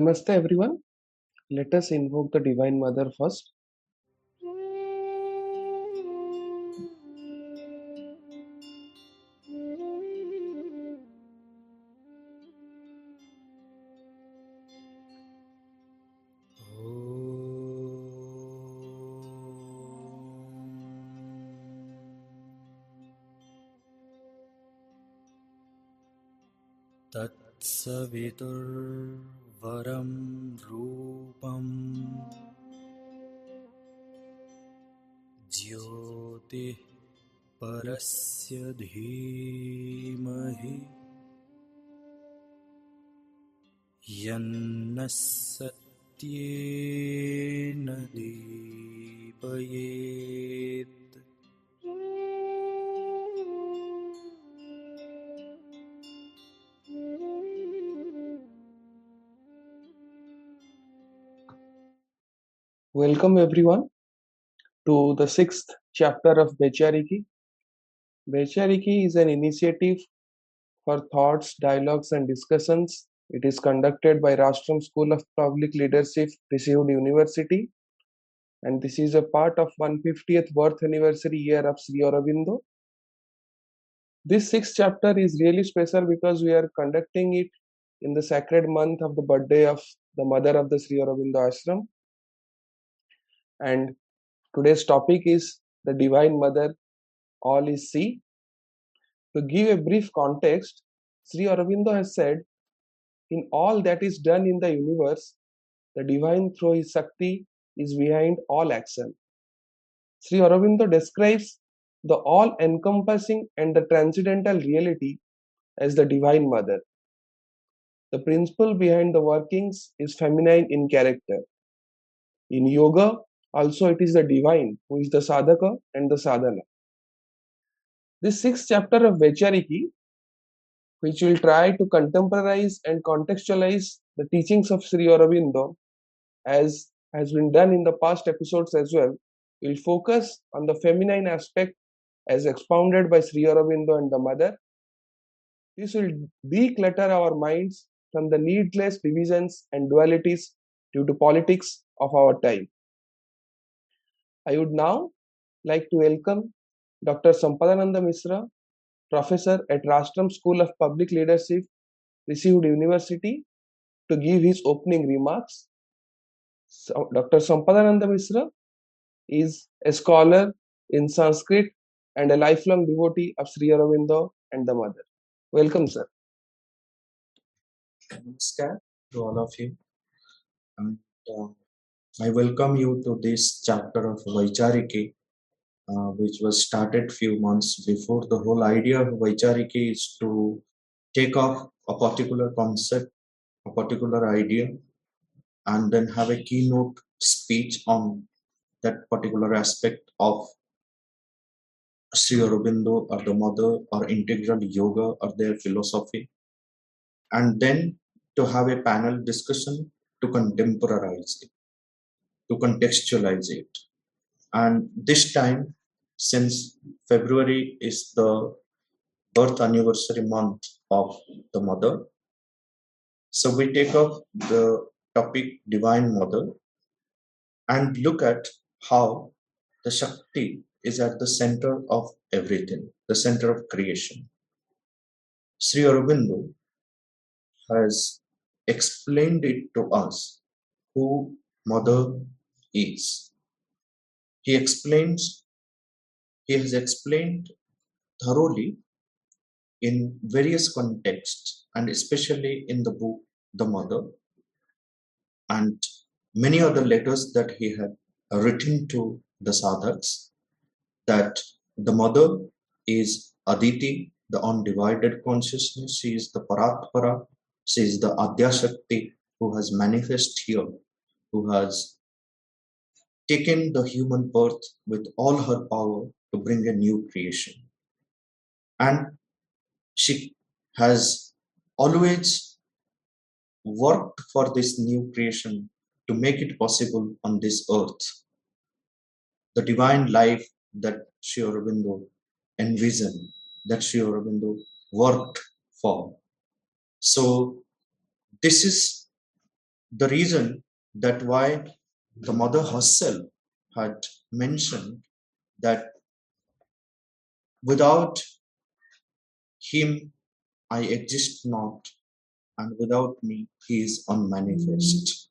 Namaste everyone. Let us invoke the Divine Mother first. तत्सवितुर्वरं रूपम्। ज्योतिः परस्य धीमहि। यन्नः सत्येन दीपयेत् Welcome everyone to the sixth chapter of Vaichariki. Vaichariki is an initiative for thoughts, dialogues, and discussions. It is conducted by Rashtram School of Public Leadership, Rishihood University, and this is a part of 150th birth anniversary year of Sri Aurobindo. This sixth chapter is really special because we are conducting it in the sacred month of the birthday of the mother of the Sri Aurobindo Ashram. And today's topic is the Divine Mother, all is she. To give a brief context, Sri Aurobindo has said, in all that is done in the universe, the divine through his Shakti is behind all action. Sri Aurobindo describes the all encompassing and the transcendental reality as the Divine Mother. The principle behind the workings is feminine in character. In yoga, also it is the divine who is the sadhaka and the sadhana. This sixth chapter of Vaichariki, which will try to contemporize and contextualize the teachings of Sri Aurobindo, as has been done in the past episodes as well, will focus on the feminine aspect as expounded by Sri Aurobindo and the Mother. This will declutter our minds from the needless divisions and dualities due to politics of our time. I would now like to welcome Dr. Sampadananda Misra, professor at Rashtram School of Public Leadership, Rishihood University, to give his opening remarks. So, Dr. Sampadananda Misra is a scholar in Sanskrit and a lifelong devotee of Sri Aurobindo and the Mother. Welcome, sir. Namaskar to all of you. And uh, I welcome you to this chapter of Vaichariki, uh, which was started few months before. The whole idea of Vaichariki is to take off a particular concept, a particular idea, and then have a keynote speech on that particular aspect of Sri Aurobindo or the mother or integral yoga or their philosophy. And then to have a panel discussion to contemporize it, to contextualize it. And this time, since February is the birth anniversary month of the mother, so we take up the topic Divine Mother and look at how the Shakti is at the center of everything, the center of creation. Sri Aurobindo has explained it to us who Mother is. He explains, he has explained thoroughly in various contexts and especially in the book The Mother and many other letters that he had written to the sadhaks that the mother is Aditi, the undivided consciousness. She is the Paratpara. She is the Adyashakti who has manifest here, who has taken the human birth with all her power to bring a new creation. And she has always worked for this new creation to make it possible on this earth. The divine life that Sri Aurobindo envisioned, that Sri Aurobindo worked for. So this is the reason that why the mother herself had mentioned that without him I exist not, and without me he is unmanifest. Hmm.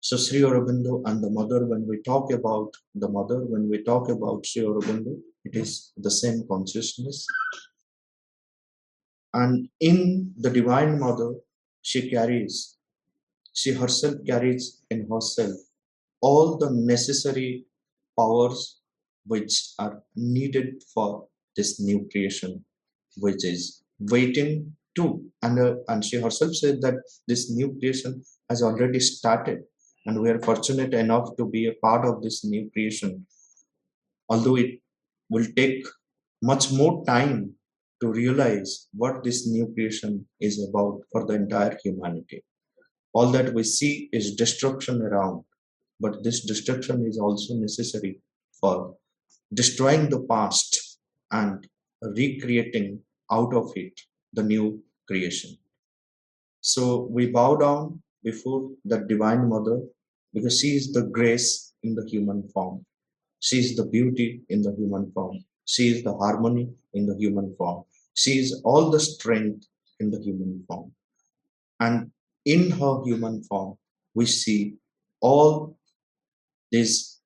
So Sri Aurobindo and the mother, when we talk about the mother, when we talk about Sri Aurobindo, it is the same consciousness. And in the Divine Mother, she carries, she herself carries in herself all the necessary powers which are needed for this new creation, which is waiting to. And, uh, and she herself said that this new creation has already started and we are fortunate enough to be a part of this new creation although it will take much more time to realize what this new creation is about for the entire humanity all that we see is destruction around but this destruction is also necessary for destroying the past and recreating out of it the new creation so we bow down before the divine mother because she is the grace in the human form. She is the beauty in the human form. She is the harmony in the human form. She is all the strength in the human form. And in her human form, we see all these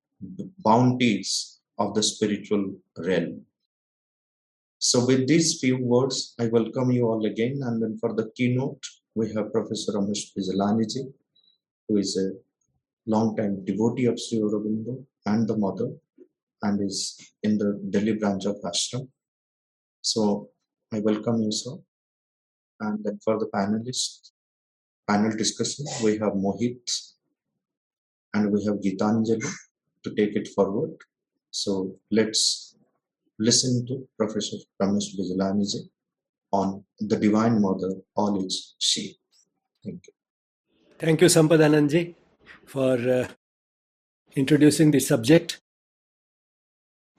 bounties of the spiritual realm. So, with these few words, I welcome you all again. And then for the keynote, we have Professor Ramesh Bijlaniji, who is a long-time devotee of Sri Aurobindo and the mother and is in the Delhi branch of Ashram. So I welcome you, sir. And then for the panelists, panel discussion, we have Mohit and we have Gitanjali to take it forward. So let's listen to Professor Ramesh Bijlaniji on the Divine Mother, all is she. Thank you. Thank you, Sampadananji for uh, introducing the subject.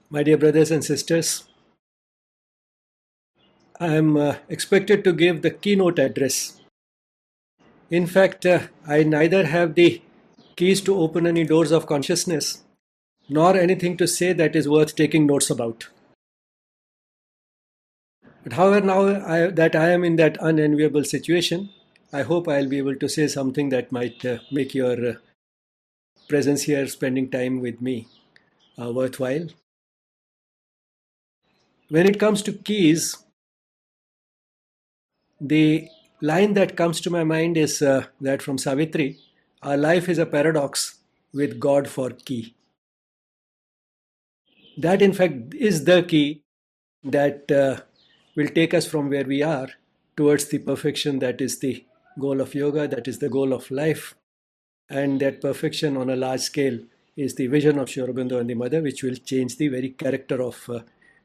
My dear brothers and sisters, I am uh, expected to give the keynote address. In fact, uh, I neither have the keys to open any doors of consciousness nor anything to say that is worth taking notes about. But however, now I, that I am in that unenviable situation, I hope I'll be able to say something that might uh, make your uh, presence here, spending time with me, uh, worthwhile. When it comes to keys, the line that comes to my mind is uh, that from Savitri Our life is a paradox with God for key. That, in fact, is the key that uh, will take us from where we are towards the perfection that is the goal of yoga, that is the goal of life, and that perfection on a large scale is the vision of Sri Aurobindo and the Mother, which will change the very character of uh,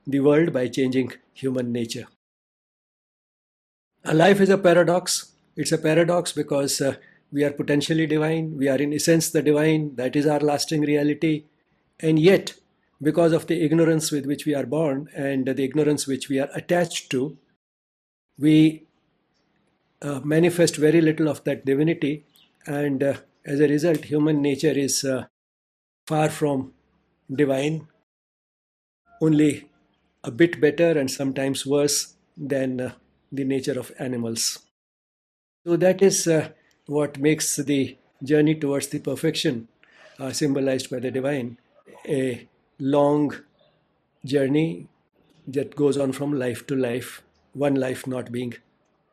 the world by changing human nature. A life is a paradox. It's a paradox because uh, we are potentially divine, we are in essence the divine, that is our lasting reality, and yet, because of the ignorance with which we are born and the ignorance which we are attached to, we uh, manifest very little of that divinity and uh, as a result, human nature is uh, far from divine, only a bit better and sometimes worse than uh, the nature of animals. So, that is uh, what makes the journey towards the perfection, uh, symbolized by the divine, a long journey that goes on from life to life, one life not being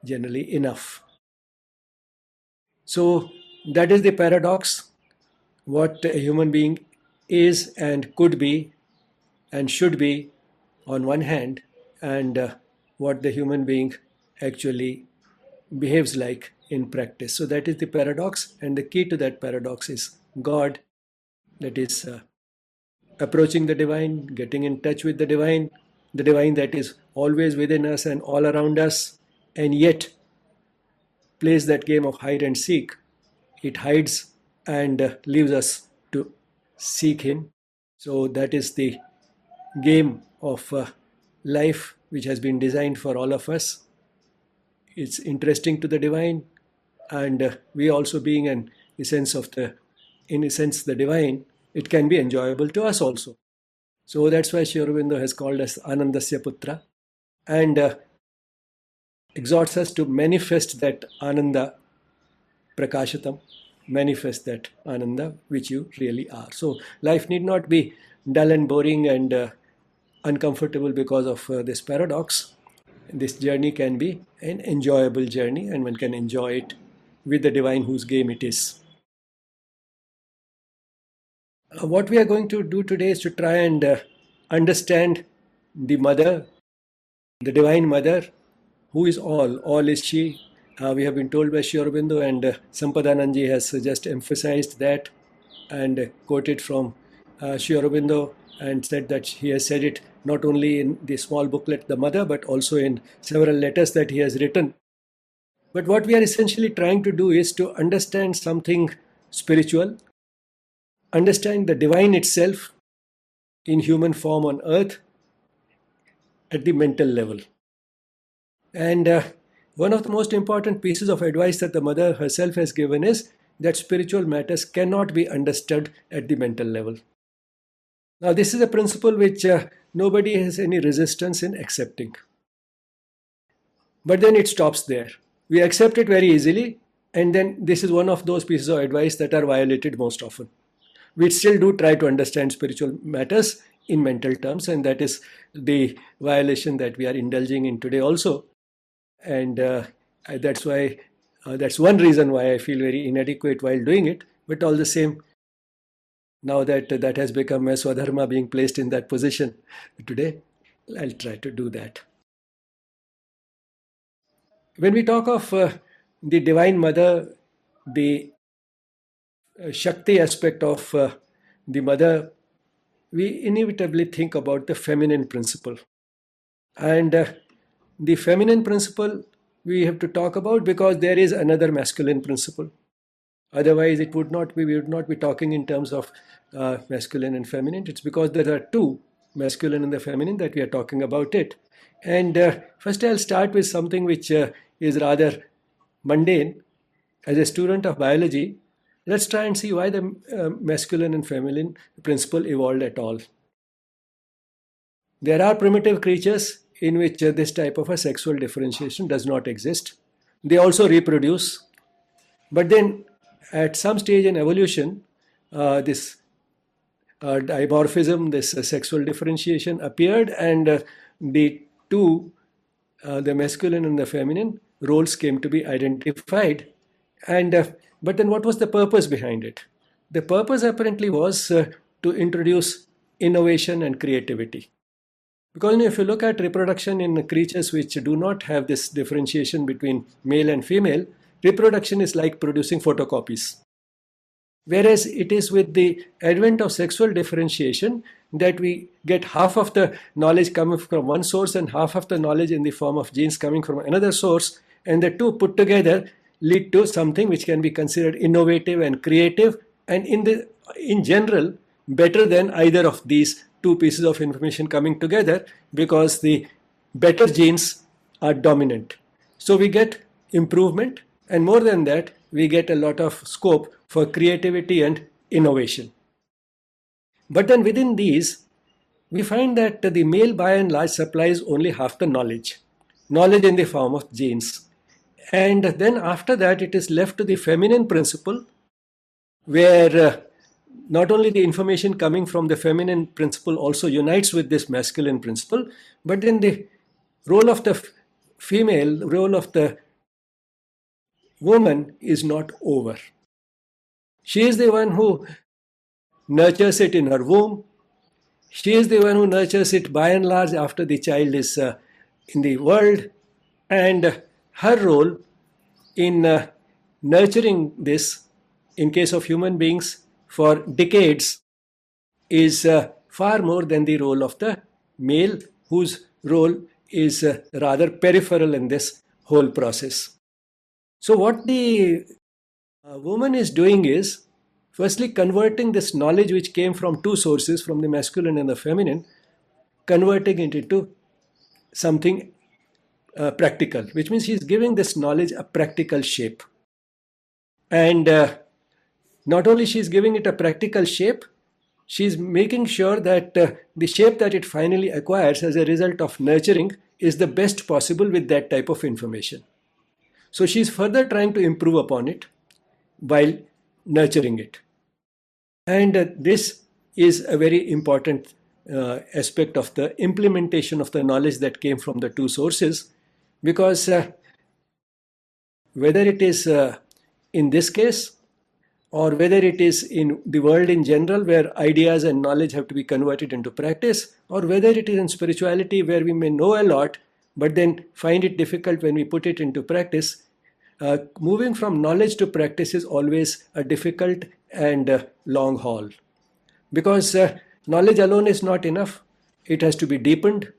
generally enough. So, that is the paradox. What a human being is and could be and should be on one hand, and uh, what the human being actually behaves like in practice. So, that is the paradox, and the key to that paradox is God, that is uh, approaching the divine, getting in touch with the divine, the divine that is always within us and all around us, and yet plays that game of hide and seek it hides and uh, leaves us to seek Him. So that is the game of uh, life which has been designed for all of us. It's interesting to the divine, and uh, we also, being an essence of the, in a sense, the divine, it can be enjoyable to us also. So that's why Sri has called us Anandasya Putra and uh, exhorts us to manifest that Ananda Prakashatam, manifest that Ananda which you really are. So life need not be dull and boring and uh, uncomfortable because of uh, this paradox. This journey can be an enjoyable journey and one can enjoy it with the divine whose game it is. Uh, what we are going to do today is to try and uh, understand the mother, the divine mother, who is all. All is she. Uh, we have been told by Sri Aurobindo and uh, Sampadananji has just emphasized that and quoted from uh, Sri Aurobindo and said that he has said it not only in the small booklet The Mother but also in several letters that he has written. But what we are essentially trying to do is to understand something spiritual, understand the divine itself in human form on earth at the mental level. And uh, one of the most important pieces of advice that the mother herself has given is that spiritual matters cannot be understood at the mental level. Now, this is a principle which uh, nobody has any resistance in accepting. But then it stops there. We accept it very easily, and then this is one of those pieces of advice that are violated most often. We still do try to understand spiritual matters in mental terms, and that is the violation that we are indulging in today also. And uh, that's why uh, that's one reason why I feel very inadequate while doing it. But all the same, now that that has become a swadharma being placed in that position today, I'll try to do that. When we talk of uh, the Divine Mother, the uh, Shakti aspect of uh, the Mother, we inevitably think about the feminine principle. And uh, the feminine principle we have to talk about because there is another masculine principle. Otherwise, it would not be, we would not be talking in terms of uh, masculine and feminine. It's because there are two, masculine and the feminine, that we are talking about it. And uh, first, I'll start with something which uh, is rather mundane. As a student of biology, let's try and see why the uh, masculine and feminine principle evolved at all. There are primitive creatures in which uh, this type of a sexual differentiation does not exist. They also reproduce. But then, at some stage in evolution, uh, this uh, dimorphism, this sexual differentiation appeared, and the two, uh, the masculine and the feminine, roles came to be identified. And but then, what was the purpose behind it? The purpose apparently was to introduce innovation and creativity. Because if you look at reproduction in creatures which do not have this differentiation between male and female, reproduction is like producing photocopies. Whereas it is with the advent of sexual differentiation that we get half of the knowledge coming from one source and half of the knowledge in the form of genes coming from another source, and the two put together lead to something which can be considered innovative and creative, and in the in general better than either of these two pieces of information coming together because the better genes are dominant. So we get improvement, and more than that, we get a lot of scope for creativity and innovation. But then within these, we find that the male by and large supplies only half the knowledge, knowledge in the form of genes. And then after that, it is left to the feminine principle, where uh, not only the information coming from the feminine principle also unites with this masculine principle, but then the role of the female, role of the woman is not over. She is the one who nurtures it in her womb. She is the one who nurtures it by and large after the child is uh, in the world. And her role in uh, nurturing this, in case of human beings, for decades is uh, far more than the role of the male, whose role is uh, rather peripheral in this whole process. So, what the uh, woman is doing is firstly converting this knowledge which came from two sources, from the masculine and the feminine, converting it into something uh, practical, which means she's giving this knowledge a practical shape. And uh, not only she's giving it a practical shape, she's making sure that uh, the shape that it finally acquires as a result of nurturing is the best possible with that type of information. So she's further trying to improve upon it while nurturing it. And uh, this is a very important uh, aspect of the implementation of the knowledge that came from the two sources because uh, whether it is uh, in this case or whether it is in the world in general where ideas and knowledge have to be converted into practice or whether it is in spirituality where we may know a lot but then find it difficult when we put it into practice uh, moving from knowledge to practice is always a difficult and uh, long haul. Because uh, knowledge alone is not enough. It has to be deepened.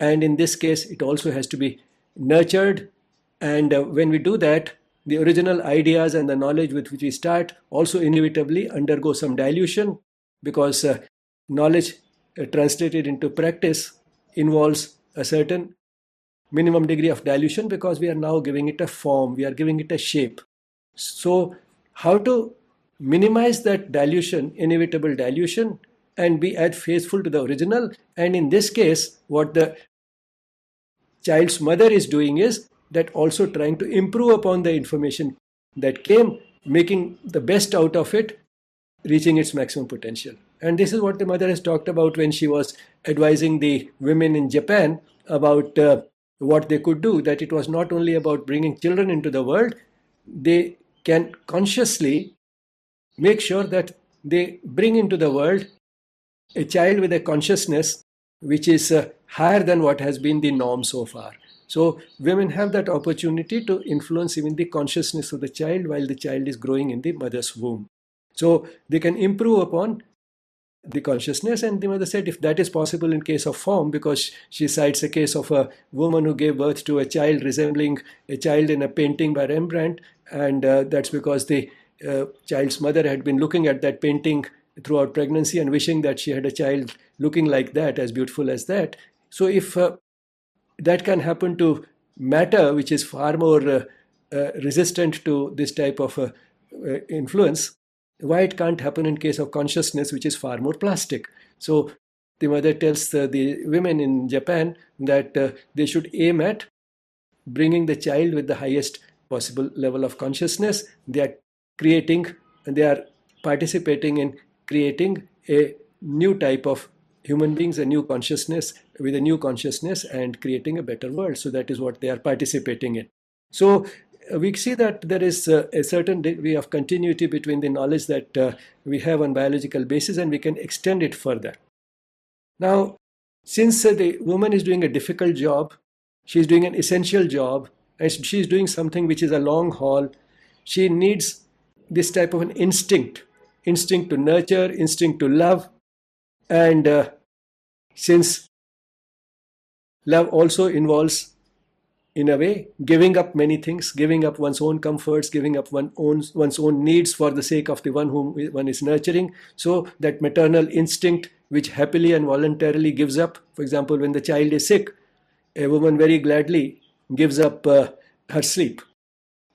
And in this case it also has to be nurtured. And uh, when we do that the original ideas and the knowledge with which we start also inevitably undergo some dilution. Because uh, knowledge translated into practice involves a certain minimum degree of dilution because we are now giving it a form we are giving it a shape so how to minimize that dilution, inevitable dilution, and be as faithful to the original. And in this case, what the child's mother is doing is that also trying to improve upon the information that came, making the best out of it, reaching its maximum potential. And this is what the mother has talked about when she was advising the women in Japan about uh, what they could do, that it was not only about bringing children into the world, they can consciously make sure that they bring into the world a child with a consciousness which is uh, higher than what has been the norm so far. So, women have that opportunity to influence even the consciousness of the child while the child is growing in the mother's womb. So, they can improve upon the consciousness. And the mother said, if that is possible in case of form, because she cites a case of a woman who gave birth to a child resembling a child in a painting by Rembrandt, and uh, that's because the uh, child's mother had been looking at that painting throughout pregnancy and wishing that she had a child looking like that, as beautiful as that. So, if uh, that can happen to matter, which is far more uh, uh resistant to this type of uh, influence, why it can't happen in case of consciousness, which is far more plastic? So, the mother tells the women in Japan that they should aim at bringing the child with the highest possible level of consciousness. They are creating, they are participating in creating a new type of human beings, a new consciousness with a new consciousness and creating a better world. So that is what they are participating in. So uh, we see that there is uh, a certain degree of continuity between the knowledge that uh, we have on biological basis and we can extend it further. Now, since uh, the woman is doing a difficult job, she's doing an essential job, and she's doing something which is a long haul, she needs this type of an instinct instinct to nurture, instinct to love. And uh, since love also involves, in a way, giving up many things, giving up one's own comforts, giving up one own, one's own needs for the sake of the one whom one is nurturing. So that maternal instinct, which happily and voluntarily gives up, for example, when the child is sick, a woman very gladly gives up uh, her sleep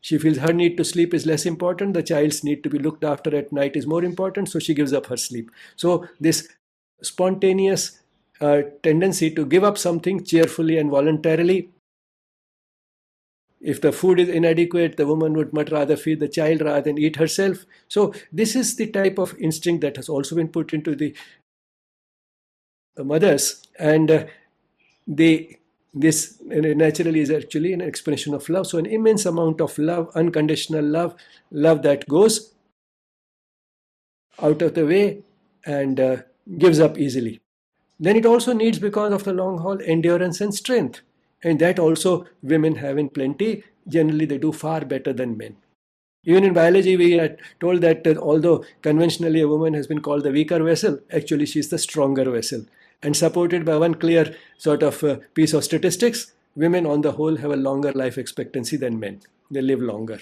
she feels her need to sleep is less important, the child's need to be looked after at night is more important, so she gives up her sleep. So, this spontaneous uh, tendency to give up something cheerfully and voluntarily. If the food is inadequate, the woman would much rather feed the child rather than eat herself. So, this is the type of instinct that has also been put into the mothers, and uh, they this naturally is actually an expression of love. So, an immense amount of love, unconditional love, love that goes out of the way and uh, gives up easily. Then it also needs, because of the long haul, endurance and strength. And that also women have in plenty. Generally, they do far better than men. Even in biology, we are told that uh, although conventionally a woman has been called the weaker vessel, actually she's the stronger vessel and supported by one clear sort of uh, piece of statistics, women on the whole have a longer life expectancy than men. They live longer.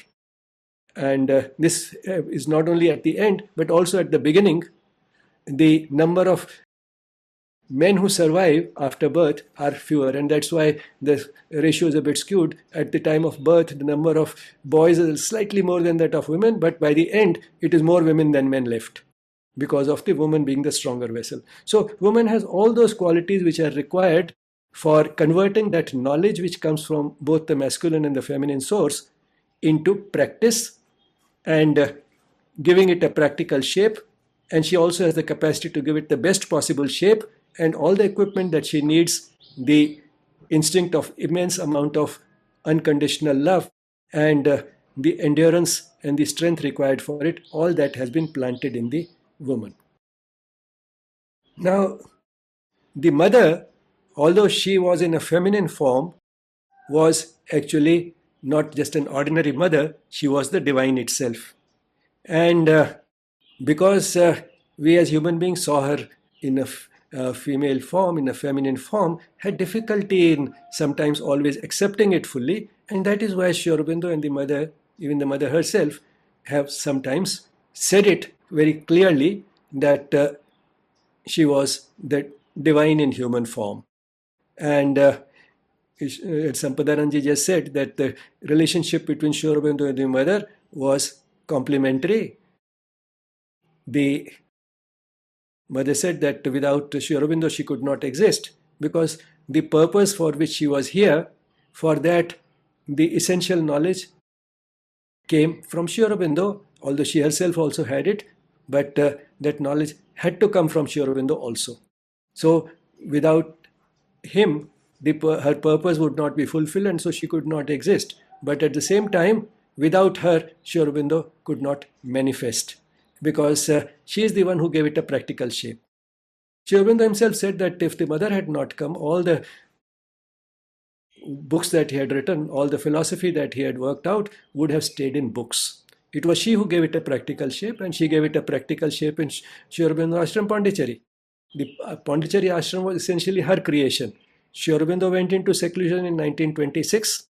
And uh, this uh, is not only at the end, but also at the beginning. The number of men who survive after birth are fewer, and that's why the ratio is a bit skewed. At the time of birth, the number of boys is slightly more than that of women, but by the end, it is more women than men left because of the woman being the stronger vessel. So, woman has all those qualities which are required for converting that knowledge which comes from both the masculine and the feminine source into practice and uh, giving it a practical shape. And she also has the capacity to give it the best possible shape and all the equipment that she needs the instinct of immense amount of unconditional love and uh, the endurance and the strength required for it all that has been planted in the woman. Now the mother although she was in a feminine form was actually not just an ordinary mother she was the divine itself. And uh, because uh, we as human beings saw her in a uh, female form, in a feminine form, had difficulty in sometimes always accepting it fully. And that is why Sri Aurobindo and the mother, even the mother herself, have sometimes said it very clearly that uh, she was the divine in human form. And uh, uh Sampadananji just said that the relationship between Sri Aurobindo and the mother was complementary. The Mother said that without Sri Aurobindo she could not exist because the purpose for which she was here, for that the essential knowledge came from Sri Aurobindo, although she herself also had it, but uh, that knowledge had to come from Sri Aurobindo also. So without him, the, her purpose would not be fulfilled and so she could not exist. But at the same time, without her, Sri Aurobindo could not manifest because uh, she is the one who gave it a practical shape. Sri himself said that if the mother had not come, all the books that he had written, all the philosophy that he had worked out would have stayed in books. It was she who gave it a practical shape, and she gave it a practical shape in Sri Ashram Pondicherry. The uh, Pondicherry Ashram was essentially her creation. Sri went into seclusion in 1926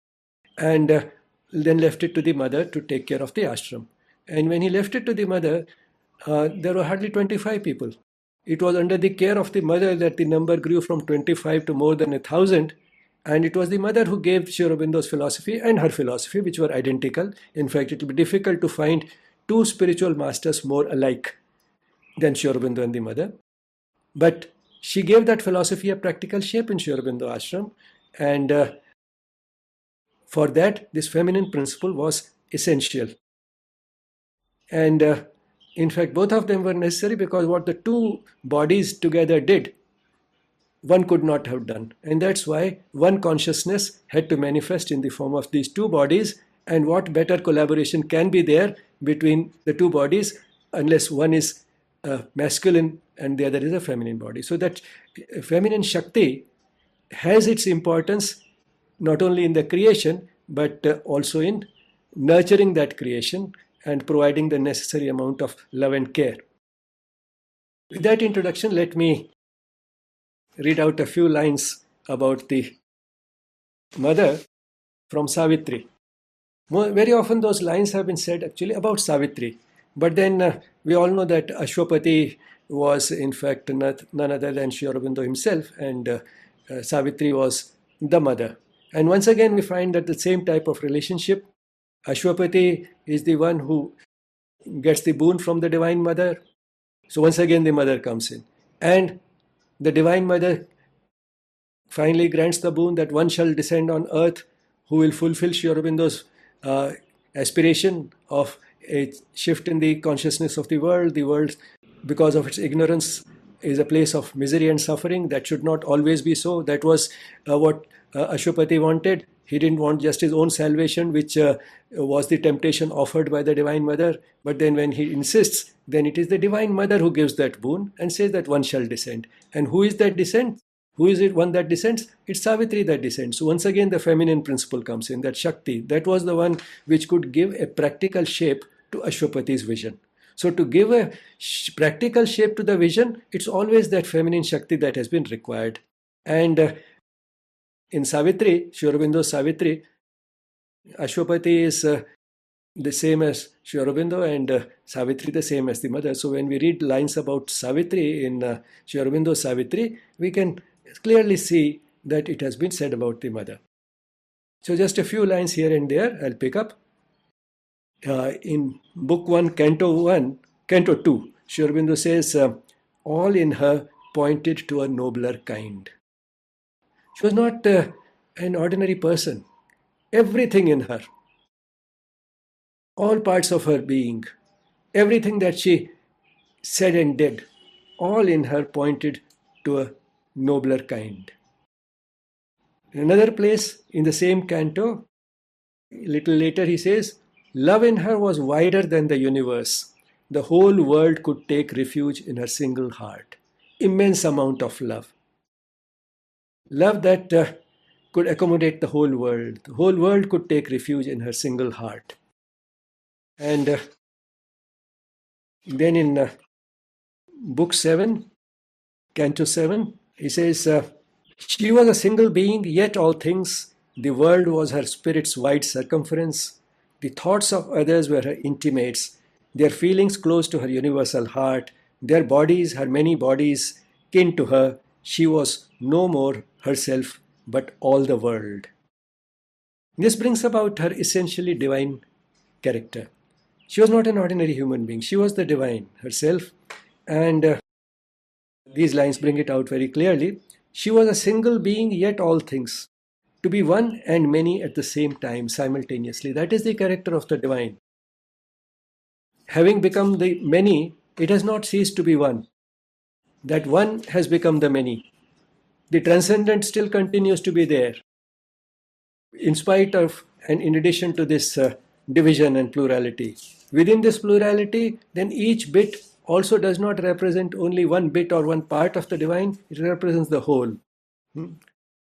and uh, then left it to the mother to take care of the ashram. And when he left it to the mother, uh, there were hardly 25 people. It was under the care of the mother that the number grew from 25 to more than a thousand. And it was the mother who gave Sri Aurobindo's philosophy and her philosophy, which were identical. In fact, it will be difficult to find two spiritual masters more alike than Sri Aurobindo and the mother. But she gave that philosophy a practical shape in Sri Aurobindo ashram. And uh, for that, this feminine principle was essential. And uh, in fact, both of them were necessary because what the two bodies together did, one could not have done. And that's why one consciousness had to manifest in the form of these two bodies. And what better collaboration can be there between the two bodies unless one is a masculine and the other is a feminine body. So that feminine Shakti has its importance not only in the creation but uh, also in nurturing that creation and providing the necessary amount of love and care. With that introduction, let me read out a few lines about the mother from Savitri. Very often, those lines have been said actually about Savitri, but then uh, we all know that Ashwapati was in fact not, none other than Sri Aurobindo himself, and uh, uh, Savitri was the mother. And once again, we find that the same type of relationship Ashwapati is the one who gets the boon from the Divine Mother. So once again, the mother comes in. And the Divine Mother finally grants the boon that one shall descend on earth who will fulfill Sri Aurobindo's uh, aspiration of a shift in the consciousness of the world. The world, because of its ignorance, is a place of misery and suffering. That should not always be so. That was uh, what uh, Ashwapati wanted. He didn't want just his own salvation, which uh, was the temptation offered by the Divine Mother. But then, when he insists, then it is the Divine Mother who gives that boon and says that one shall descend. And who is that descent? Who is it one that descends? It's Savitri that descends. So once again, the feminine principle comes in, that Shakti. That was the one which could give a practical shape to Ashwapati's vision. So to give a sh- practical shape to the vision, it's always that feminine Shakti that has been required. And uh, in Savitri, Sri Aurobindo Savitri, Ashwapati is uh, the same as Sri Aurobindo and uh, Savitri the same as the mother. So when we read lines about Savitri in uh, Sri Aurobindo Savitri, we can clearly see that it has been said about the mother. So just a few lines here and there I'll pick up. Uh, in book 1, canto 1, canto 2, Sri Aurobindo says, uh, all in her pointed to a nobler kind. She was not uh, an ordinary person. Everything in her, all parts of her being, everything that she said and did, all in her pointed to a nobler kind. In another place in the same canto, a little later he says, Love in her was wider than the universe. The whole world could take refuge in her single heart. Immense amount of love. Love that uh, could accommodate the whole world. The whole world could take refuge in her single heart. And uh, then in uh, book 7, canto 7, he says, uh, She was a single being, yet all things. The world was her spirit's wide circumference. The thoughts of others were her intimates, their feelings close to her universal heart, their bodies, her many bodies, kin to her. She was no more herself, but all the world. This brings about her essentially divine character. She was not an ordinary human being, she was the divine herself. And uh, these lines bring it out very clearly. She was a single being, yet all things. To be one and many at the same time, simultaneously. That is the character of the divine. Having become the many, it has not ceased to be one. That one has become the many. The transcendent still continues to be there. In spite of, and in addition to this uh, division and plurality. Within this plurality, then each bit also does not represent only one bit or one part of the divine, it represents the whole. Hmm?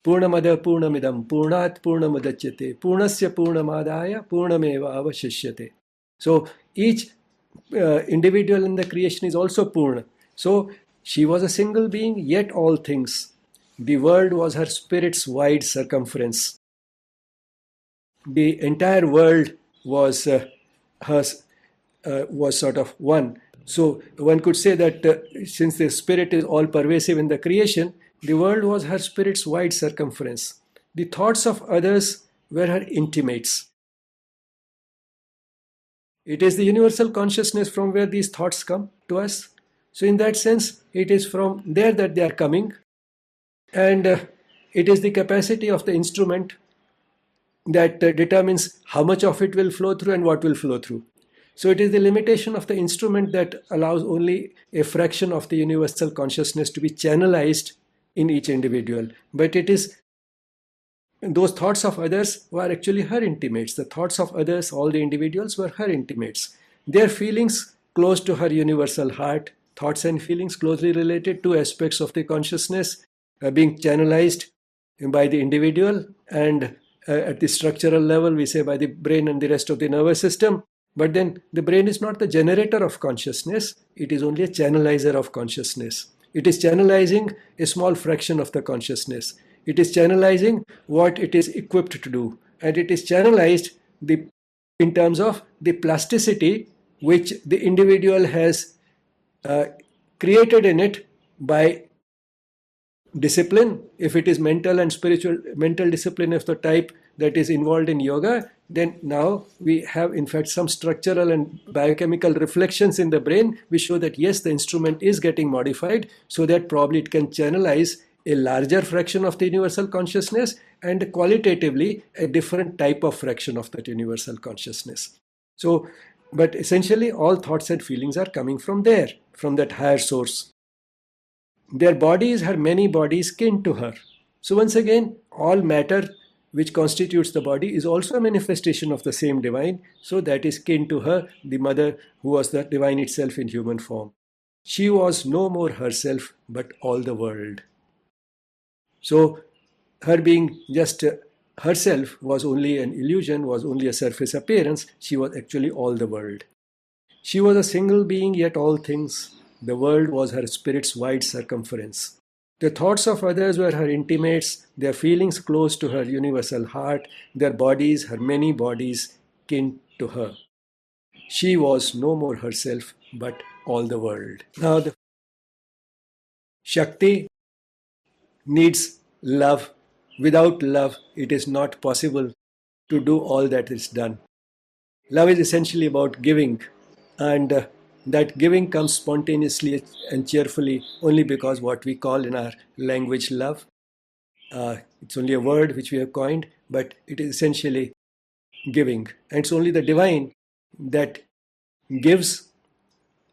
Purnamada Purnamidam Purnat Purnamadachyate Purnasya Purnamadaya Purnameva Avashishyate. So each uh, individual in the creation is also Purna. She was a single being, yet all things. The world was her spirit's wide circumference. The entire world was uh, hers, uh, was sort of one. So one could say that uh, since the spirit is all pervasive in the creation, the world was her spirit's wide circumference. The thoughts of others were her intimates. It is the universal consciousness from where these thoughts come to us. So, in that sense, it is from there that they are coming. And uh, it is the capacity of the instrument that uh, determines how much of it will flow through and what will flow through. So it is the limitation of the instrument that allows only a fraction of the universal consciousness to be channelized in each individual. But it is those thoughts of others were actually her intimates. The thoughts of others, all the individuals, were her intimates. Their feelings close to her universal heart, thoughts and feelings closely related to aspects of the consciousness uh, being channelized by the individual and uh, at the structural level, we say by the brain and the rest of the nervous system. But then the brain is not the generator of consciousness, it is only a channelizer of consciousness. It is channelizing a small fraction of the consciousness. It is channelizing what it is equipped to do. And it is channelized the, in terms of the plasticity which the individual has uh, created in it by discipline, if it is mental and spiritual, mental discipline of the type that is involved in yoga, then now we have in fact some structural and biochemical reflections in the brain which show that yes, the instrument is getting modified so that probably it can channelize a larger fraction of the universal consciousness and qualitatively a different type of fraction of that universal consciousness. So, but essentially all thoughts and feelings are coming from there, from that higher source. Their bodies are many bodies kin to her. So once again, all matter which constitutes the body is also a manifestation of the same divine, so that is kin to her, the mother who was the divine itself in human form. She was no more herself, but all the world. So, her being just herself was only an illusion, was only a surface appearance, she was actually all the world. She was a single being, yet all things. The world was her spirit's wide circumference. The thoughts of others were her intimates, their feelings close to her universal heart, their bodies, her many bodies, kin to her. she was no more herself but all the world. Now, the Shakti needs love. Without love, it is not possible to do all that is done. Love is essentially about giving, and uh, that giving comes spontaneously and cheerfully only because what we call in our language love. Uh, it's only a word which we have coined, but it is essentially giving. And it's only the divine that gives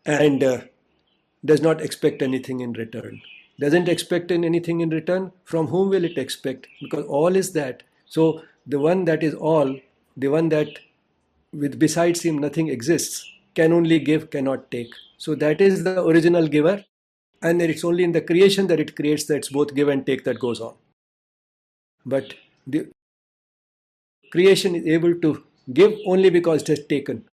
and uh, does not expect anything in return. Doesn't expect anything in return, from whom will it expect? Because all is that. So the one that is all, the one that with besides him nothing exists, can only give, cannot take. So that is the original giver, and it's only in the creation that it creates that's both give and take that goes on. But the creation is able to give only because it has taken.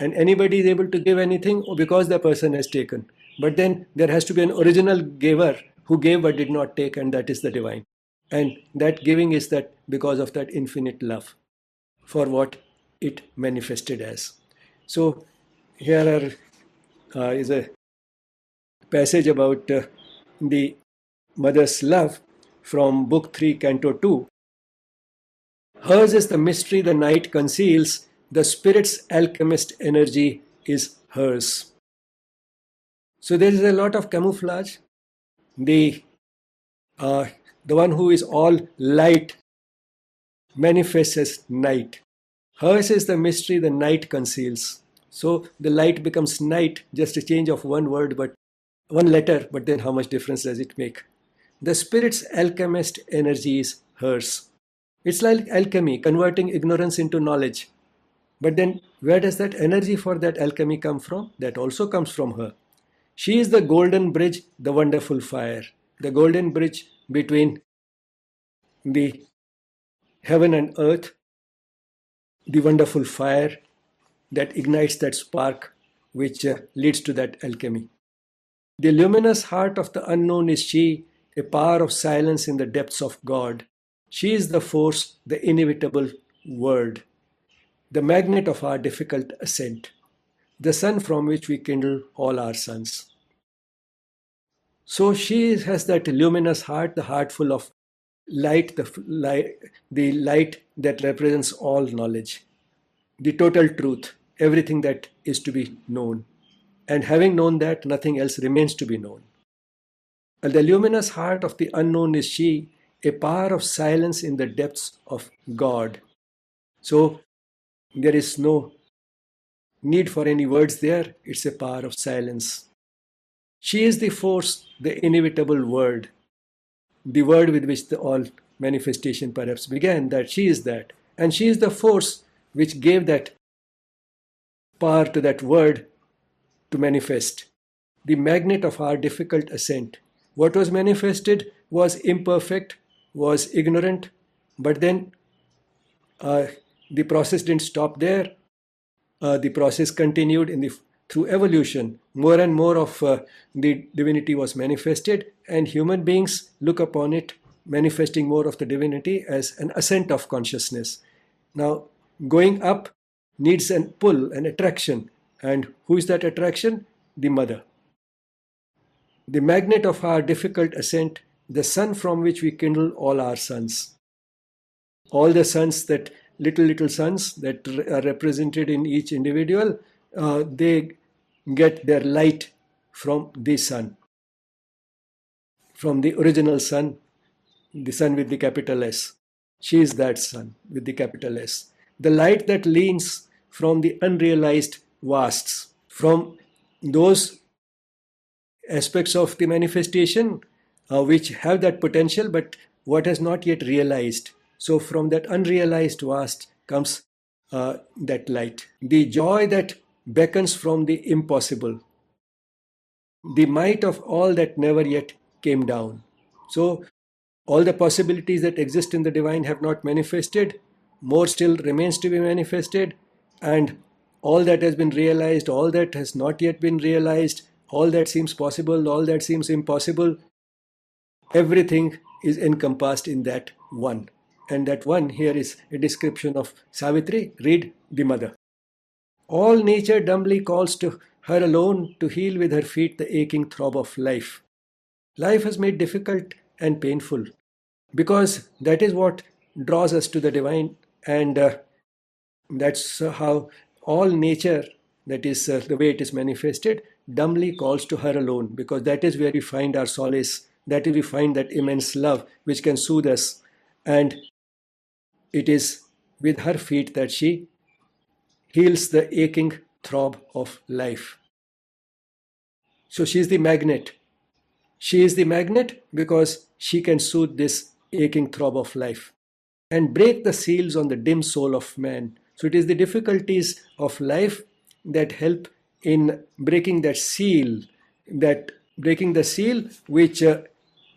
And anybody is able to give anything because the person has taken. But then there has to be an original giver who gave but did not take, and that is the divine. And that giving is that because of that infinite love for what it manifested as. So here are, uh, is a passage about uh, the mother's love from Book 3, Canto 2. Hers is the mystery the night conceals, the spirit's alchemist energy is hers. So there is a lot of camouflage. The, uh, the one who is all light manifests as night. Hers is the mystery the night conceals. So the light becomes night, just a change of one word, but one letter, but then how much difference does it make? The spirit's alchemist energy is hers. It's like alchemy, converting ignorance into knowledge. But then, where does that energy for that alchemy come from? That also comes from her. She is the golden bridge, the wonderful fire, the golden bridge between the heaven and earth, the wonderful fire that ignites that spark which uh, leads to that alchemy. The luminous heart of the unknown is she, a power of silence in the depths of God. She is the force, the inevitable word, the magnet of our difficult ascent, the sun from which we kindle all our suns. So she has that luminous heart, the heart full of light, the light, the light that represents all knowledge, the total truth, everything that is to be known. And having known that, nothing else remains to be known. And the luminous heart of the unknown is she, a power of silence in the depths of God. So there is no need for any words there, it's a power of silence. She is the force, the inevitable word, the word with which the all manifestation perhaps began, that she is that. And she is the force which gave that power to that word to manifest. The magnet of our difficult ascent. What was manifested was imperfect, was ignorant, but then uh, the process didn't stop there. Uh, the process continued in the through evolution. More and more of uh, the divinity was manifested, and human beings look upon it manifesting more of the divinity as an ascent of consciousness. Now, going up needs a pull, an attraction. And who is that attraction? The mother. The magnet of our difficult ascent, the sun from which we kindle all our suns. All the suns that, little, little suns that are represented in each individual, uh, they get their light from the sun. From the original sun, the sun with the capital S. She is that sun with the capital S the light that leans from the unrealized vasts, from those aspects of the manifestation uh, which have that potential but what has not yet realized. So, from that unrealized vast comes uh, that light. The joy that beckons from the impossible, the might of all that never yet came down. So, all the possibilities that exist in the divine have not manifested, more still remains to be manifested, and all that has been realized, all that has not yet been realized, all that seems possible, all that seems impossible, everything is encompassed in that one. And that one here is a description of Savitri. Read the mother. All nature dumbly calls to her alone to heal with her feet the aching throb of life. Life is made difficult and painful because that is what draws us to the divine, and uh, that's how all nature, that is uh, the way it is manifested, dumbly calls to her alone because that is where we find our solace, that is, we find that immense love which can soothe us, and it is with her feet that she heals the aching throb of life. So she is the magnet. She is the magnet because she can soothe this aching throb of life and break the seals on the dim soul of man. So it is the difficulties of life that help in breaking that seal, that breaking the seal which uh,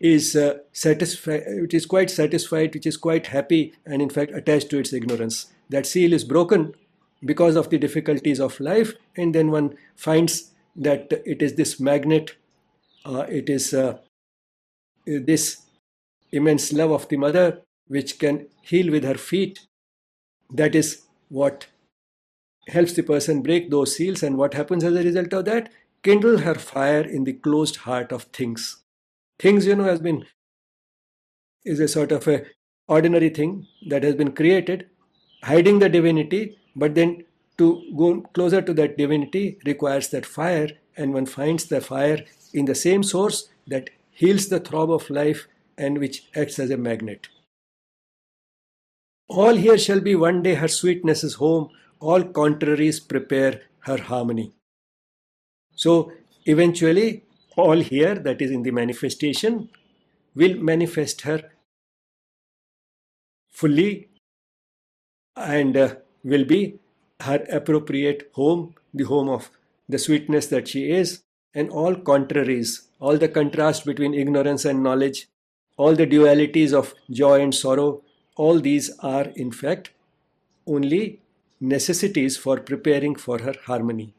is uh, satisfied, which is quite satisfied, which is quite happy, and in fact attached to its ignorance. That seal is broken because of the difficulties of life, and then one finds that it is this magnet, uh, it is uh, this immense love of the mother which can heal with her feet. That is what helps the person break those seals, and what happens as a result of that? Kindle her fire in the closed heart of things. Things, you know, has been is a sort of a ordinary thing that has been created, hiding the divinity, but then to go closer to that divinity requires that fire, and one finds the fire in the same source that heals the throb of life and which acts as a magnet. All here shall be one day her sweetness's home, all contraries prepare her harmony. So eventually, all here, that is in the manifestation, will manifest her fully and uh, will be her appropriate home, the home of the sweetness that she is, and all contraries, all the contrast between ignorance and knowledge, all the dualities of joy and sorrow, all these are in fact only necessities for preparing for her harmony.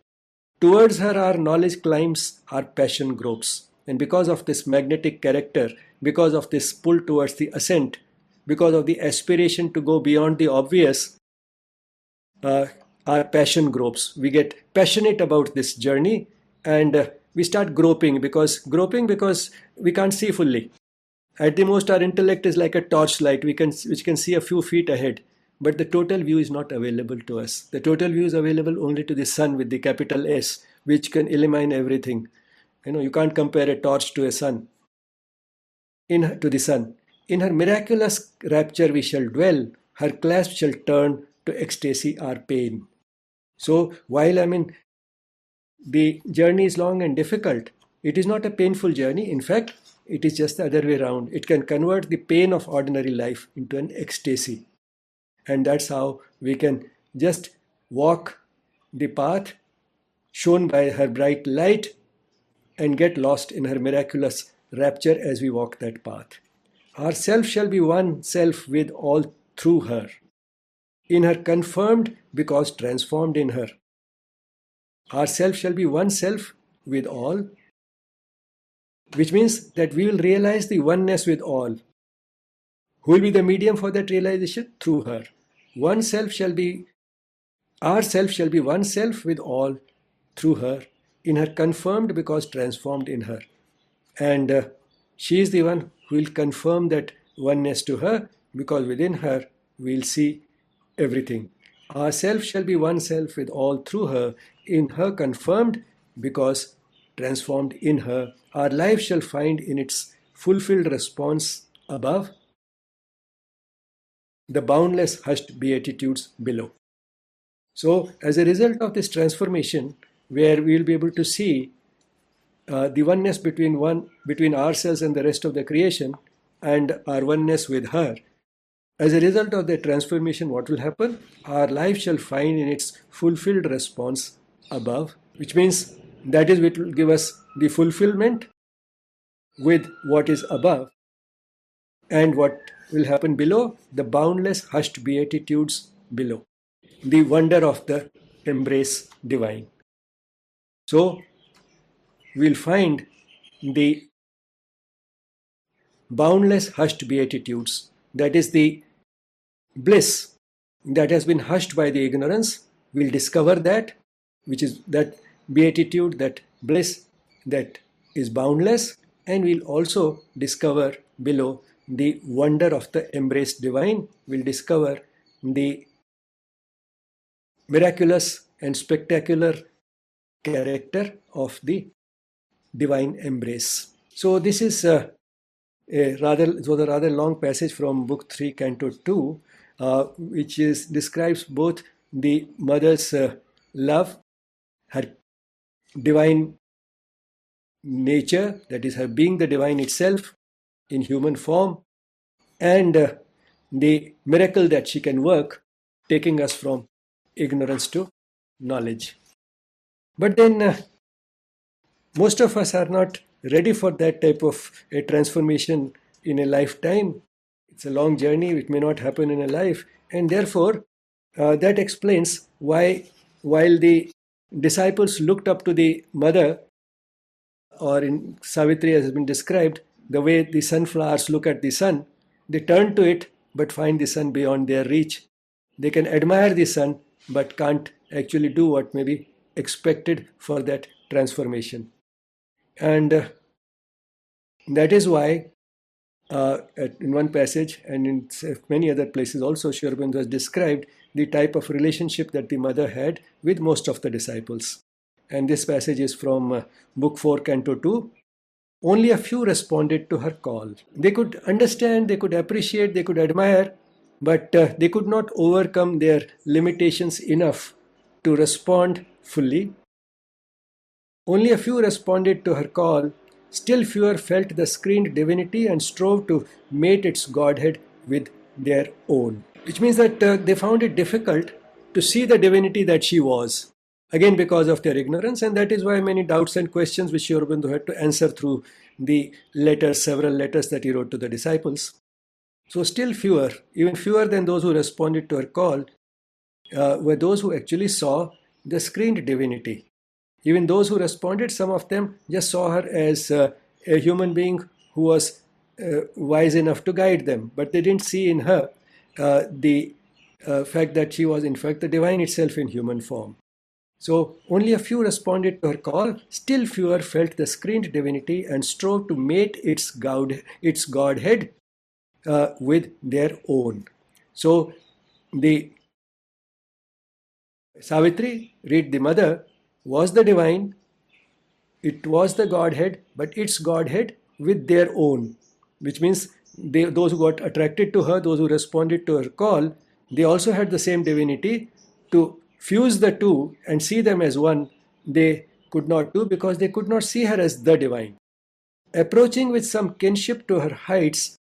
Towards her, our knowledge climbs, our passion gropes. And because of this magnetic character, because of this pull towards the ascent, because of the aspiration to go beyond the obvious, uh, our passion gropes. We get passionate about this journey and uh, we start groping because groping because we can't see fully. At the most, our intellect is like a torchlight, we can, which can see a few feet ahead. But the total view is not available to us. The total view is available only to the sun with the capital S, which can illumine everything. You know, you can't compare a torch to a sun. In to the sun. In her miraculous rapture we shall dwell, her clasp shall turn to ecstasy our pain. So while I mean the journey is long and difficult, it is not a painful journey. In fact, it is just the other way around. It can convert the pain of ordinary life into an ecstasy. And that's how we can just walk the path shown by her bright light and get lost in her miraculous rapture as we walk that path. Our self shall be one self with all through her, in her confirmed because transformed in her. Our self shall be one self with all, which means that we will realize the oneness with all. Who will be the medium for that realization? Through her. One self shall be, our self shall be one self with all through her, in her confirmed because transformed in her. And uh, she is the one who will confirm that oneness to her because within her we'll see everything. Our self shall be one self with all through her, in her confirmed because transformed in her. Our life shall find in its fulfilled response above the boundless hushed beatitudes below. So, as a result of this transformation, where we will be able to see uh, the oneness between one between ourselves and the rest of the creation, and our oneness with her. As a result of the transformation, what will happen? Our life shall find in its fulfilled response above, which means that is what will give us the fulfillment with what is above. And what will happen below? The boundless hushed beatitudes below. The wonder of the embrace divine. So, we'll find the boundless hushed beatitudes. That is the bliss that has been hushed by the ignorance we'll discover that, which is that beatitude, that bliss that is boundless, and we'll also discover below the wonder of the embraced divine. We'll discover the miraculous and spectacular character of the divine embrace. So this is a, a rather it was a rather long passage from Book Three, Canto Two, uh, which is describes both the mother's uh, love, her divine nature, that is her being the divine itself in human form, and uh, the miracle that she can work, taking us from ignorance to knowledge. But then uh, most of us are not ready for that type of a transformation in a lifetime. It's a long journey, it may not happen in a life, and therefore uh, that explains why, while the disciples looked up to the mother, or in Savitri as has been described, the way the sunflowers look at the sun, they turn to it but find the sun beyond their reach. They can admire the sun but can't actually do what may be expected for that transformation. And uh, that is why, uh, in one passage and in many other places also, Sri Aurobindo has described the type of relationship that the mother had with most of the disciples. And this passage is from uh, Book 4, Canto 2. Only a few responded to her call. They could understand, they could appreciate, they could admire, but uh, they could not overcome their limitations enough to respond fully. Only a few responded to her call, still fewer felt the screened divinity and strove to mate its godhead with their own. Which means that uh, they found it difficult to see the divinity that she was. Again, because of their ignorance, and that is why many doubts and questions which Aurobindo had to answer through the letters, several letters that he wrote to the disciples. So, still fewer, even fewer than those who responded to her call, uh, were those who actually saw the screened divinity. Even those who responded, some of them just saw her as uh, a human being who was uh, wise enough to guide them, but they didn't see in her uh, the uh, fact that she was, in fact, the divine itself in human form. So, only a few responded to her call, still fewer felt the screened divinity and strove to mate its, God, its Godhead uh, with their own. So the Savitri, read the mother, was the divine, it was the Godhead, but its Godhead with their own, which means they, those who got attracted to her, those who responded to her call, they also had the same divinity. To fuse the two and see them as one, they could not do because they could not see her as the divine. Approaching with some kinship to her heights,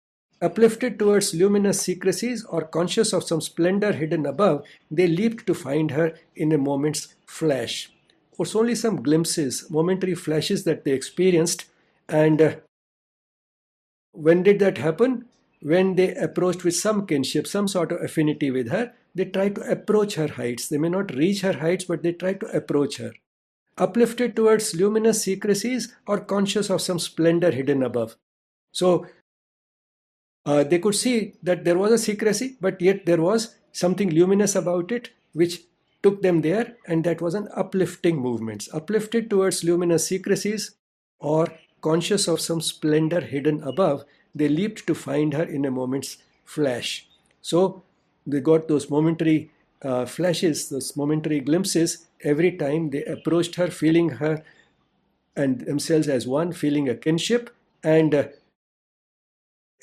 Uplifted towards luminous secrecies or conscious of some splendor hidden above, they leaped to find her in a moment's flash. It was only some glimpses, momentary flashes that they experienced. And uh, when did that happen? When they approached with some kinship, some sort of affinity with her, they tried to approach her heights. They may not reach her heights, but they tried to approach her. Uplifted towards luminous secrecies or conscious of some splendor hidden above. So uh, they could see that there was a secrecy, but yet there was something luminous about it which took them there, and that was an uplifting movement. Uplifted towards luminous secrecies or conscious of some splendor hidden above, they leaped to find her in a moment's flash. So they got those momentary uh, flashes, those momentary glimpses every time they approached her, feeling her and themselves as one, feeling a kinship, and uh,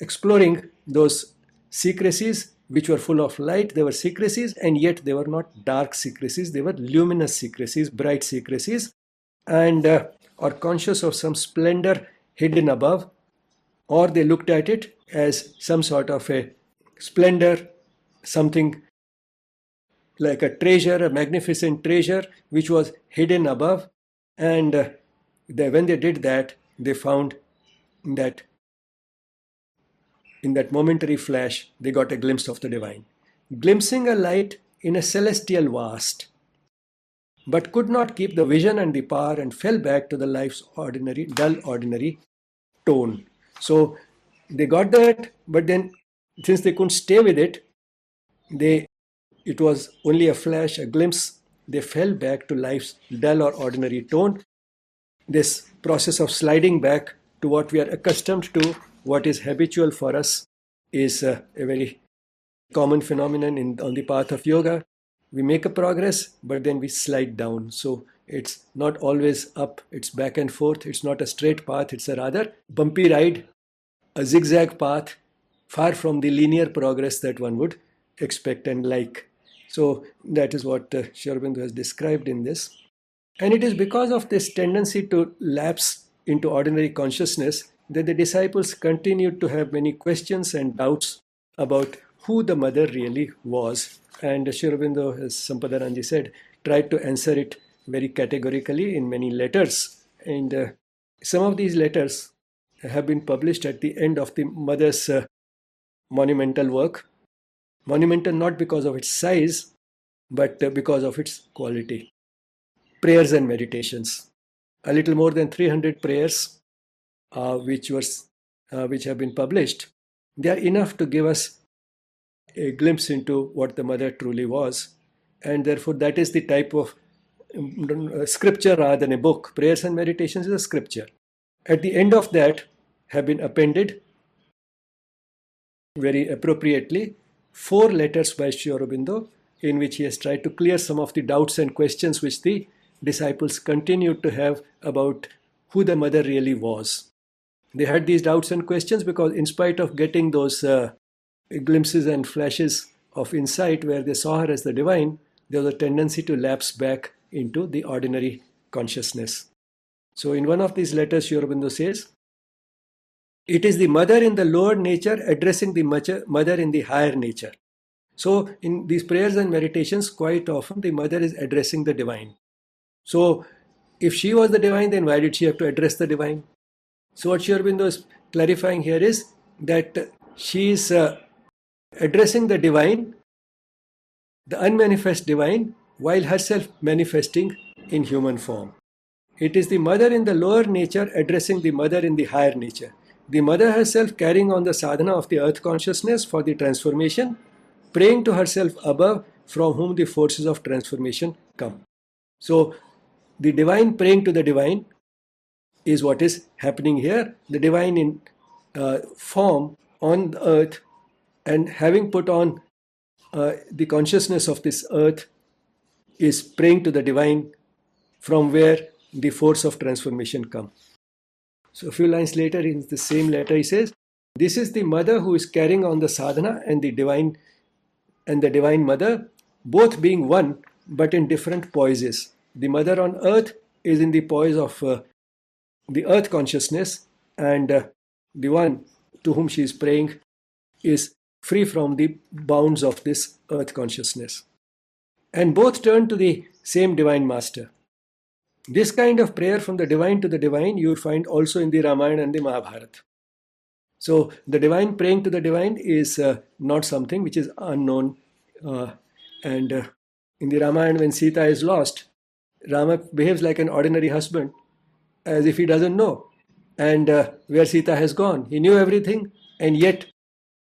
exploring those secrecies which were full of light. They were secrecies, and yet they were not dark secrecies. They were luminous secrecies, bright secrecies, and uh, are conscious of some splendor hidden above, or they looked at it as some sort of a splendor, something like a treasure, a magnificent treasure which was hidden above. And uh, they, when they did that, they found that in that momentary flash, they got a glimpse of the divine, glimpsing a light in a celestial vast, but could not keep the vision and the power and fell back to the life's ordinary, dull, ordinary tone. So they got that, but then since they couldn't stay with it, they it was only a flash, a glimpse, they fell back to life's dull or ordinary tone. This process of sliding back to what we are accustomed to, what is habitual for us, is uh, a very common phenomenon in, on the path of yoga. We make a progress, but then we slide down. So it's not always up, it's back and forth. It's not a straight path, it's a rather bumpy ride, a zigzag path, far from the linear progress that one would expect and like. So that is what uh, has described in this. And it is because of this tendency to lapse into ordinary consciousness that the disciples continued to have many questions and doubts about who the mother really was. And Sri Aurobindo, as Sampadanandaji said, tried to answer it very categorically in many letters. And uh, some of these letters have been published at the end of the mother's uh, monumental work. Monumental not because of its size, but uh, because of its quality. Prayers and meditations. A little more than 300 prayers, uh, which was uh, which have been published. They are enough to give us a glimpse into what the mother truly was, and therefore that is the type of um, scripture rather than a book. Prayers and meditations is a scripture. At the end of that have been appended very appropriately four letters by Sri Aurobindo in which he has tried to clear some of the doubts and questions which the disciples continued to have about who the mother really was. They had these doubts and questions because, in spite of getting those uh, glimpses and flashes of insight where they saw her as the divine, there was a tendency to lapse back into the ordinary consciousness. So, in one of these letters, Aurobindo says, It is the mother in the lower nature addressing the mother in the higher nature. So, in these prayers and meditations, quite often the mother is addressing the divine. So, if she was the divine, then why did she have to address the divine? So, what Aurobindo is clarifying here is that she is uh, addressing the divine, the unmanifest divine, while herself manifesting in human form. It is the mother in the lower nature addressing the mother in the higher nature. The mother herself carrying on the sadhana of the earth consciousness for the transformation, praying to herself above from whom the forces of transformation come. So, the divine praying to the divine is what is happening here. The divine in uh, form on earth and having put on uh, the consciousness of this earth is praying to the divine from where the force of transformation come. So a few lines later in the same letter he says, this is the mother who is carrying on the sadhana and the divine and the divine mother, both being one but in different poises. The mother on earth is in the poise of uh, the earth consciousness, and uh, the one to whom she is praying is free from the bounds of this earth consciousness. And both turn to the same divine master. This kind of prayer from the divine to the divine you find also in the Ramayana and the Mahabharata. So the divine praying to the divine is uh, not something which is unknown. Uh, and uh, in the Ramayana, when Sita is lost, Rama behaves like an ordinary husband as if he doesn't know and uh, where Sita has gone. He knew everything and yet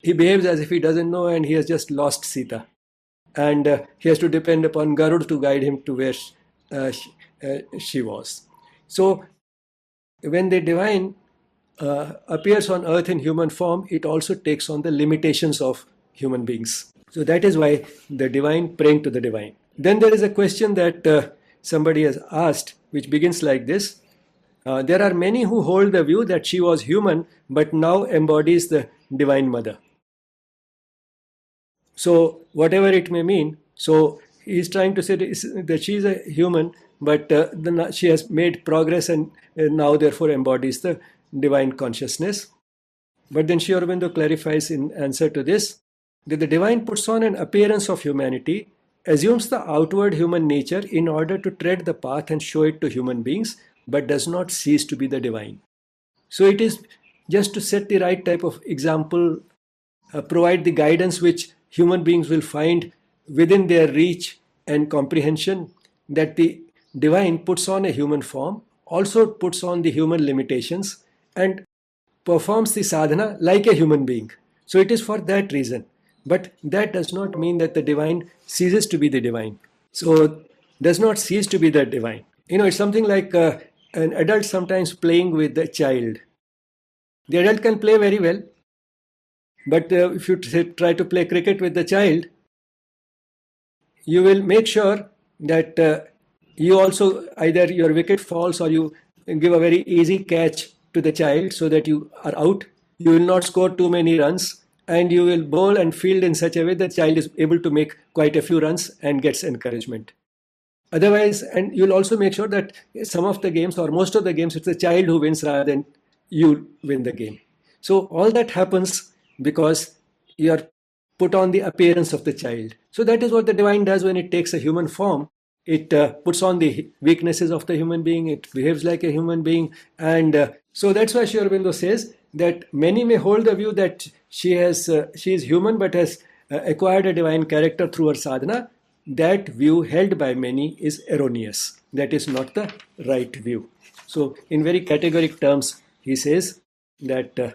he behaves as if he doesn't know and he has just lost Sita. And uh, he has to depend upon Garud to guide him to where uh, she, uh, she, was. So when the divine uh, appears on earth in human form, it also takes on the limitations of human beings. So that is why the divine praying to the divine. Then there is a question that uh, somebody has asked, which begins like this uh, there are many who hold the view that she was human but now embodies the Divine Mother. So, whatever it may mean, so he's trying to say that she is a human, but uh, the, she has made progress and uh, now, therefore, embodies the divine consciousness. But then Sri Aurobindo clarifies in answer to this that the divine puts on an appearance of humanity, assumes the outward human nature in order to tread the path and show it to human beings but does not cease to be the divine. So it is just to set the right type of example, uh, provide the guidance which human beings will find within their reach and comprehension that the divine puts on a human form, also puts on the human limitations, and performs the sadhana like a human being. So it is for that reason. But that does not mean that the divine ceases to be the divine. So does not cease to be the divine. You know, it's something like uh, an adult sometimes playing with the child. The adult can play very well, but uh, if you try to play cricket with the child, you will make sure that uh, you also either your wicket falls or you give a very easy catch to the child so that you are out. You will not score too many runs and you will bowl and field in such a way that child is able to make quite a few runs and gets encouragement. Otherwise, and you'll also make sure that some of the games or most of the games, it's the child who wins rather than you win the game. So all that happens because you're put on the appearance of the child. So that is what the divine does when it takes a human form. It uh, puts on the weaknesses of the human being. It behaves like a human being, and uh, so that's why Sri Aurobindo says that many may hold the view that she has uh, she is human but has uh, acquired a divine character through her sadhana. That view held by many is erroneous. That is not the right view. So, in very categoric terms, he says that uh,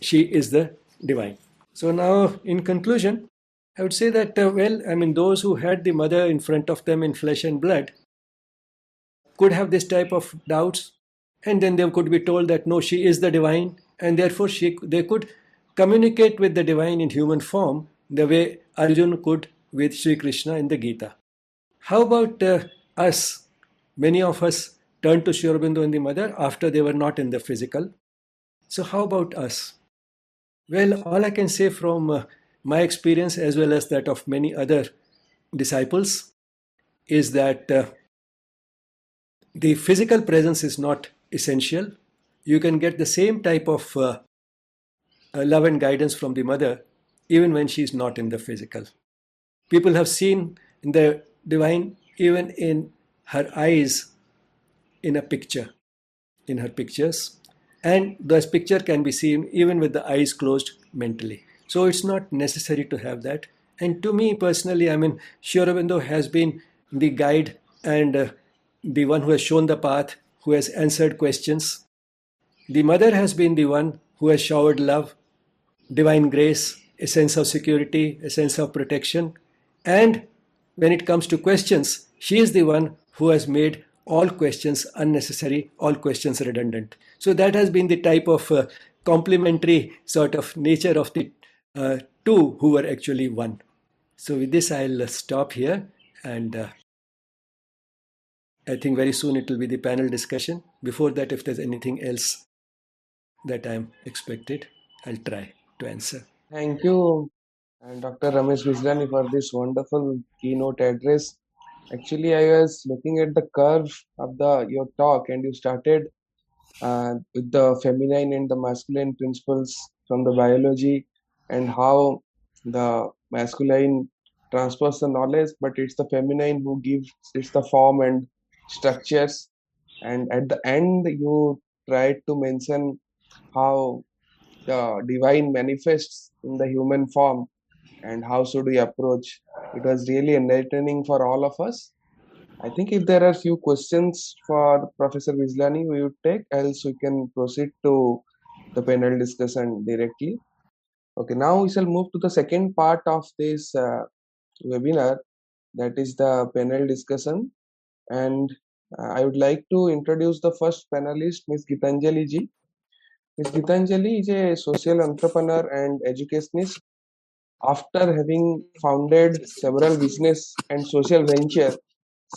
she is the divine. So now, in conclusion, I would say that, uh, well, I mean, those who had the mother in front of them in flesh and blood could have this type of doubts, and then they could be told that no, she is the divine, and therefore she, they could communicate with the divine in human form the way Arjun could with Sri Krishna in the Gita. How about uh, us? Many of us turned to Sri Aurobindo and the mother after they were not in the physical. So, how about us? Well, all I can say from uh, my experience, as well as that of many other disciples, is that uh, the physical presence is not essential. You can get the same type of uh, uh love and guidance from the mother even when she is not in the physical. People have seen the divine, even in her eyes, in a picture, in her pictures and this picture can be seen even with the eyes closed mentally. So it's not necessary to have that. And to me personally, I mean, Sri Aurobindo has been the guide and uh, the one who has shown the path, who has answered questions. The mother has been the one who has showered love, divine grace, a sense of security, a sense of protection. And when it comes to questions, she is the one who has made all questions unnecessary, all questions redundant. So that has been the type of uh, complementary sort of nature of the uh, two who were actually one. So with this, I'll stop here and uh, I think very soon it will be the panel discussion. Before that, if there's anything else that I'm expected, I'll try to answer. Thank you, and Dr. Ramesh Bijlani for this wonderful keynote address actually i was looking at the curve of the your talk and you started uh, with the feminine and the masculine principles from the biology and how the masculine transfers the knowledge but it's the feminine who gives it's the form and structures. And at the end you tried to mention how the divine manifests in the human form and how should we approach. It was really enlightening for all of us i think if there are few questions for professor Bijlani, we would take else we can proceed to the panel discussion directly. Okay now we shall move to the second part of this uh, webinar that is the panel discussion. And uh, i would like to introduce the first panelist ms gitanjali ji. Ms gitanjali is a social entrepreneur and educationist. After having founded several business and social ventures,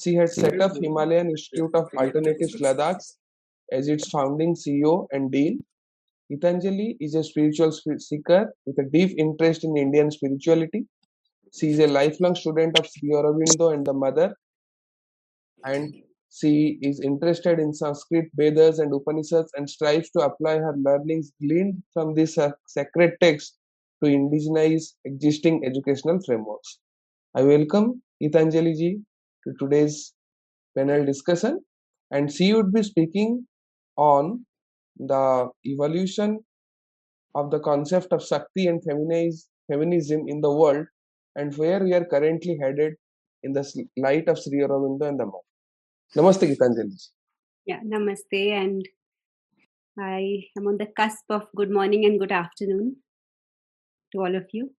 she had set up Himalayan Institute of Alternatives Ladakh as its founding CEO and dean. Gitanjali is a spiritual seeker with a deep interest in Indian spirituality. She is a lifelong student of Sri Aurobindo and the Mother, and she is interested in Sanskrit, Vedas, and Upanishads and strives to apply her learnings gleaned from these uh, sacred texts to indigenize existing educational frameworks. I welcome Gitanjali ji to today's panel discussion and she would be speaking on the evolution of the concept of Shakti and feminism in the world and where we are currently headed in the light of Sri Aurobindo and the monk. Namaste Gitanjali. Yeah, namaste and I am on the cusp of good morning and good afternoon to all of you.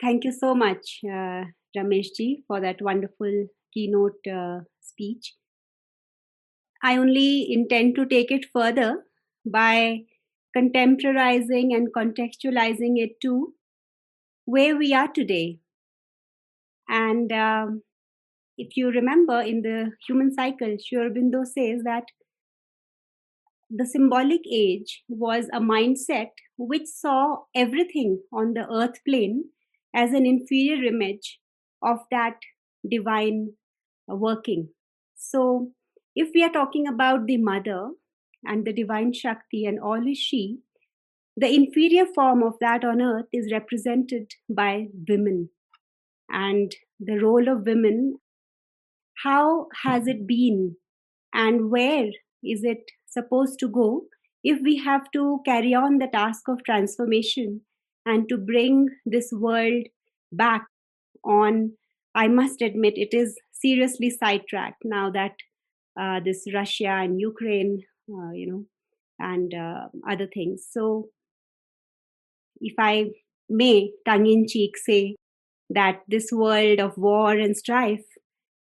Thank you so much, uh, Rameshji for that wonderful keynote uh, speech. I only intend to take it further by contemporizing and contextualizing it to where we are today. And um, if you remember in the human cycle, Sri Aurobindo says that the symbolic age was a mindset which saw everything on the earth plane as an inferior image of that divine working. So, if we are talking about the mother and the divine Shakti and all is she, the inferior form of that on earth is represented by women. And the role of women, how has it been and where is it supposed to go if we have to carry on the task of transformation and to bring this world back on i must admit it is seriously sidetracked now that uh, this russia and ukraine uh, you know and uh, other things so if i may tongue in cheek say that this world of war and strife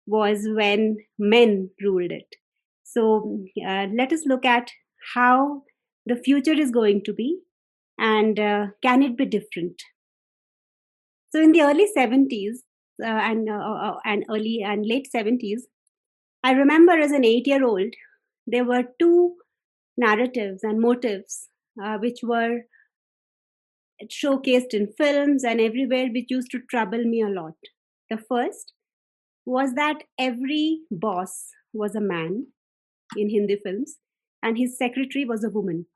was when men ruled it so uh, let us look at how the future is going to be and uh, can it be different? So in the early 70s uh, and, uh, uh, and early and late 70s, I remember as an eight year old, there were two narratives and motives uh, which were showcased in films and everywhere, which used to trouble me a lot. The first was that every boss was a man in Hindi films, and his secretary was a woman.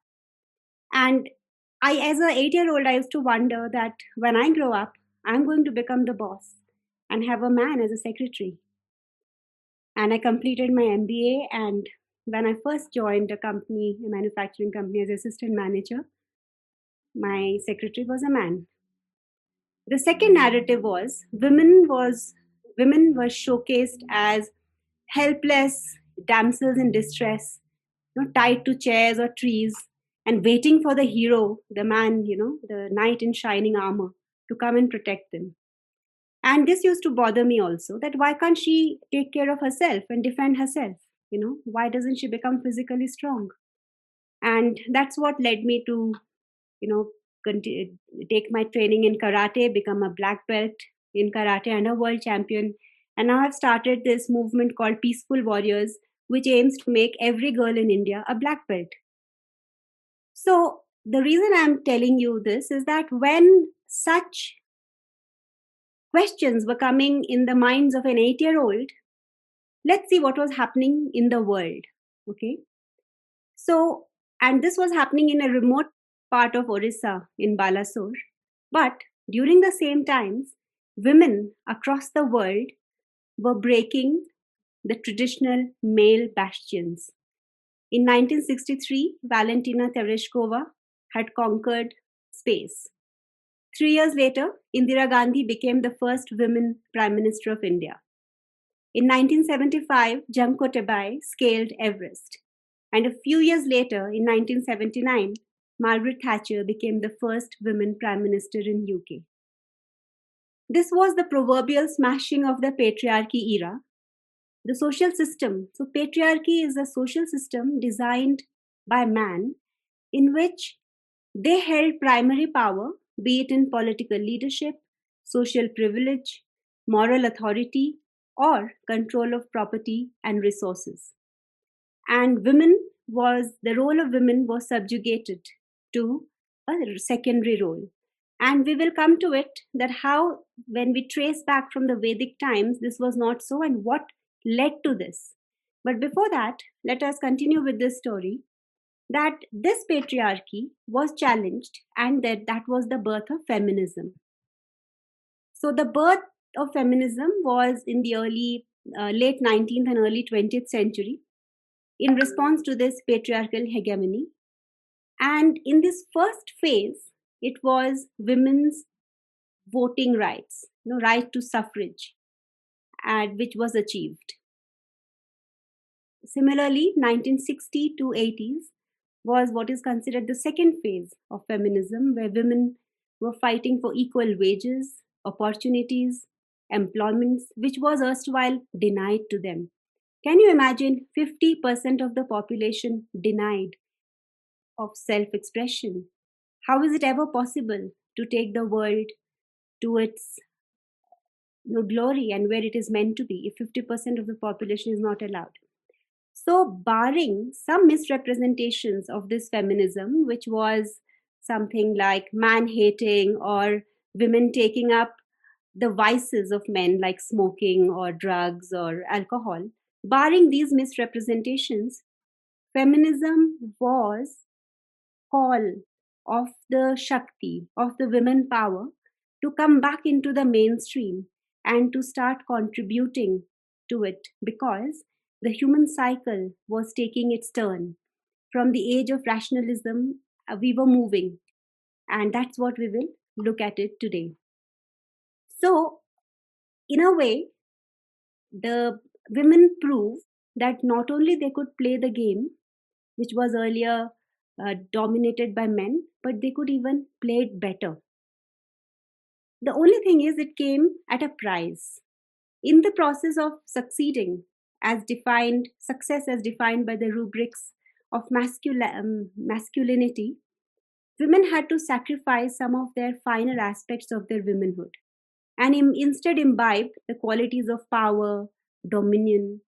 And I, as an eight year old, I used to wonder that when I grow up, I'm going to become the boss and have a man as a secretary. And I completed my MBA. And when I first joined a company, a manufacturing company, as assistant manager, my secretary was a man. The second mm-hmm. narrative was women was women were showcased as helpless, damsels in distress, you know, tied to chairs or trees and waiting for the hero, the man, you know, the knight in shining armor, to come and protect them. And this used to bother me also that why can't she take care of herself and defend herself? You know, why doesn't she become physically strong? And that's what led me to, you know, continue, take my training in karate, become a black belt in karate and a world champion and now I've started this movement called Peaceful Warriors, which aims to make every girl in India a black belt. So, the reason I'm telling you this is that when such questions were coming in the minds of an eight year old, let's see what was happening in the world. Okay. So, and this was happening in a remote part of Orissa in Balasore. But during the same times, women across the world were breaking the traditional male bastions. In 1963, Valentina Tereshkova had conquered space. Three years later, Indira Gandhi became the first woman Prime Minister of India. In 1975, Junko Tabei scaled Everest. And a few years later, in 1979, Margaret Thatcher became the first woman Prime Minister in UK. This was the proverbial smashing of the patriarchy era. The social system. So, patriarchy is a social system designed by man in which they held primary power, be it in political leadership, social privilege, moral authority, or control of property and resources. And women was the role of women was subjugated to a secondary role. And we will come to it that how when we trace back from the vedic times this was not so and what led to this. But before that let us continue with this story that this patriarchy was challenged and that that was the birth of feminism so the birth of feminism was in the early uh, late 19th and early 20th century in response to this patriarchal hegemony and in this first phase it was women's voting rights, you know, right to suffrage, and which was achieved. Similarly, 1960 to 80s was what is considered the second phase of feminism, where women were fighting for equal wages, opportunities, employments which was erstwhile denied to them. Can you imagine 50% of the population denied of self expression? How is it ever possible to take the world to its you know, glory and where it is meant to be if 50% of the population is not allowed? So, barring some misrepresentations of this feminism, which was something like man hating or women taking up the vices of men like smoking or drugs or alcohol, barring these misrepresentations, feminism was call of the Shakti, of the women power, to come back into the mainstream and to start contributing to it because the human cycle was taking its turn. From the age of rationalism, uh, we were moving, and that's what we will look at it today. So, in a way, the women prove that not only they could play the game, which was earlier uh, dominated by men, but they could even play it better. The only thing is, it came at a price. In the process of succeeding, as defined, success as defined by the rubrics of um, masculinity, women had to sacrifice some of their finer aspects of their womanhood and Im- instead imbibe the qualities of power, dominion,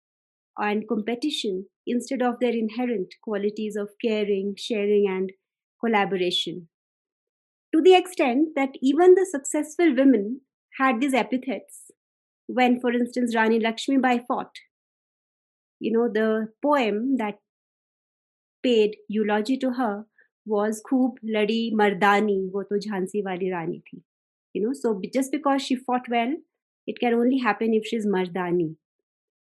and competition instead of their inherent qualities of caring, sharing, and collaboration. To the extent that even the successful women had these epithets when, for instance, Rani Lakshmi Bai fought. You know, the poem that paid eulogy to her was Khoob Ladi Mardani, wo to Jhansi wali Rani thi. You know, so just because she fought well, it can only happen if she's Mardani.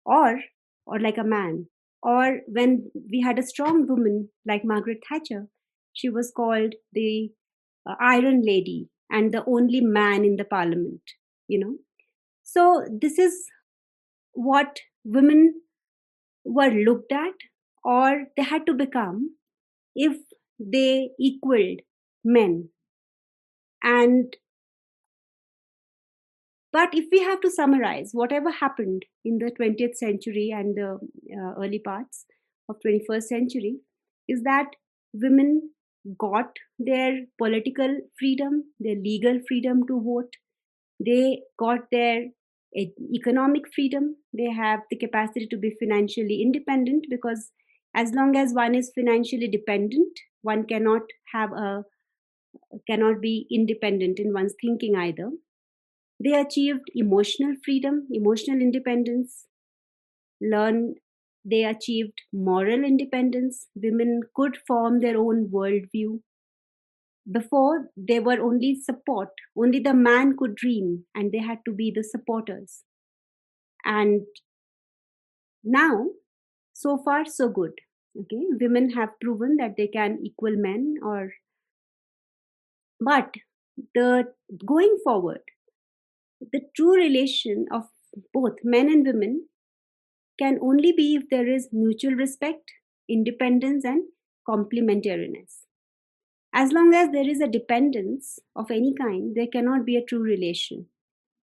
Or or like a man. Or when we had a strong woman like Margaret Thatcher, she was called the uh, Iron Lady and the only man in the parliament, you know. So, this is what women were looked at or they had to become if they equaled men. And but if we have to summarize whatever happened in the 20th century and the uh, early parts of 21st century is that women got their political freedom, their legal freedom to vote. They got their economic freedom. They have the capacity to be financially independent because as long as one is financially dependent, one cannot have a cannot be independent in one's thinking either. They achieved emotional freedom, emotional independence, learn they achieved moral independence. Women could form their own worldview. Before, they were only support, only the man could dream, and they had to be the supporters. And now, so far, so good. Okay, women have proven that they can equal men, or but the going forward, the true relation of both men and women can only be if there is mutual respect, independence, and complementariness. As long as there is a dependence of any kind, there cannot be a true relation.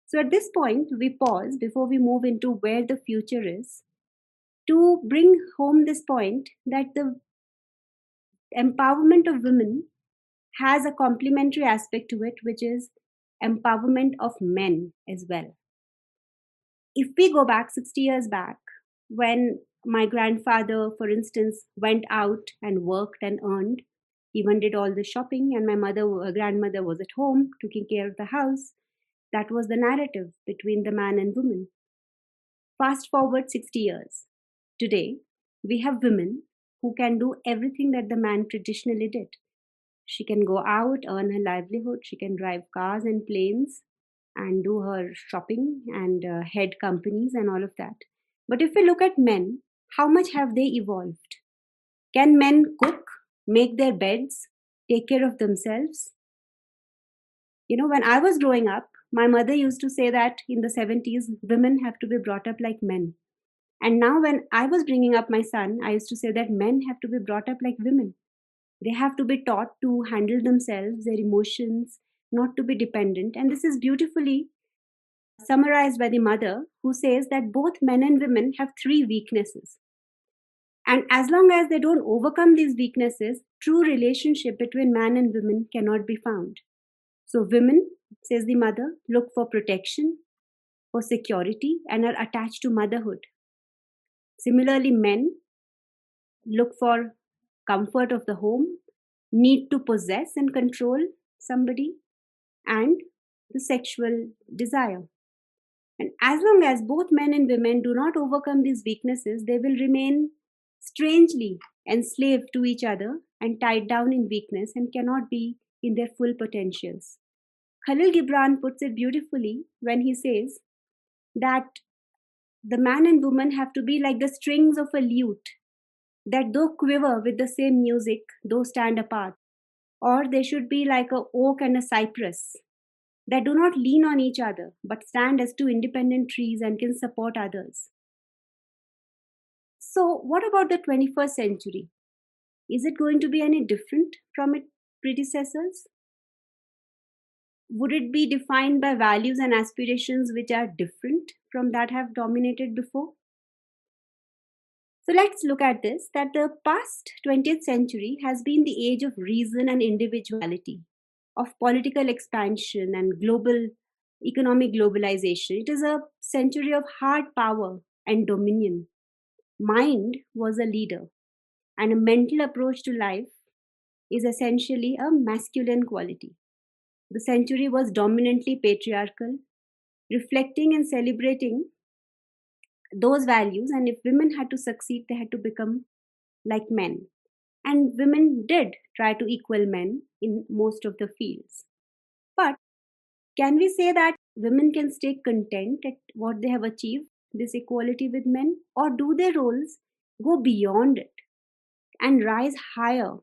So, at this point, we pause before we move into where the future is to bring home this point that the empowerment of women has a complementary aspect to it, which is empowerment of men as well. If we go back 60 years back, when my grandfather, for instance, went out and worked and earned, even did all the shopping, and my mother, uh, grandmother, was at home taking care of the house. That was the narrative between the man and woman. Fast forward 60 years. Today, we have women who can do everything that the man traditionally did. She can go out, earn her livelihood, she can drive cars and planes and do her shopping and uh, head companies and all of that. But if we look at men, how much have they evolved? Can men cook, make their beds, take care of themselves? You know, when I was growing up, my mother used to say that in the 70s, women have to be brought up like men. And now, when I was bringing up my son, I used to say that men have to be brought up like women. They have to be taught to handle themselves, their emotions, not to be dependent. And this is beautifully summarized by the mother, who says that both men and women have three weaknesses. And as long as they don't overcome these weaknesses, true relationship between man and women cannot be found. So, women, says the mother, look for protection, for security, and are attached to motherhood. Similarly, men look for comfort of the home, need to possess and control somebody, and the sexual desire. And as long as both men and women do not overcome these weaknesses, they will remain strangely enslaved to each other and tied down in weakness and cannot be in their full potentials. Khalil Gibran puts it beautifully when he says that the man and woman have to be like the strings of a lute that though quiver with the same music, though stand apart, or they should be like a oak and a cypress that do not lean on each other but stand as two independent trees and can support others. So, what about the 21st century? Is it going to be any different from its predecessors? Would it be defined by values and aspirations which are different from that have dominated before? So let's look at this that the past 20th century has been the age of reason and individuality, of political expansion and global economic globalization. It is a century of hard power and dominion. Mind was a leader, and a mental approach to life is essentially a masculine quality. The century was dominantly patriarchal, reflecting and celebrating those values and if women had to succeed they had to become like men. And women did try to equal men in most of the fields. But can we say that women can stay content at what they have achieved this equality with men or do their roles go beyond it and rise higher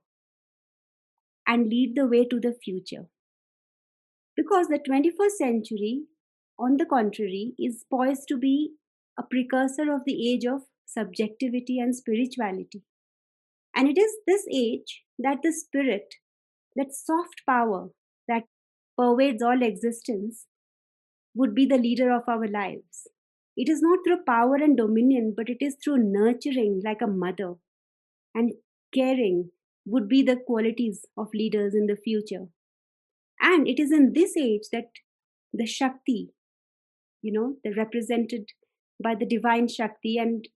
and lead the way to the future because the 21st century on the contrary is poised to be a precursor of the age of subjectivity and spirituality. And it is this age that the spirit, that soft power that pervades all existence, would be the leader of our lives. It is not through power and dominion, but it is through nurturing like a mother and caring would be the qualities of leaders in the future. And it is in this age that the Shakti, you know, the represented by the divine Shakti and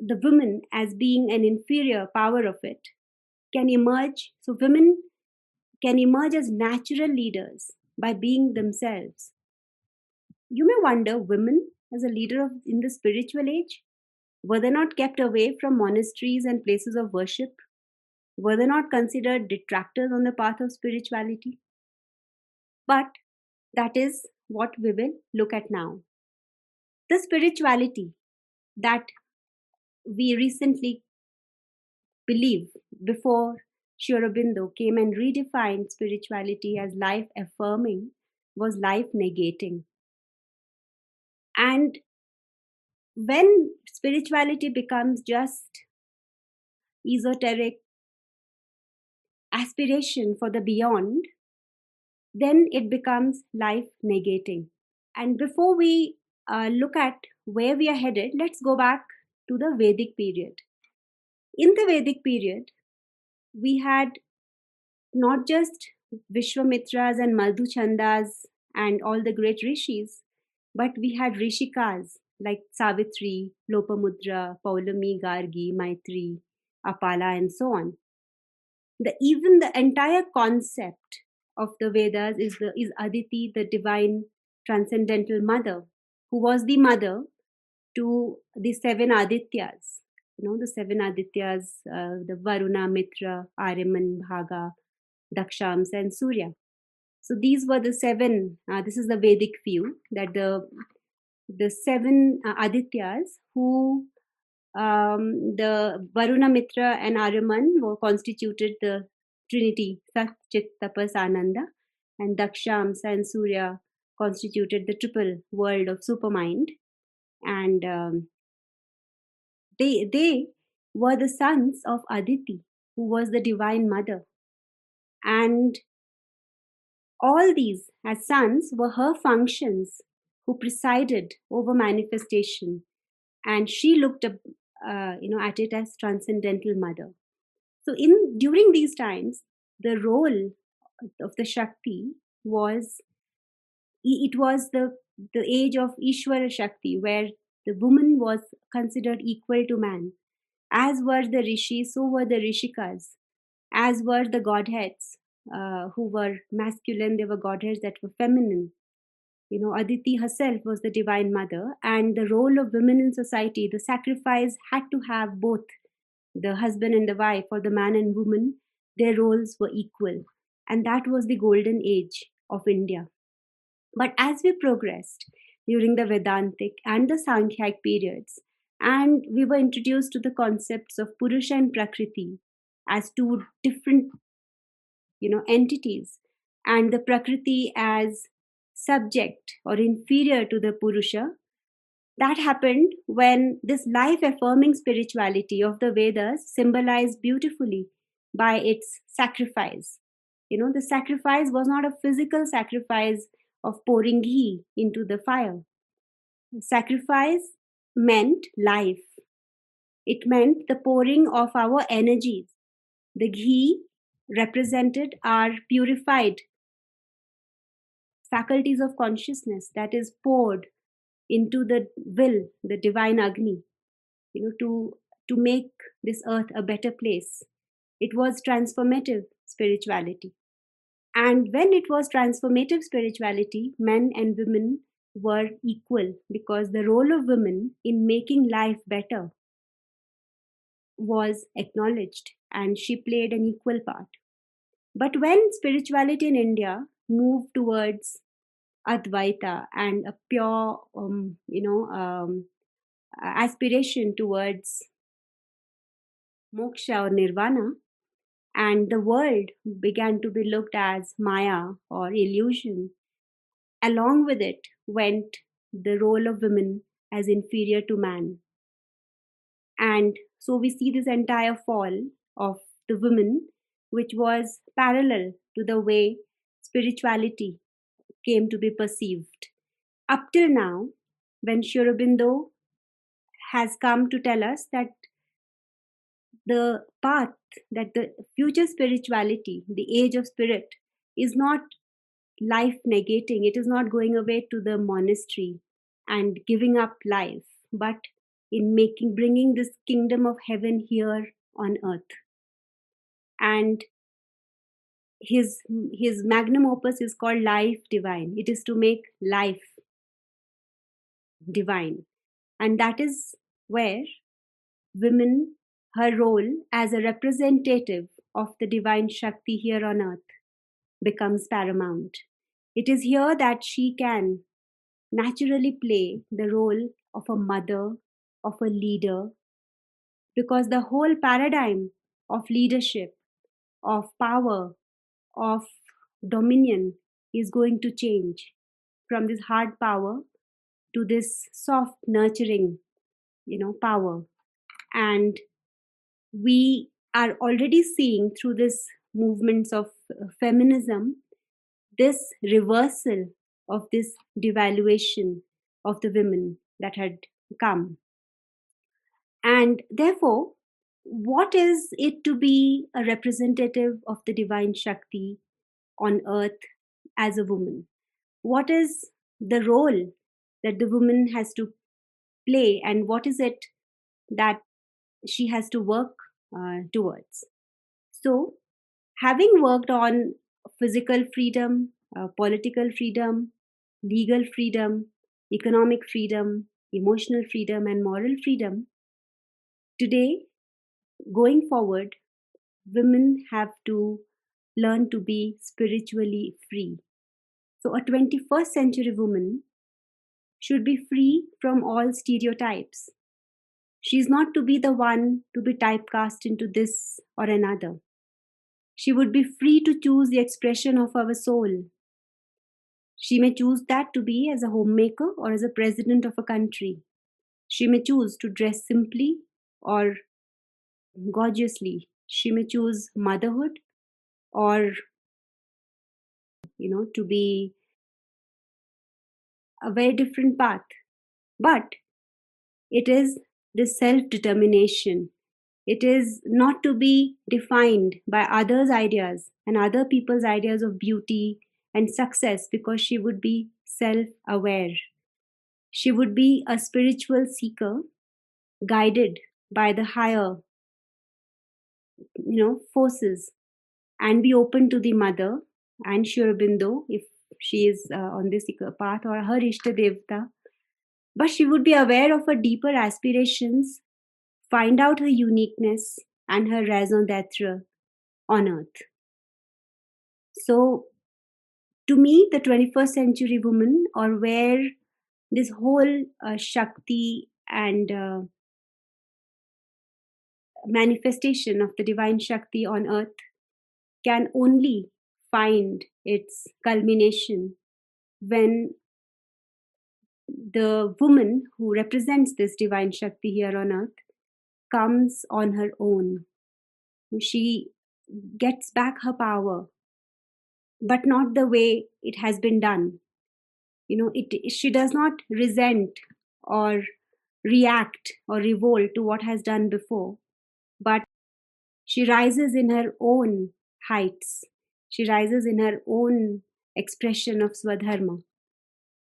the woman as being an inferior power of it can emerge. So, women can emerge as natural leaders by being themselves. You may wonder women as a leader of, in the spiritual age were they not kept away from monasteries and places of worship? Were they not considered detractors on the path of spirituality? But that is what we will look at now the spirituality that we recently believe before Sri Aurobindo came and redefined spirituality as life affirming was life negating. And when spirituality becomes just esoteric aspiration for the beyond, then it becomes life negating. And before we uh, look at where we are headed, let's go back to the Vedic period. In the Vedic period, we had not just Vishwamitras and Madhuchandas and all the great rishis, but we had rishikas like Savitri, Lopamudra, Paulami, Gargi, Maitreyi, Apala, and so on. The, even the entire concept of the Vedas is, the, is Aditi, the divine transcendental mother, who was the mother to the seven Adityas. You know, the seven Adityas, uh, the Varuna, Mitra, Aryaman, Bhaga, Dakshams, and Surya. So these were the seven. Uh, this is the Vedic view that the the seven uh, Adityas who um, the Varuna, Mitra, and Aryaman were constituted the Trinity, Sat, Chit, Tapas, Ananda, and Dakshams and Surya constituted the triple world of supermind and um, they they were the sons of aditi who was the divine mother and All these, as sons, were her functions who presided over manifestation, and she looked up, uh, you know, at it as transcendental mother. So, in during these times, the role of the Shakti was it was the the age of Ishwara Shakti, where the woman was considered equal to man. As were the rishis, so were the rishikas. As were the godheads, uh, who were masculine, there were godheads that were feminine. You know, Aditi herself was the divine mother, and the role of women in society, the sacrifice had to have both the husband and the wife, or the man and woman, their roles were equal. And that was the golden age of India. But as we progressed during the Vedantic and the Sankhyak periods, and we were introduced to the concepts of Purusha and Prakriti as two different you know entities and the prakriti as subject or inferior to the purusha. That happened when this life affirming spirituality of the vedas symbolized beautifully by its sacrifice. You know the sacrifice was not a physical sacrifice of pouring ghee into the fire. Sacrifice meant life. It meant the pouring of our energies. The ghee represented are purified faculties of consciousness that is poured into the will the divine agni you know to to make this earth a better place it was transformative spirituality and when it was transformative spirituality men and women were equal because the role of women in making life better was acknowledged and she played an equal part. But when spirituality in India moved towards Advaita and a pure, um, you know, um, aspiration towards moksha or nirvana, and the world began to be looked as Maya or illusion, along with it went the role of women as inferior to man. And so we see this entire fall of the women, which was parallel to the way spirituality came to be perceived. Up till now, when Sri has come to tell us that the path, that the future spirituality, the age of spirit, is not life negating, it is not going away to the monastery and giving up life, but in making bringing this kingdom of heaven here on earth and his his magnum opus is called life divine. It is to make life divine. And that is where women her role as a representative of the divine shakti here on earth becomes paramount. It is here that she can naturally play the role of a mother of a leader because the whole paradigm of leadership, of power, of dominion is going to change from this hard power to this soft, nurturing, you know, power. And we are already seeing through this movements of uh, feminism this reversal of this devaluation of the women that had come and therefore, what is it to be a representative of the divine Shakti on earth as a woman? What is the role that the woman has to play, and what is it that she has to work uh, towards? So, having worked on physical freedom, uh, political freedom, legal freedom, economic freedom, emotional freedom, and moral freedom, Today, going forward, women have to learn to be spiritually free. So, a 21st century woman should be free from all stereotypes. She is not to be the one to be typecast into this or another. She would be free to choose the expression of our soul. She may choose that to be as a homemaker or as a president of a country. She may choose to dress simply or gorgeously. She may choose motherhood or you know, to be a very different path. But it is the self determination. It is not to be defined by others' ideas and other people's ideas of beauty and success because she would be self aware. She would be a spiritual seeker guided by the higher you know forces and be open to the mother and Sri Aurobindo if she is uh, on this path or her Ishta Devta. But she would be aware of her deeper aspirations, find out her uniqueness and her raison d'etre on earth. So, to me, the 21st century woman, or where this whole uh, Shakti and uh, manifestation of the divine Shakti on earth can only find its culmination when the woman who represents this divine Shakti here on earth comes on her own. She gets back her power, but not the way it has been done. You know, it, she does not resent or react or revolt to what has done before, but she rises in her own heights she rises in her own expression of Swadharma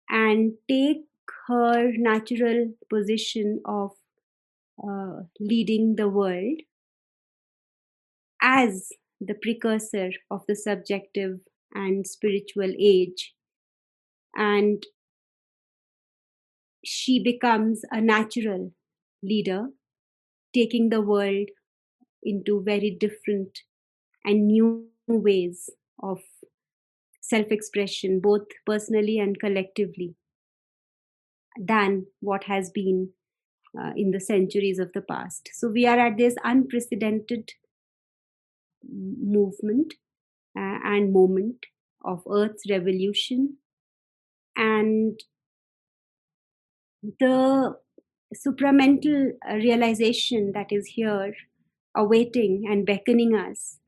and take her natural position of uh, leading the world as the precursor of the subjective and spiritual age. And she becomes a natural leader, taking the world into very different and new ways of self expression, both personally and collectively, than what has been uh, in the centuries of the past. So, we are at this unprecedented movement uh, and moment of Earth's revolution, and the supramental realization that is here awaiting and beckoning us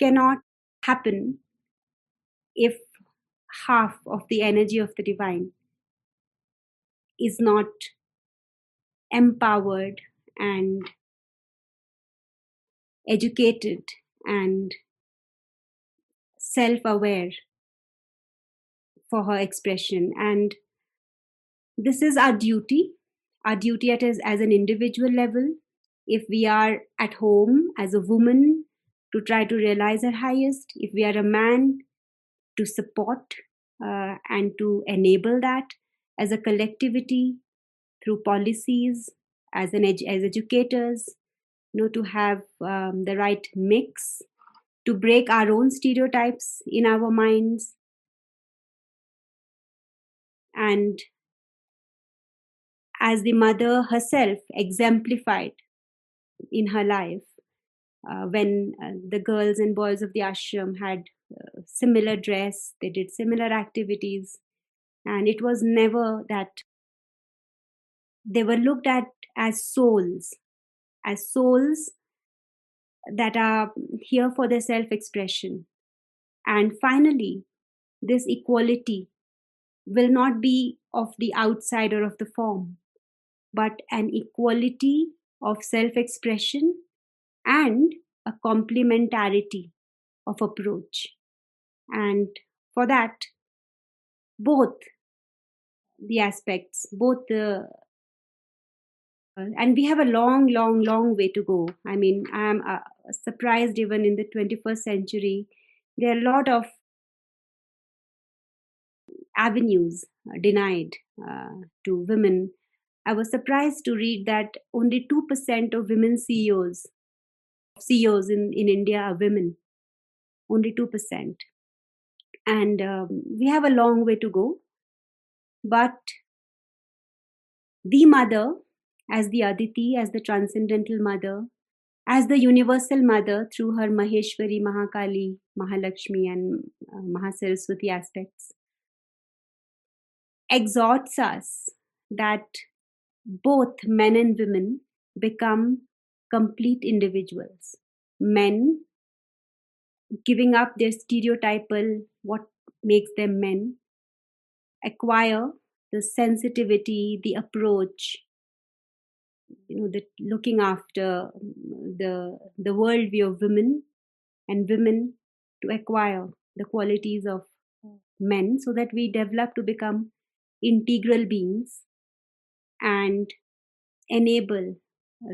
cannot happen if half of the energy of the divine is not empowered and educated and self aware for her expression. And this is our duty, our duty at as, as an individual level. If we are at home as a woman to try to realize our highest. If we are a man, to support uh, and to enable that as a collectivity through policies, as an edu- as educators, you know, to have um, the right mix, to break our own stereotypes in our minds, and as the mother herself exemplified in her life uh, when uh, the girls and boys of the ashram had uh, similar dress, they did similar activities, and it was never that they were looked at as souls, as souls that are here for their self expression. And finally, this equality will not be of the outside or of the form, but an equality of self expression and a complementarity of approach. And for that, both the aspects, both the and we have a long, long, long way to go. I mean, I am uh, surprised even in the 21st century, there are a lot of avenues denied uh, to women. I was surprised to read that only 2% of women CEOs CEOs in, in India are women, only 2%. And um, we have a long way to go. But the mother, as the Aditi, as the transcendental mother, as the universal mother through her Maheshwari, Mahakali, Mahalakshmi, and uh, Mahasaraswati aspects, exhorts us that both men and women become complete individuals. Men giving up their stereotypal what makes them men, acquire the sensitivity, the approach, you know, the looking after the the worldview of women and women to acquire the qualities of men so that we develop to become integral beings and enable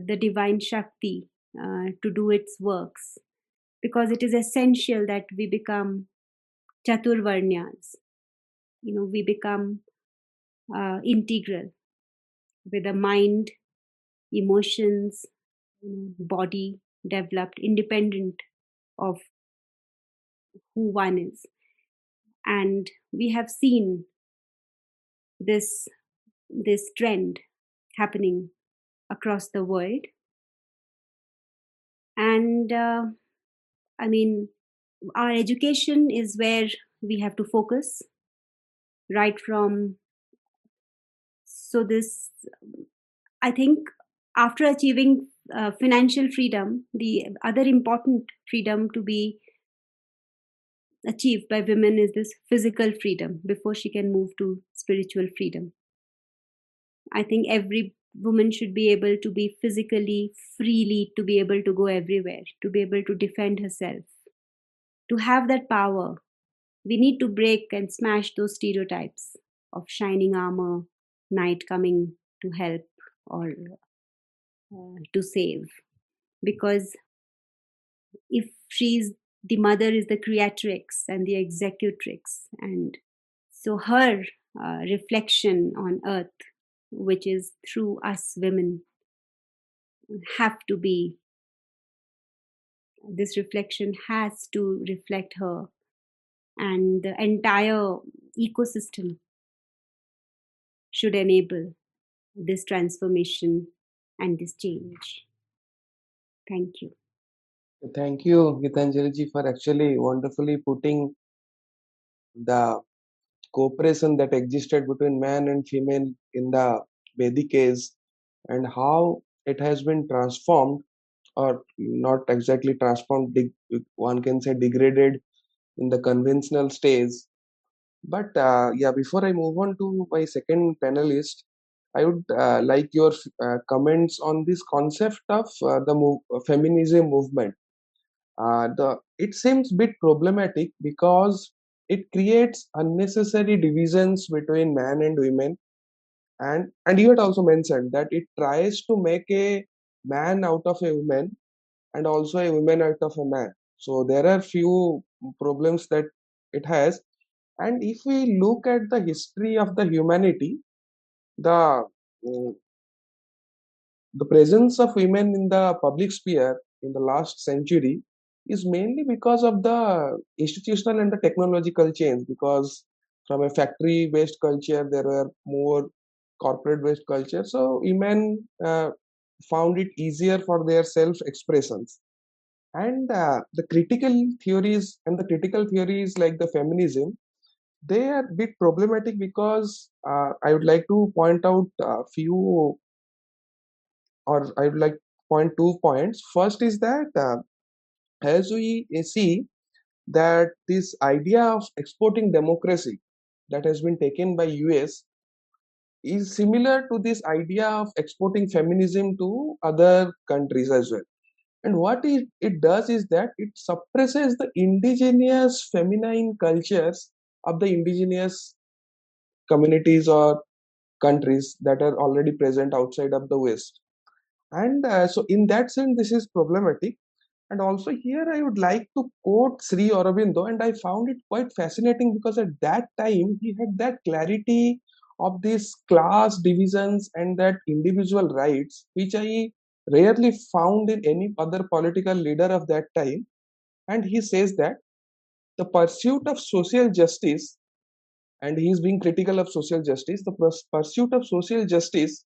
the divine Shakti uh, to do its works because it is essential that we become Chaturvarnyas. You know, we become uh, integral with the mind, emotions, body developed independent of who one is. And we have seen this this trend happening across the world. And uh, I mean, our education is where we have to focus right from. So, this, I think, after achieving uh, financial freedom, the other important freedom to be achieved by women is this physical freedom before she can move to spiritual freedom. I think every woman should be able to be physically freely to be able to go everywhere to be able to defend herself. To have that power we need to break and smash those stereotypes of shining armor knight coming to help or uh, to save. Because if she's the mother is the creatrix and the executrix and so her uh, reflection on earth which is through us women, have to be. This reflection has to reflect her and the entire ecosystem should enable this transformation and this change. Thank you. Thank you, Gitanjali ji, for actually wonderfully putting the cooperation that existed between man and female in the Vedic age and how it has been transformed or not exactly transformed one can say degraded in the conventional stage. But uh, yeah before i move on to my second panelist i would uh, like your uh, comments on this concept of uh, the feminism movement. Uh, the it seems bit problematic because it creates unnecessary divisions between men and women. And and you had also mentioned that it tries to make a man out of a woman and also a woman out of a man. So there are few problems that it has. And if we look at the history of the humanity the uh, the presence of women in the public sphere in the last century is mainly because of the institutional and the technological change because from a factory based culture there were more corporate based culture. So women uh, found it easier for their self expressions and uh, the critical theories and the critical theories like the feminism they are a bit problematic because uh, i would like to point out a few or i would like point two points. First is that uh, as we see that this idea of exporting democracy that has been taken by us is similar to this idea of exporting feminism to other countries as well. And what it, it does is that it suppresses the indigenous feminine cultures of the indigenous communities or countries that are already present outside of the west. And uh, so in that sense this is problematic and also here I would like to quote Sri Aurobindo, and I found it quite fascinating because at that time he had that clarity of these class divisions and that individual rights, which I rarely found in any other political leader of that time. And he says that the pursuit of social justice, and he is being critical of social justice, the pursuit of social justice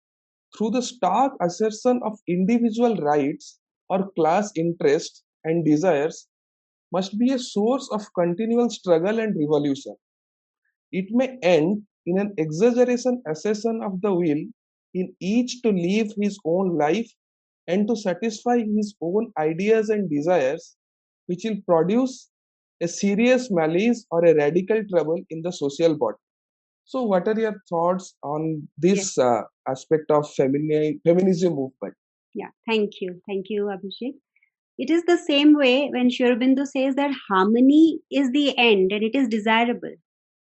through the stark assertion of individual rights or class interests and desires must be a source of continual struggle and revolution. It may end in an exaggeration assertion of the will in each to live his own life and to satisfy his own ideas and desires, which will produce a serious malice or a radical trouble in the social body. So, what are your thoughts on this uh, aspect of femini- feminism movement? Yeah, thank you. Thank you, Abhishek. It is the same way when Sri Aurobindo says that harmony is the end and it is desirable.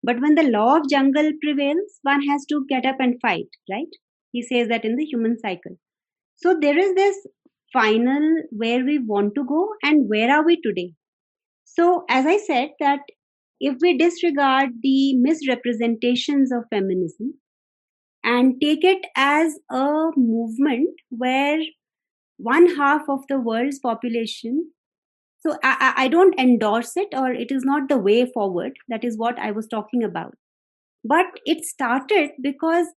But when the law of jungle prevails, one has to get up and fight, right? He says that in the human cycle. So there is this final where we want to go and where are we today. So, as I said, that if we disregard the misrepresentations of feminism and take it as a movement where one half of the world's population so I, I don't endorse it or it is not the way forward. That is what i was talking about. But it started because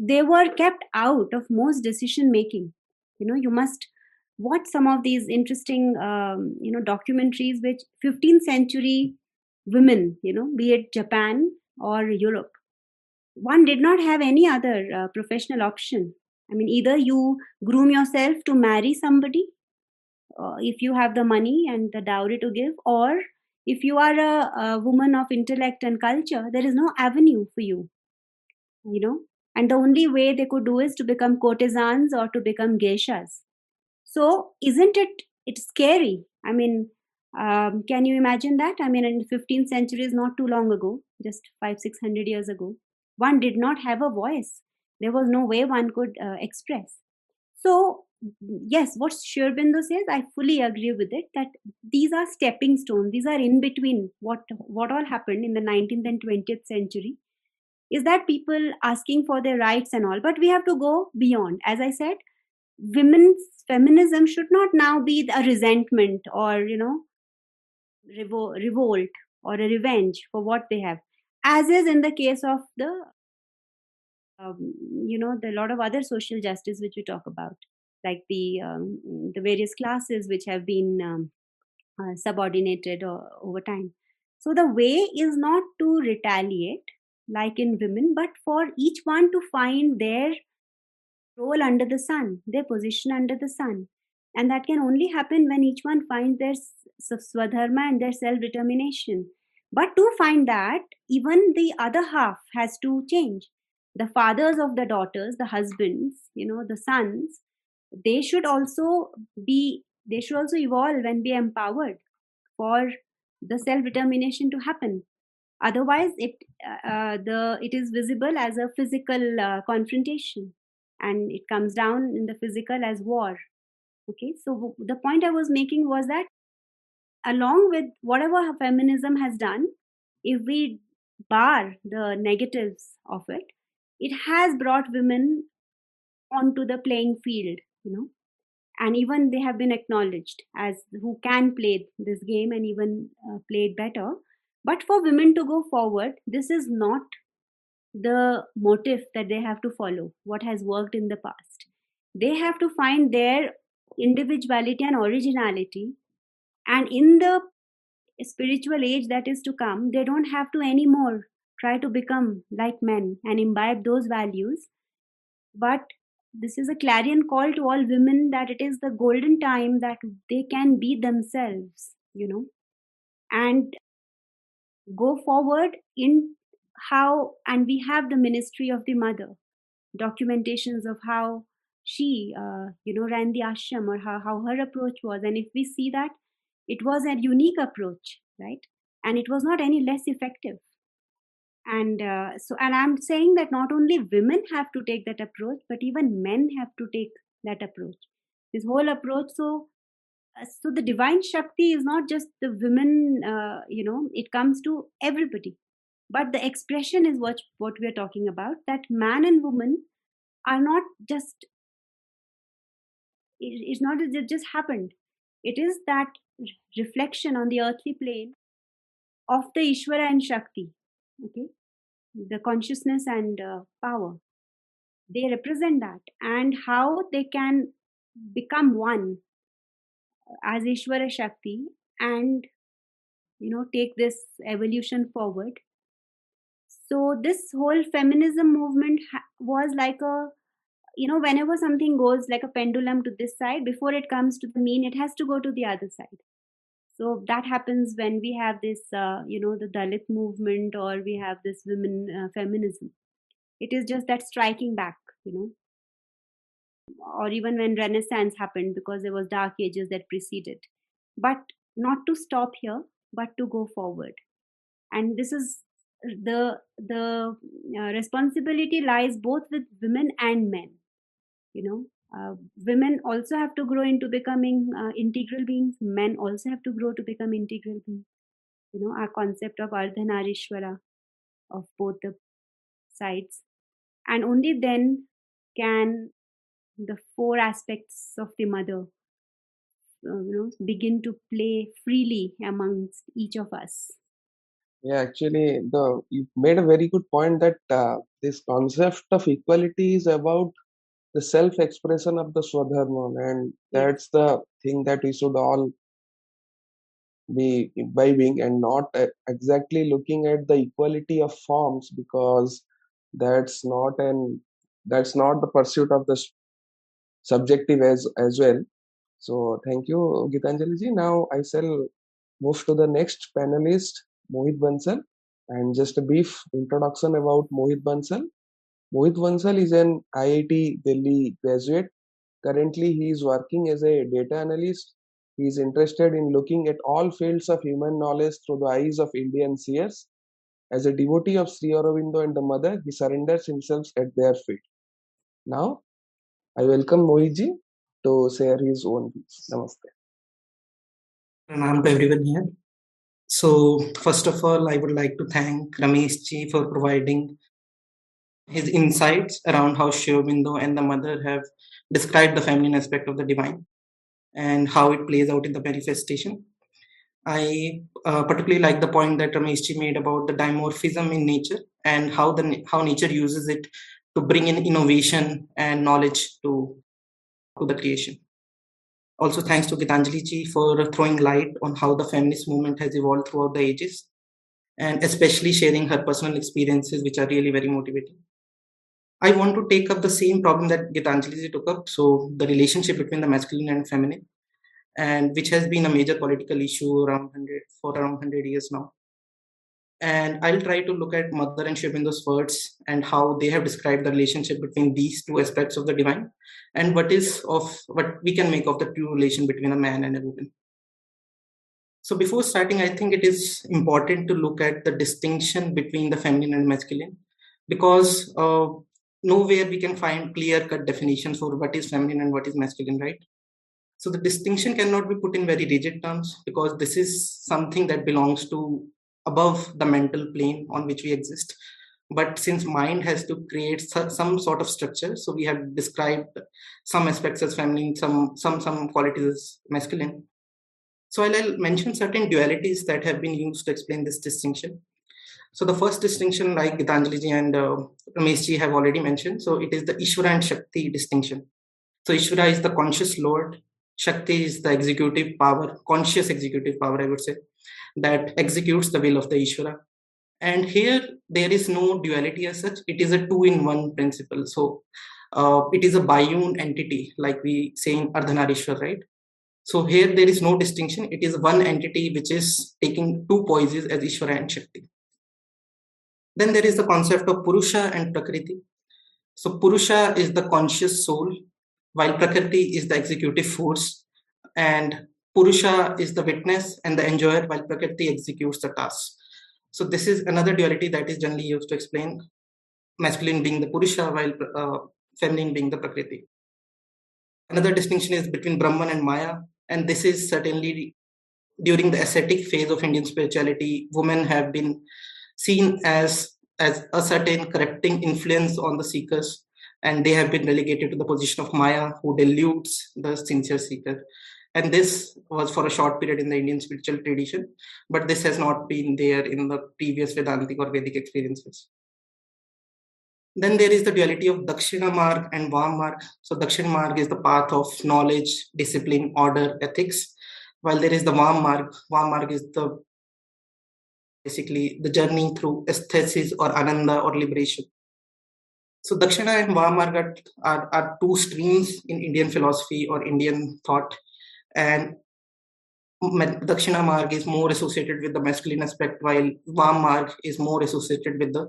they were kept out of most decision making. You know you must watch some of these interesting um, you know documentaries which 15th century women you know be it japan or europe one did not have any other uh, professional option. I mean either you groom yourself to marry somebody uh, if you have the money and the dowry to give or if you are a, a woman of intellect and culture there is no avenue for you you know? And the only way they could do is to become courtesans or to become geishas. So isn't it it's scary? I mean um, can you imagine that? I mean in the 15th century is not too long ago just 5 600 years ago one did not have a voice. There was no way one could uh, express. So yes what Sri Aurobindo says i fully agree with it that these are stepping stones these are in between what what all happened in the 19th and 20th century is that people asking for their rights and all. But we have to go beyond. As i said women's feminism should not now be a resentment or you know revol- revolt or a revenge for what they have as is in the case of the um, you know the lot of other social justice which we talk about like the um, the various classes which have been um, uh, subordinated or, over time. So the way is not to retaliate like in women but for each one to find their role under the sun their position under the sun. And that can only happen when each one finds their swadharma and their self determination but to find that even the other half has to change. The fathers of the daughters the husbands you know the sons they should also be they should also evolve and be empowered for the self determination to happen. Otherwise it uh, the it is visible as a physical uh, confrontation and it comes down in the physical as war. Okay so the point i was making was that along with whatever feminism has done if we bar the negatives of it it has brought women onto the playing field you know. And even they have been acknowledged as who can play this game and even uh, play it better. But for women to go forward this is not the motive that they have to follow what has worked in the past. They have to find their individuality and originality and in the spiritual age that is to come they don't have to anymore try to become like men and imbibe those values. But this is a clarion call to all women that it is the golden time that they can be themselves you know. And go forward in how and we have the ministry of the mother documentations of how she uh, you know ran the ashram or how, how her approach was. And if we see that it was a unique approach right? And it was not any less effective. And uh, so and i'm saying that not only women have to take that approach but even men have to take that approach. This whole approach so uh, so the divine shakti is not just the women uh, you know it comes to everybody. But the expression is what what we are talking about that man and woman are not just it, it's not it just happened. It is that reflection on the earthly plane of the ishvara and shakti okay? The consciousness and uh, power. They represent that. And how they can become one as ishvara shakti and you know take this evolution forward. So this whole feminism movement ha- was like a you know whenever something goes like a pendulum to this side before it comes to the mean it has to go to the other side so that happens when we have this uh, you know the dalit movement or we have this women uh, feminism. It is just that striking back you know. Or even when renaissance happened because there was dark ages that preceded. But not to stop here but to go forward. And this is the the uh, responsibility lies both with women and men you know uh, women also have to grow into becoming uh, integral beings. Men also have to grow to become integral beings. You know our concept of ardhanarishwara of both the sides. And only then can the four aspects of the mother uh, you know begin to play freely amongst each of us. Yeah, actually, the you made a very good point that uh, this concept of equality is about the self-expression of the Swadharma, and that's the thing that we should all be imbibing and not uh, exactly looking at the equality of forms because that's not an that's not the pursuit of the subjective as as well. So thank you, Gitanjali ji. Now I shall move to the next panelist, Mohit Bansal, and just a brief introduction about Mohit Bansal. Mohit Bansal is an IIT Delhi graduate. Currently, he is working as a data analyst. He is interested in looking at all fields of human knowledge through the eyes of Indian seers. As a devotee of Sri Aurobindo and the Mother, he surrenders himself at their feet. Now, I welcome Mohitji to share his own views. Namaste. Pranam to everyone here. So, first of all, I would like to thank Ramesh ji for providing his insights around how Sri Aurobindo and the mother have described the feminine aspect of the divine and how it plays out in the manifestation. I uh, particularly like the point that Ramesh ji made about the dimorphism in nature and how the how nature uses it to bring in innovation and knowledge to to the creation. Also, thanks to Gitanjali ji for throwing light on how the feminist movement has evolved throughout the ages, and especially sharing her personal experiences, which are really very motivating. I want to take up the same problem that Gitanjali took up, so the relationship between the masculine and feminine, and which has been a major political issue around 100 for around 100 years now. And I'll try to look at Mother and Sri words and how they have described the relationship between these two aspects of the divine, and what is of what we can make of the true relation between a man and a woman. So before starting, I think it is important to look at the distinction between the feminine and masculine, because uh, nowhere we can find clear-cut definitions for what is feminine and what is masculine, right? So the distinction cannot be put in very rigid terms because this is something that belongs to above the mental plane on which we exist. But since mind has to create some sort of structure, so we have described some aspects as feminine, some some some qualities as masculine. So I'll, I'll mention certain dualities that have been used to explain this distinction. So the first distinction, like Gitanjaliji and uh, Ramesh ji have already mentioned, so it is the Ishvara and Shakti distinction. So Ishvara is the conscious Lord, Shakti is the executive power, conscious executive power, I would say, that executes the will of the Ishvara. And here there is no duality as such. It is a two-in-one principle. So uh, it is a biune entity, like we say in Ardhanarishwar, right? So here there is no distinction. It is one entity which is taking two poises as Ishvara and Shakti. Then there is the concept of Purusha and Prakriti. So Purusha is the conscious soul, while Prakriti is the executive force, and Purusha is the witness and the enjoyer, while Prakriti executes the task. So this is another duality that is generally used to explain masculine being the Purusha, while uh, feminine being the Prakriti. Another distinction is between Brahman and Maya, and this is certainly during the ascetic phase of Indian spirituality, women have been seen as as a certain corrupting influence on the seekers, and they have been relegated to the position of Maya, who deludes the sincere seeker. And this was for a short period in the Indian spiritual tradition, but this has not been there in the previous Vedantic or Vedic experiences. Then there is the duality of Dakshina Marg and Vam Marg. So Dakshina Marg is the path of knowledge, discipline, order, ethics, while there is the Vam Marg. Vam Marg is the basically the journey through aesthesis or ananda or liberation. So Dakshina and Vam Marg are, are, are two streams in Indian philosophy or Indian thought, and Dakshina Marg is more associated with the masculine aspect, while Vam Marg is more associated with the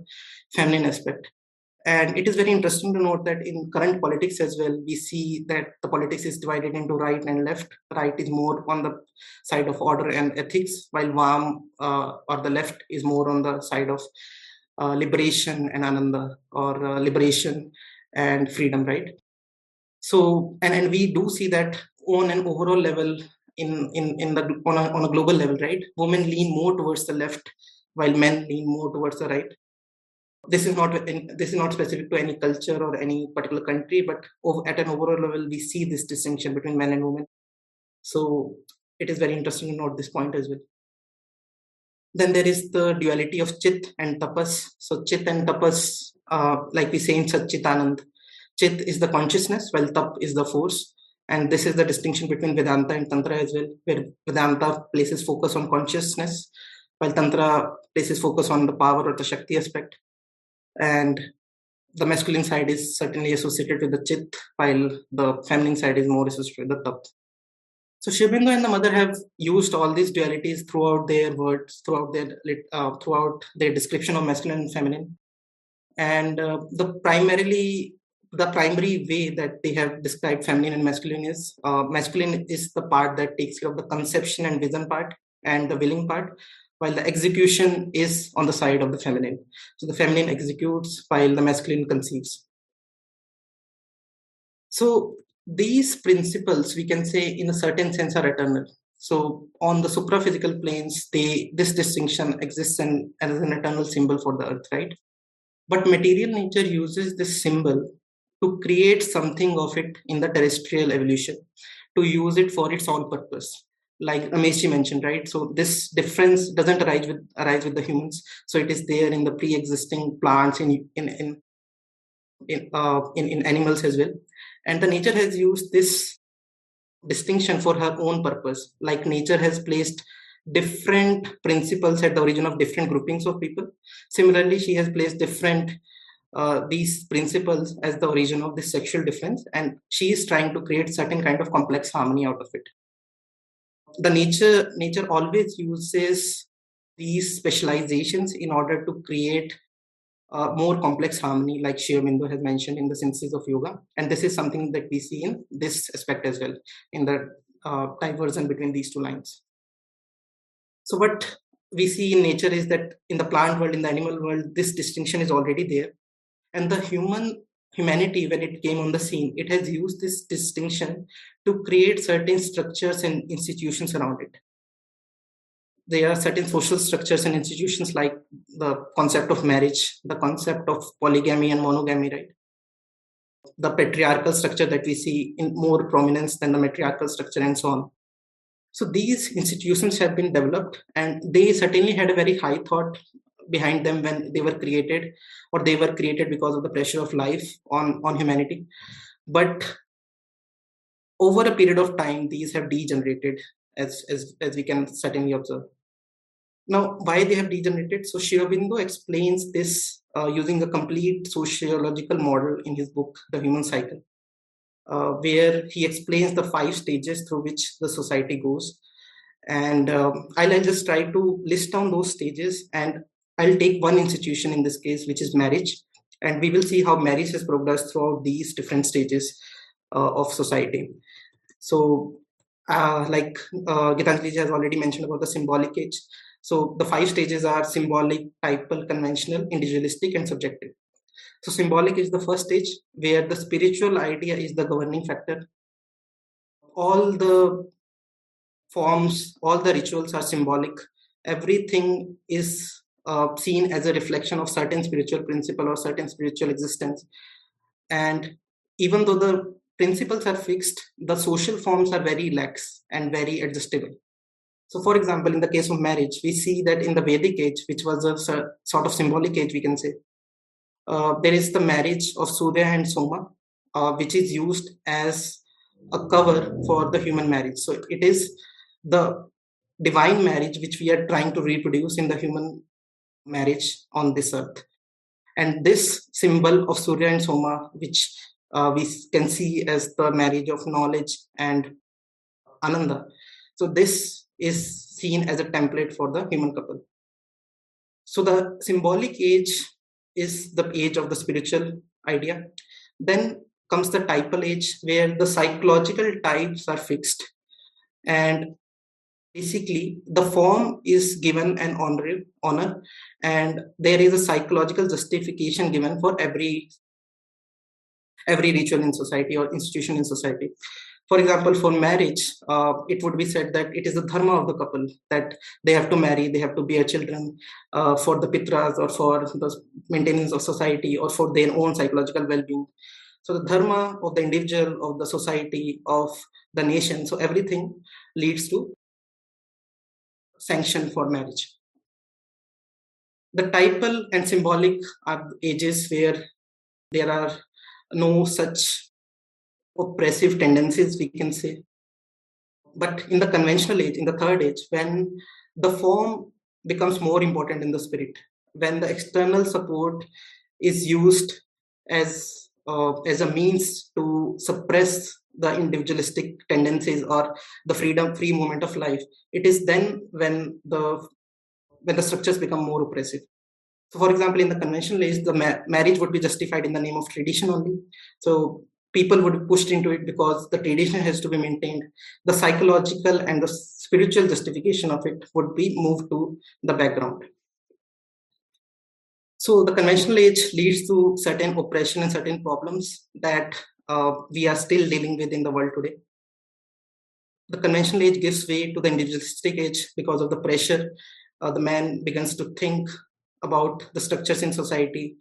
feminine aspect. And it is very interesting to note that in current politics as well, we see that the politics is divided into right and left. Right is more on the side of order and ethics, while Vam uh, or the left is more on the side of uh, liberation and Ananda or uh, liberation and freedom, right? So, and, and we do see that on an overall level, in, in, in the on a, on a global level, right? Women lean more towards the left, while men lean more towards the right this is not this is not specific to any culture or any particular country but at an overall level we see this distinction between men and women. So it is very interesting to note this point as well. Then there is the duality of chit and tapas. So chit and tapas uh, like we say in satchitanand chit is the consciousness while tap is the force. And this is the distinction between vedanta and tantra as well where vedanta places focus on consciousness while tantra places focus on the power or the shakti aspect and the masculine side is certainly associated with the chit while the feminine side is more associated with the tap. So Sri and the mother have used all these dualities throughout their words throughout their uh, throughout their description of masculine and feminine. And uh, the primarily the primary way that they have described feminine and masculine is uh, masculine is the part that takes care of the conception and vision part and the willing part while the execution is on the side of the feminine. So the feminine executes while the masculine conceives. So these principles, we can say, in a certain sense, are eternal. So on the supraphysical planes, they this distinction exists in, as an eternal symbol for the earth, right? But material nature uses this symbol to create something of it in the terrestrial evolution, to use it for its own purpose like Rameshji mentioned, right? So this difference doesn't arise with arise with the humans. So it is there in the pre-existing plants in in in in, uh, in in animals as well. And the nature has used this distinction for her own purpose. Like nature has placed different principles at the origin of different groupings of people. Similarly, she has placed different uh, these principles as the origin of this sexual difference, and she is trying to create certain kind of complex harmony out of it the nature nature always uses these specializations in order to create uh, more complex harmony, like Sri Aurobindo has mentioned in the synthesis of yoga. And this is something that we see in this aspect as well, in the uh, diversion between these two lines. So, what we see in nature is that in the plant world, in the animal world, this distinction is already there. And the human humanity, when it came on the scene, it has used this distinction to create certain structures and institutions around it. There are certain social structures and institutions like the concept of marriage, the concept of polygamy and monogamy, right? The patriarchal structure that we see in more prominence than the matriarchal structure, and so on. So these institutions have been developed, and they certainly had a very high thought behind them when they were created, or they were created because of the pressure of life on on humanity. But over a period of time, these have degenerated, as, as, as we can certainly observe. Now, why they have degenerated? So Sri explains this uh, using a complete sociological model in his book, The Human Cycle, uh, where he explains the five stages through which the society goes. And um, I'll just try to list down those stages, and I'll take one institution in this case, which is marriage, and we will see how marriage has progressed throughout these different stages uh, of society. So, uh, like uh, Gitanjali has already mentioned about the symbolic age. So, the five stages are symbolic, typal, conventional, individualistic, and subjective. So, symbolic is the first stage where the spiritual idea is the governing factor. All the forms, all the rituals are symbolic. Everything is uh, seen as a reflection of certain spiritual principle or certain spiritual existence. And even though the principles are fixed, the social forms are very lax and very adjustable. So, for example, in the case of marriage, we see that in the Vedic age, which was a sort of symbolic age, we can say, uh, there is the marriage of Surya and Soma, uh, which is used as a cover for the human marriage. So, it is the divine marriage which we are trying to reproduce in the human marriage on this earth. And this symbol of Surya and Soma, which uh, we can see as the marriage of knowledge and ananda so this is seen as a template for the human couple. So the symbolic age is the age of the spiritual idea. Then comes the typal age where the psychological types are fixed and basically the form is given an honor, honor and there is a psychological justification given for every every ritual in society or institution in society. For example for marriage uh, it would be said that it is the dharma of the couple that they have to marry they have to bear children uh, for the pitras or for the maintenance of society or for their own psychological well-being. So the dharma of the individual of the society of the nation so everything leads to sanction for marriage the typal and symbolic are ages where there are no such oppressive tendencies, we can say. But in the conventional age, in the third age, when the form becomes more important in the spirit, when the external support is used as uh, as a means to suppress the individualistic tendencies or the freedom free movement of life it is then when the when the structures become more oppressive so, for example, in the conventional age, the ma- marriage would be justified in the name of tradition only. So, people would be pushed into it because the tradition has to be maintained. The psychological and the spiritual justification of it would be moved to the background. So, the conventional age leads to certain oppression and certain problems that uh, we are still dealing with in the world today. The conventional age gives way to the individualistic age because of the pressure. Uh, the man begins to think about the structures in society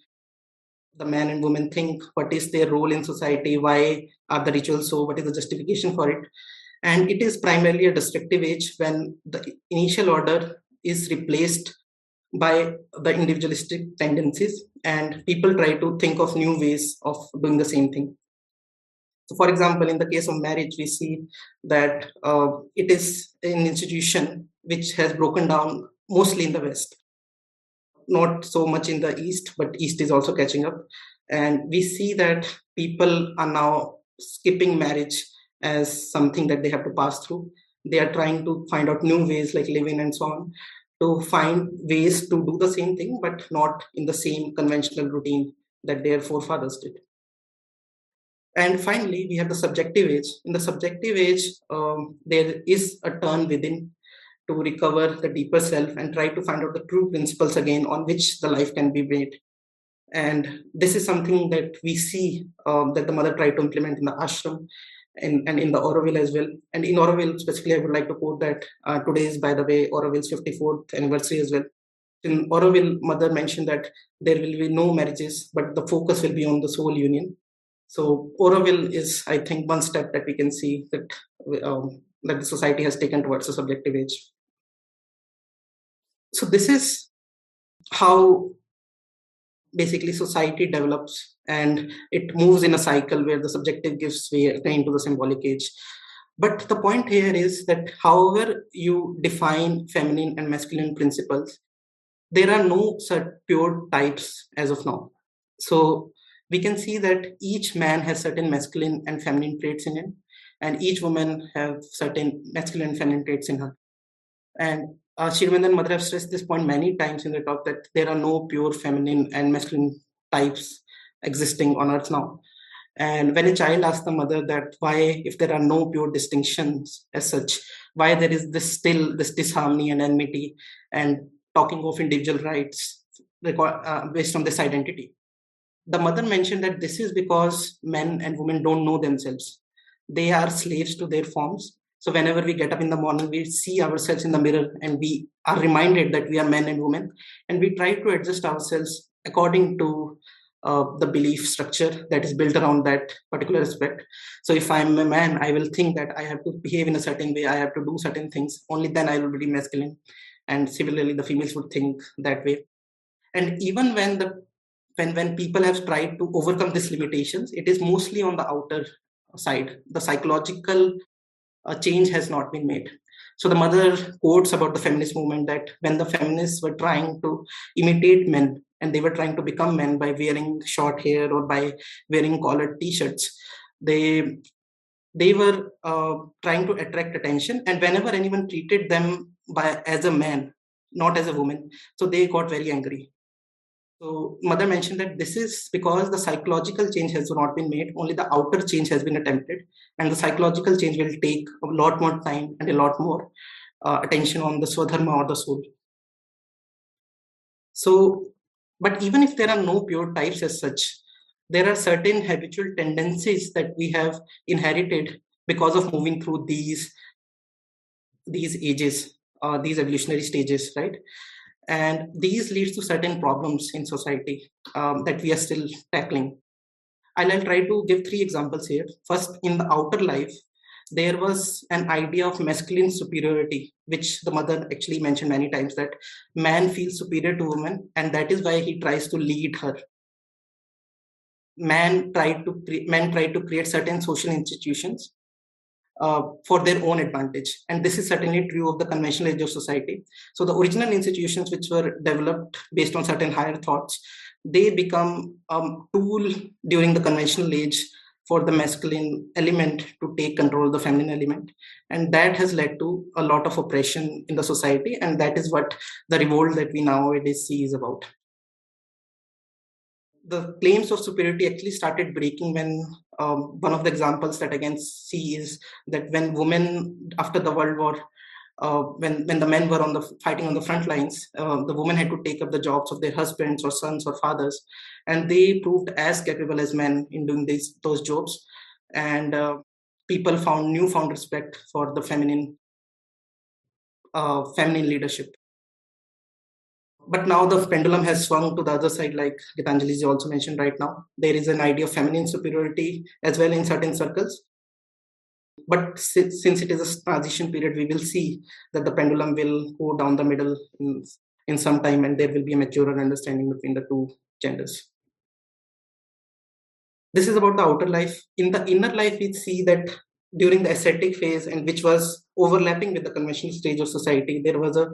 the man and woman think what is their role in society why are the rituals so what is the justification for it and it is primarily a destructive age when the initial order is replaced by the individualistic tendencies and people try to think of new ways of doing the same thing. So for example in the case of marriage we see that uh, it is an institution which has broken down mostly in the west. Not so much in the east but east is also catching up. And we see that people are now skipping marriage as something that they have to pass through. They are trying to find out new ways like living and so on to find ways to do the same thing but not in the same conventional routine that their forefathers did. And finally we have the subjective age. In the subjective age um, there is a turn within to recover the deeper self and try to find out the true principles again on which the life can be made. And this is something that we see um, that the mother tried to implement in the ashram and, and in the Auroville as well. And in Auroville, specifically, I would like to quote that uh, today is, by the way, Auroville's 54th anniversary as well. In Auroville, mother mentioned that there will be no marriages, but the focus will be on the soul union. So Auroville is, I think, one step that we can see that um, that the society has taken towards the subjective age. So this is how basically society develops and it moves in a cycle where the subjective gives way into the symbolic age. But the point here is that however you define feminine and masculine principles, there are no such pure types as of now. So we can see that each man has certain masculine and feminine traits in him and each woman have certain masculine and feminine traits in her. And uh, Mother have stressed this point many times in the talk that there are no pure feminine and masculine types existing on earth now. And when a child asks the mother that why, if there are no pure distinctions as such, why there is this still this disharmony and enmity and talking of individual rights uh, based on this identity. The mother mentioned that this is because men and women don't know themselves they are slaves to their forms so whenever we get up in the morning we see ourselves in the mirror and we are reminded that we are men and women. And we try to adjust ourselves according to uh, the belief structure that is built around that particular aspect. So if i'm a man i will think that i have to behave in a certain way i have to do certain things. Only then i will be masculine. And similarly the females would think that way. And even when the when when people have tried to overcome these limitations it is mostly on the outer side. The psychological uh, change has not been made. So the mother quotes about the feminist movement that when the feminists were trying to imitate men and they were trying to become men by wearing short hair or by wearing collared t-shirts they they were uh, trying to attract attention. And whenever anyone treated them by as a man not as a woman so they got very angry so mother mentioned that this is because the psychological change has not been made only the outer change has been attempted and the psychological change will take a lot more time and a lot more uh, attention on the swadharma or the soul. So but even if there are no pure types as such there are certain habitual tendencies that we have inherited because of moving through these these ages uh, these evolutionary stages right and these leads to certain problems in society um, that we are still tackling. I'll, try to give three examples here. First in the outer life there was an idea of masculine superiority which the mother actually mentioned many times that man feels superior to woman and that is why he tries to lead her. Man tried to men tried to create certain social institutions uh, for their own advantage. And this is certainly true of the conventional age of society. So the original institutions which were developed based on certain higher thoughts they become a tool during the conventional age for the masculine element to take control of the feminine element. And that has led to a lot of oppression in the society. And that is what the revolt that we nowadays see is about. The claims of superiority actually started breaking when um, one of the examples that I can see is that when women after the World War, uh, when when the men were on the fighting on the front lines, uh, the women had to take up the jobs of their husbands or sons or fathers, and they proved as capable as men in doing these those jobs, and uh, people found newfound respect for the feminine uh, feminine leadership but now the pendulum has swung to the other side, like Gitanjali also mentioned right now. There is an idea of feminine superiority as well in certain circles. But since it is a transition period, we will see that the pendulum will go down the middle in, in some time and there will be a maturer understanding between the two genders. This is about the outer life. In the inner life, we see that during the ascetic phase, and which was overlapping with the conventional stage of society, there was a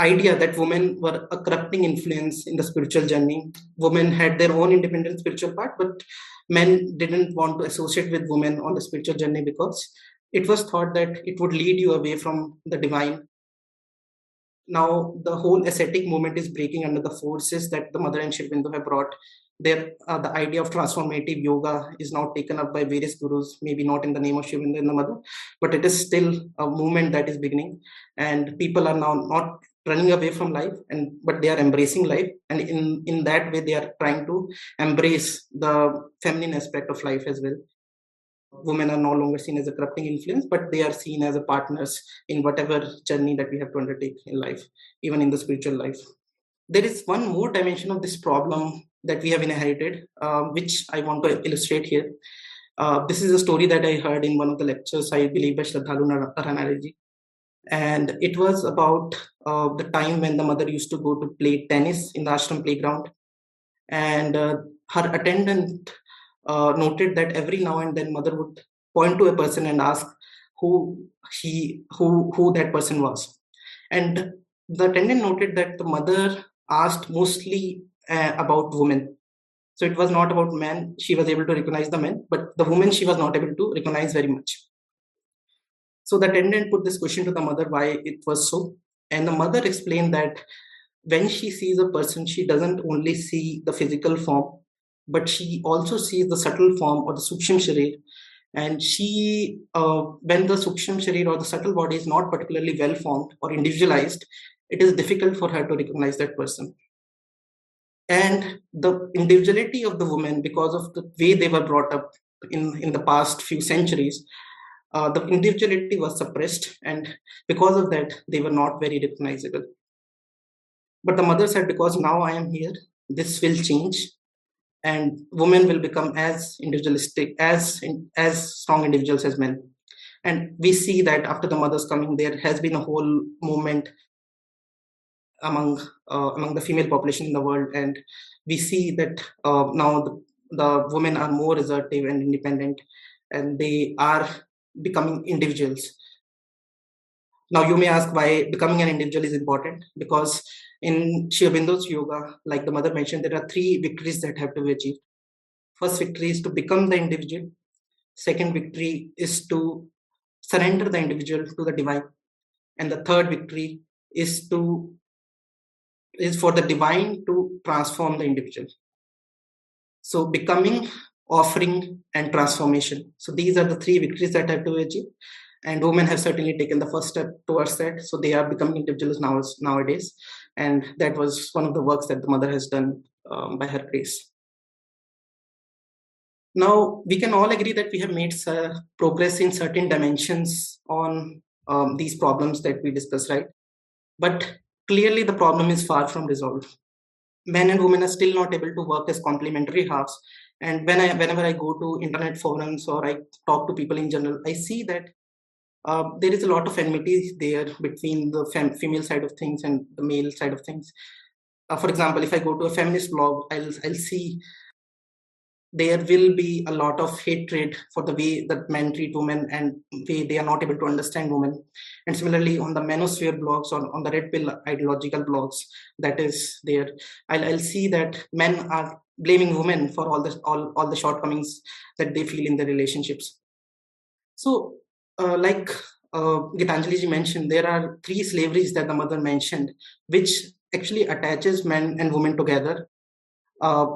idea that women were a corrupting influence in the spiritual journey. Women had their own independent spiritual part, but men didn't want to associate with women on the spiritual journey because it was thought that it would lead you away from the divine. Now, the whole ascetic movement is breaking under the forces that the Mother and Aurobindo have brought. There, uh, the idea of transformative yoga is now taken up by various gurus, maybe not in the name of Aurobindo and the Mother, but it is still a movement that is beginning. And people are now not running away from life and but they are embracing life. And in in that way they are trying to embrace the feminine aspect of life as well. Women are no longer seen as a corrupting influence but they are seen as a partners in whatever journey that we have to undertake in life even in the spiritual life. There is one more dimension of this problem that we have inherited uh, which i want to illustrate here. Uh, this is a story that i heard in one of the lectures i believe by Shraddhalu Ranade and it was about uh, the time when the mother used to go to play tennis in the ashram playground. And uh, her attendant uh, noted that every now and then mother would point to a person and ask who he who who that person was. And the attendant noted that the mother asked mostly uh, about women. So it was not about men. She was able to recognize the men but the women she was not able to recognize very much so the attendant put this question to the mother why it was so. And the mother explained that when she sees a person, she doesn't only see the physical form, but she also sees the subtle form or the suksham sharir. And she, uh, when the suksham sharir or the subtle body is not particularly well formed or individualized, it is difficult for her to recognize that person. And the individuality of the woman, because of the way they were brought up in, in the past few centuries, uh, the individuality was suppressed, and because of that, they were not very recognizable. But the mother said, Because now I am here, this will change, and women will become as individualistic, as, as strong individuals as men. And we see that after the mother's coming, there has been a whole movement among uh, among the female population in the world, and we see that uh, now the, the women are more assertive and independent, and they are becoming individuals. Now, you may ask why becoming an individual is important because in Sri Aurobindo's yoga, like the mother mentioned, there are three victories that have to be achieved. First victory is to become the individual. second victory is to surrender the individual to the divine and the third victory is to is for the divine to transform the individual so becoming offering and transformation. So these are the three victories that have to achieve. And women have certainly taken the first step towards that. So they are becoming individuals now nowadays. And that was one of the works that the mother has done um, by her grace. Now we can all agree that we have made uh, progress in certain dimensions on um, these problems that we discussed right? But clearly the problem is far from resolved. Men and women are still not able to work as complementary halves and when i whenever i go to internet forums or i talk to people in general i see that uh, there is a lot of enmity there between the fem- female side of things and the male side of things. Uh, for example, if I go to a feminist blog, I'll I'll see there will be a lot of hatred for the way that men treat women and way they are not able to understand women. And similarly, on the manosphere blogs or on the red pill ideological blogs, that is there, I'll, I'll see that men are blaming women for all the all, all the shortcomings that they feel in their relationships. So uh, like uh, Gitanjali ji mentioned, there are three slaveries that the mother mentioned, which actually attaches men and women together, uh,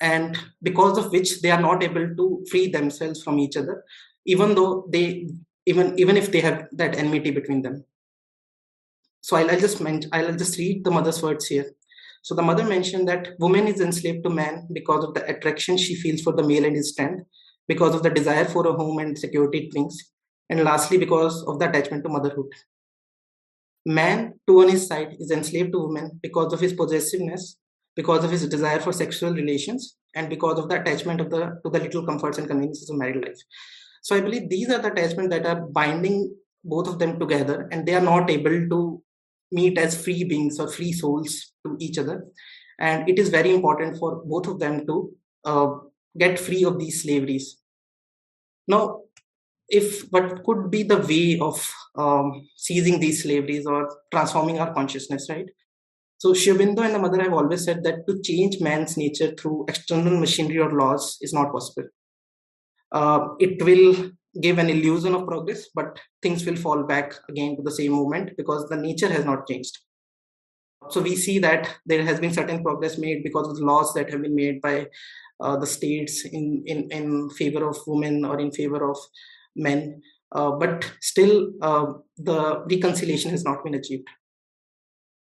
and because of which they are not able to free themselves from each other, even though they even even if they have that enmity between them. So I'll, I'll just mention, I'll just read the mother's words here. So the mother mentioned that woman is enslaved to man because of the attraction she feels for the male and his strength, because of the desire for a home and security it brings, and lastly because of the attachment to motherhood. Man, to on his side, is enslaved to woman because of his possessiveness, because of his desire for sexual relations, and because of the attachment of the to the little comforts and conveniences of married life. So I believe these are the attachments that are binding both of them together, and they are not able to meet as free beings or free souls to each other. And it is very important for both of them to uh, get free of these slaveries. Now, if what could be the way of um, seizing these slaveries or transforming our consciousness, right? So Sri Aurobindo and the mother have always said that to change man's nature through external machinery or laws is not possible. Uh, it will give an illusion of progress, but things will fall back again to the same moment because the nature has not changed. So we see that there has been certain progress made because of the laws that have been made by uh, the states in, in, in favor of women or in favor of men, uh, but still uh, the reconciliation has not been achieved.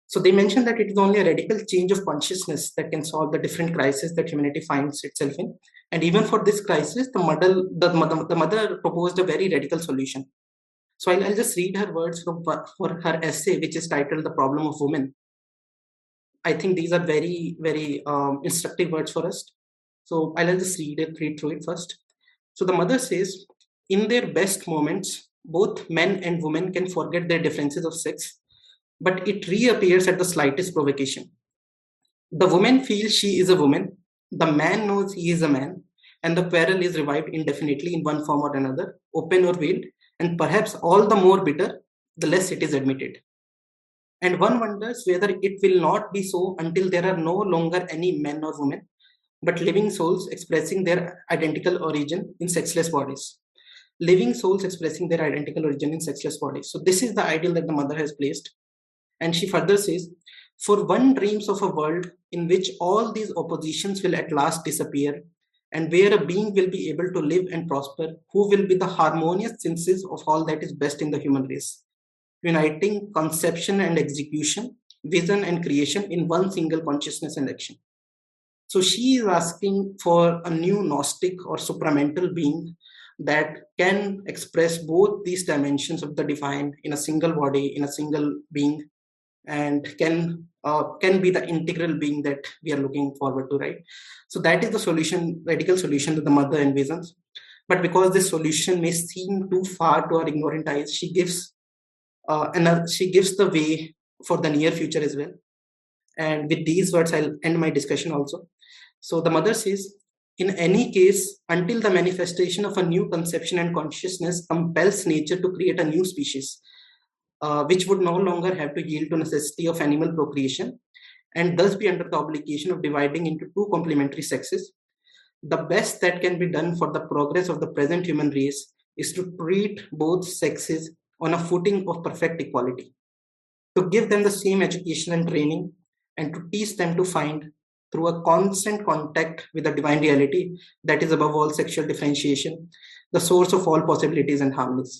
So they mentioned that it is only a radical change of consciousness that can solve the different crises that humanity finds itself in. And even for this crisis, the mother, the mother, the mother proposed a very radical solution. So I'll, I'll just read her words from for her essay, which is titled "The Problem of Women." I think these are very, very um, instructive words for us. So I'll just read it, read through it first. So the mother says, in their best moments, both men and women can forget their differences of sex, but it reappears at the slightest provocation. The woman feels she is a woman, the man knows he is a man, and the quarrel is revived indefinitely in one form or another, open or veiled, and perhaps all the more bitter the less it is admitted. And one wonders whether it will not be so until there are no longer any men or women, but living souls expressing their identical origin in sexless bodies living souls expressing their identical origin in sexless bodies. So this is the ideal that the mother has placed. And she further says, for one dreams of a world in which all these oppositions will at last disappear and where a being will be able to live and prosper who will be the harmonious synthesis of all that is best in the human race uniting conception and execution vision and creation in one single consciousness and action. So she is asking for a new gnostic or supramental being that can express both these dimensions of the divine in a single body in a single being and can uh, can be the integral being that we are looking forward to right? So that is the solution radical solution that the mother envisions. But because this solution may seem too far to our ignorant eyes she gives uh, another she gives the way for the near future as well. And with these words i'll end my discussion also. So the mother says in any case, until the manifestation of a new conception and consciousness compels nature to create a new species, uh, which would no longer have to yield to necessity of animal procreation, and thus be under the obligation of dividing into two complementary sexes, the best that can be done for the progress of the present human race is to treat both sexes on a footing of perfect equality, to give them the same education and training, and to teach them to find through a constant contact with the divine reality that is above all sexual differentiation, the source of all possibilities and harmonies.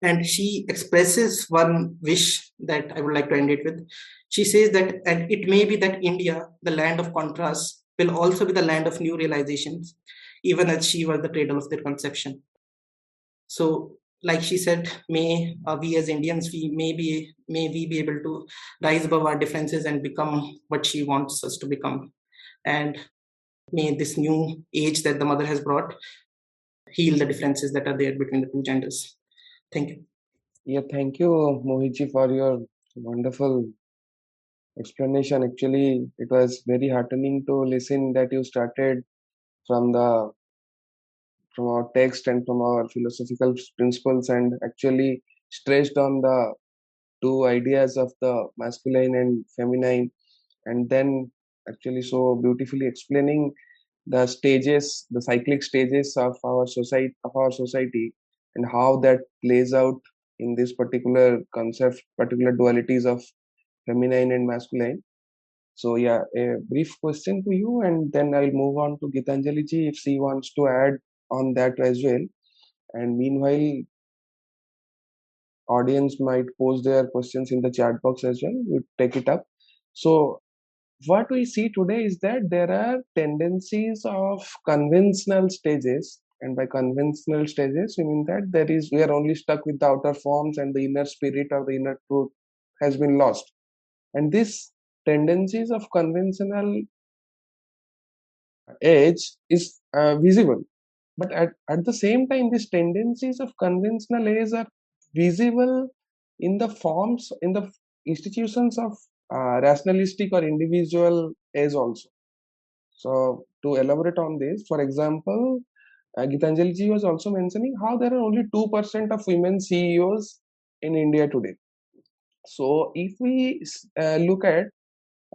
And she expresses one wish that I would like to end it with. She says that, and it may be that India, the land of contrasts, will also be the land of new realizations, even as she was the cradle of their conception. So, like she said, may uh, we as Indians, we may be, may we be able to rise above our differences and become what she wants us to become. And may this new age that the mother has brought heal the differences that are there between the two genders. Thank you. Yeah, thank you, Mohitji, for your wonderful explanation. Actually, it was very heartening to listen that you started from the from our text and from our philosophical principles and actually stressed on the two ideas of the masculine and feminine and then actually so beautifully explaining the stages the cyclic stages of our society of our society and how that plays out in this particular concept particular dualities of feminine and masculine. So yeah a brief question to you and then i'll move on to gitanjali ji if she wants to add on that as well. And meanwhile audience might pose their questions in the chat box as well. We take it up. So what we see today is that there are tendencies of conventional stages and by conventional stages we mean that there is we are only stuck with the outer forms and the inner spirit or the inner truth has been lost. And this tendencies of conventional age is uh, visible. But at, at the same time these tendencies of conventional age are visible in the forms in the institutions of uh, rationalistic or individual age also. So to elaborate on this for example uh, Gitanjali ji was also mentioning how there are only 2% of women CEOs in India today. So, if we uh, look at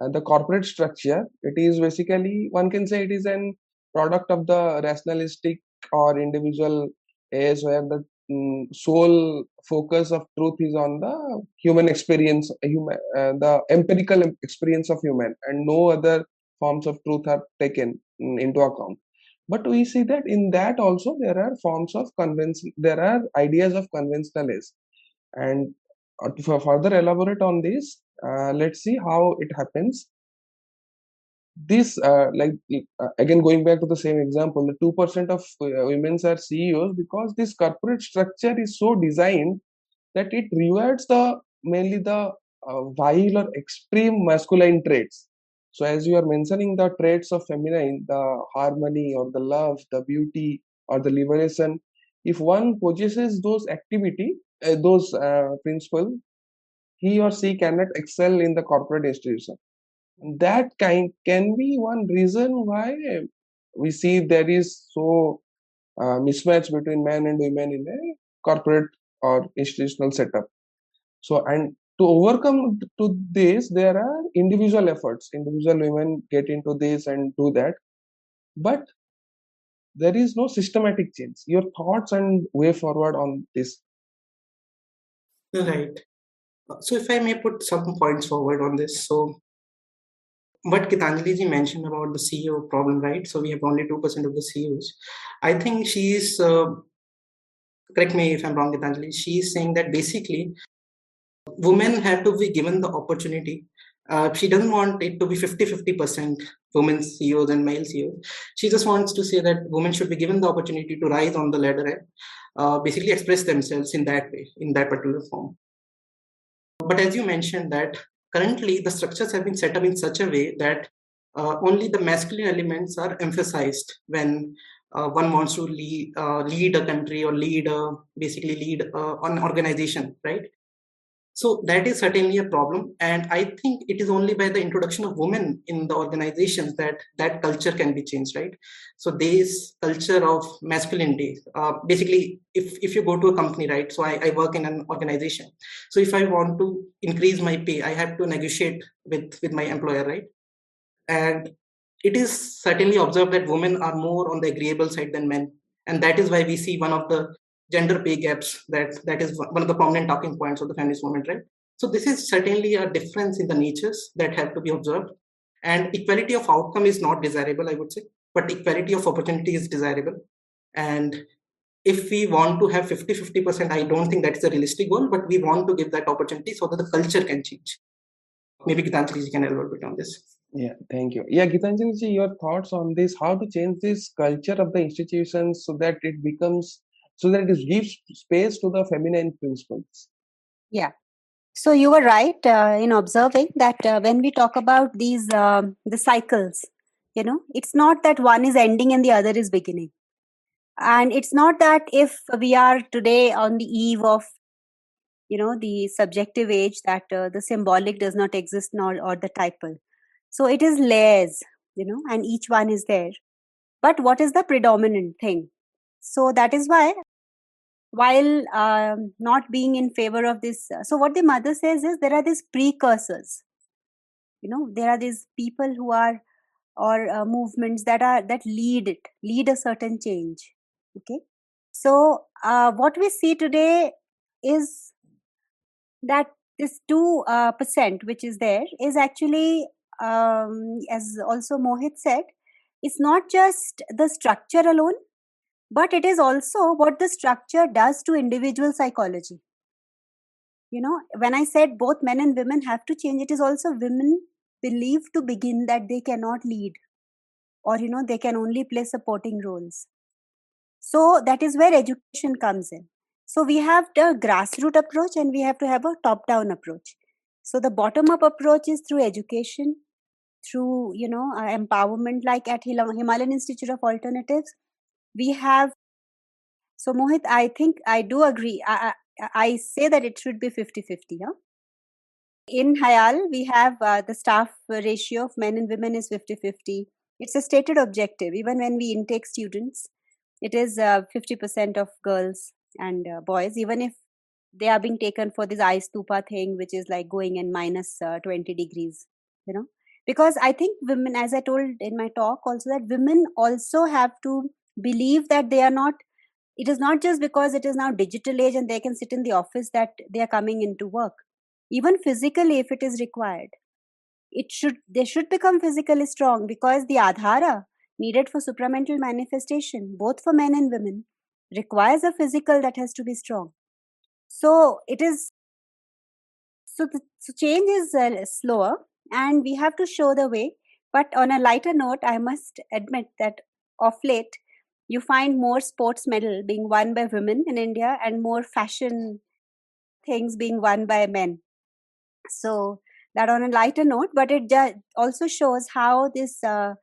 uh, the corporate structure, it is basically, one can say it is an product of the rationalistic or individual age where the um, sole focus of truth is on the human experience, human, uh, the empirical experience of human, and no other forms of truth are taken um, into account but we see that in that also there are forms of convention there are ideas of conventionalism and uh, to further elaborate on this uh, let's see how it happens. This uh, like uh, again going back to the same example the 2% of uh, women are ceos because this corporate structure is so designed that it rewards the mainly the vile or extreme masculine traits so as you are mentioning the traits of feminine, the harmony or the love, the beauty or the liberation, if one possesses those activity, uh, those uh, principle, he or she cannot excel in the corporate institution. That kind can be one reason why we see there is so uh, mismatch between men and women in a corporate or institutional setup. So and to overcome to this there are individual efforts. Individual women get into this and do that. But there is no systematic change. Your thoughts and way forward on this. Right. So if i may put some points forward on this. So what Gitanjali ji mentioned about the CEO problem, right? So we have only 2% of the CEOs. I think she's, uh, correct me if I'm wrong, Gitanjali, she's saying that basically women have to be given the opportunity. Uh, she doesn't want it to be 50 50% women CEOs and male CEOs. She just wants to say that women should be given the opportunity to rise on the ladder and uh, basically express themselves in that way, in that particular form. But as you mentioned, that currently the structures have been set up in such a way that uh, only the masculine elements are emphasized when uh, one wants to lead, uh, lead a country or lead a, basically lead uh, an organization, right? So that is certainly a problem. And I think it is only by the introduction of women in the organizations that that culture can be changed, right? So this culture of masculinity, uh, basically, if, if you go to a company, right? So I, I work in an organization. So if I want to increase my pay, I have to negotiate with, with my employer, right? And it is certainly observed that women are more on the agreeable side than men and that is why we see one of the gender pay gaps that that is one of the prominent talking points of the feminist movement right? So this is certainly a difference in the natures that have to be observed. And equality of outcome is not desirable i would say but equality of opportunity is desirable. And if we want to have 50 50% i don't think that's a realistic goal but we want to give that opportunity so that the culture can change. Maybe gitanjali can elaborate on this. Yeah, thank you. Yeah, Gitanjali your thoughts on this? How to change this culture of the institutions so that it becomes, so that it gives space to the feminine principles? Yeah. So you were right uh, in observing that uh, when we talk about these um, the cycles, you know, it's not that one is ending and the other is beginning, and it's not that if we are today on the eve of you know the subjective age that uh, the symbolic does not exist nor or the typal so it is layers, you know, and each one is there. But what is the predominant thing? So that is why, while um, not being in favor of this, uh, so what the mother says is there are these precursors. You know, there are these people who are or uh, movements that are that lead it, lead a certain change. Okay, so uh, what we see today is that this two uh, percent which is there is actually um, as also Mohit said, it's not just the structure alone, but it is also what the structure does to individual psychology. You know, when I said both men and women have to change, it is also women believe to begin that they cannot lead or, you know, they can only play supporting roles. So that is where education comes in. So we have the grassroots approach and we have to have a top down approach. So the bottom up approach is through education, through you know uh, empowerment like at himalayan institute of alternatives we have so mohit i think i do agree. I, I, I say that it should be 50 50 huh? in HIAL we have uh, the staff ratio of men and women is 50 50 it's a stated objective. Even when we intake students it is uh, 50% of girls and uh, boys. Even if they are being taken for this ice stupa thing which is like going in minus, uh, 20 degrees you know? Because i think women as i told in my talk also that women also have to believe that they are not it is not just because it is now digital age and they can sit in the office that they are coming into work even physically if it is required it should they should become physically strong because the adhara needed for supramental manifestation both for men and women requires a physical that has to be strong so it is so the so change is uh, slower and we have to show the way. But on a lighter note, I must admit that of late, you find more sports medal being won by women in India and more fashion things being won by men. So that on a lighter note, but it also shows how this, uh,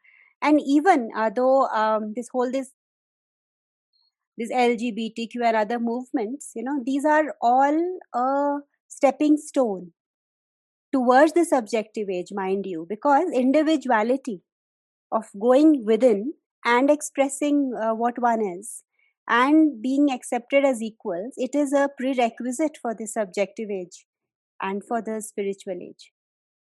and even uh, though um, this whole this this LGBTQ and other movements, you know, these are all a stepping stone towards the subjective age, mind you, because individuality of going within and expressing uh, what one is and being accepted as equals, it is a prerequisite for the subjective age and for the spiritual age.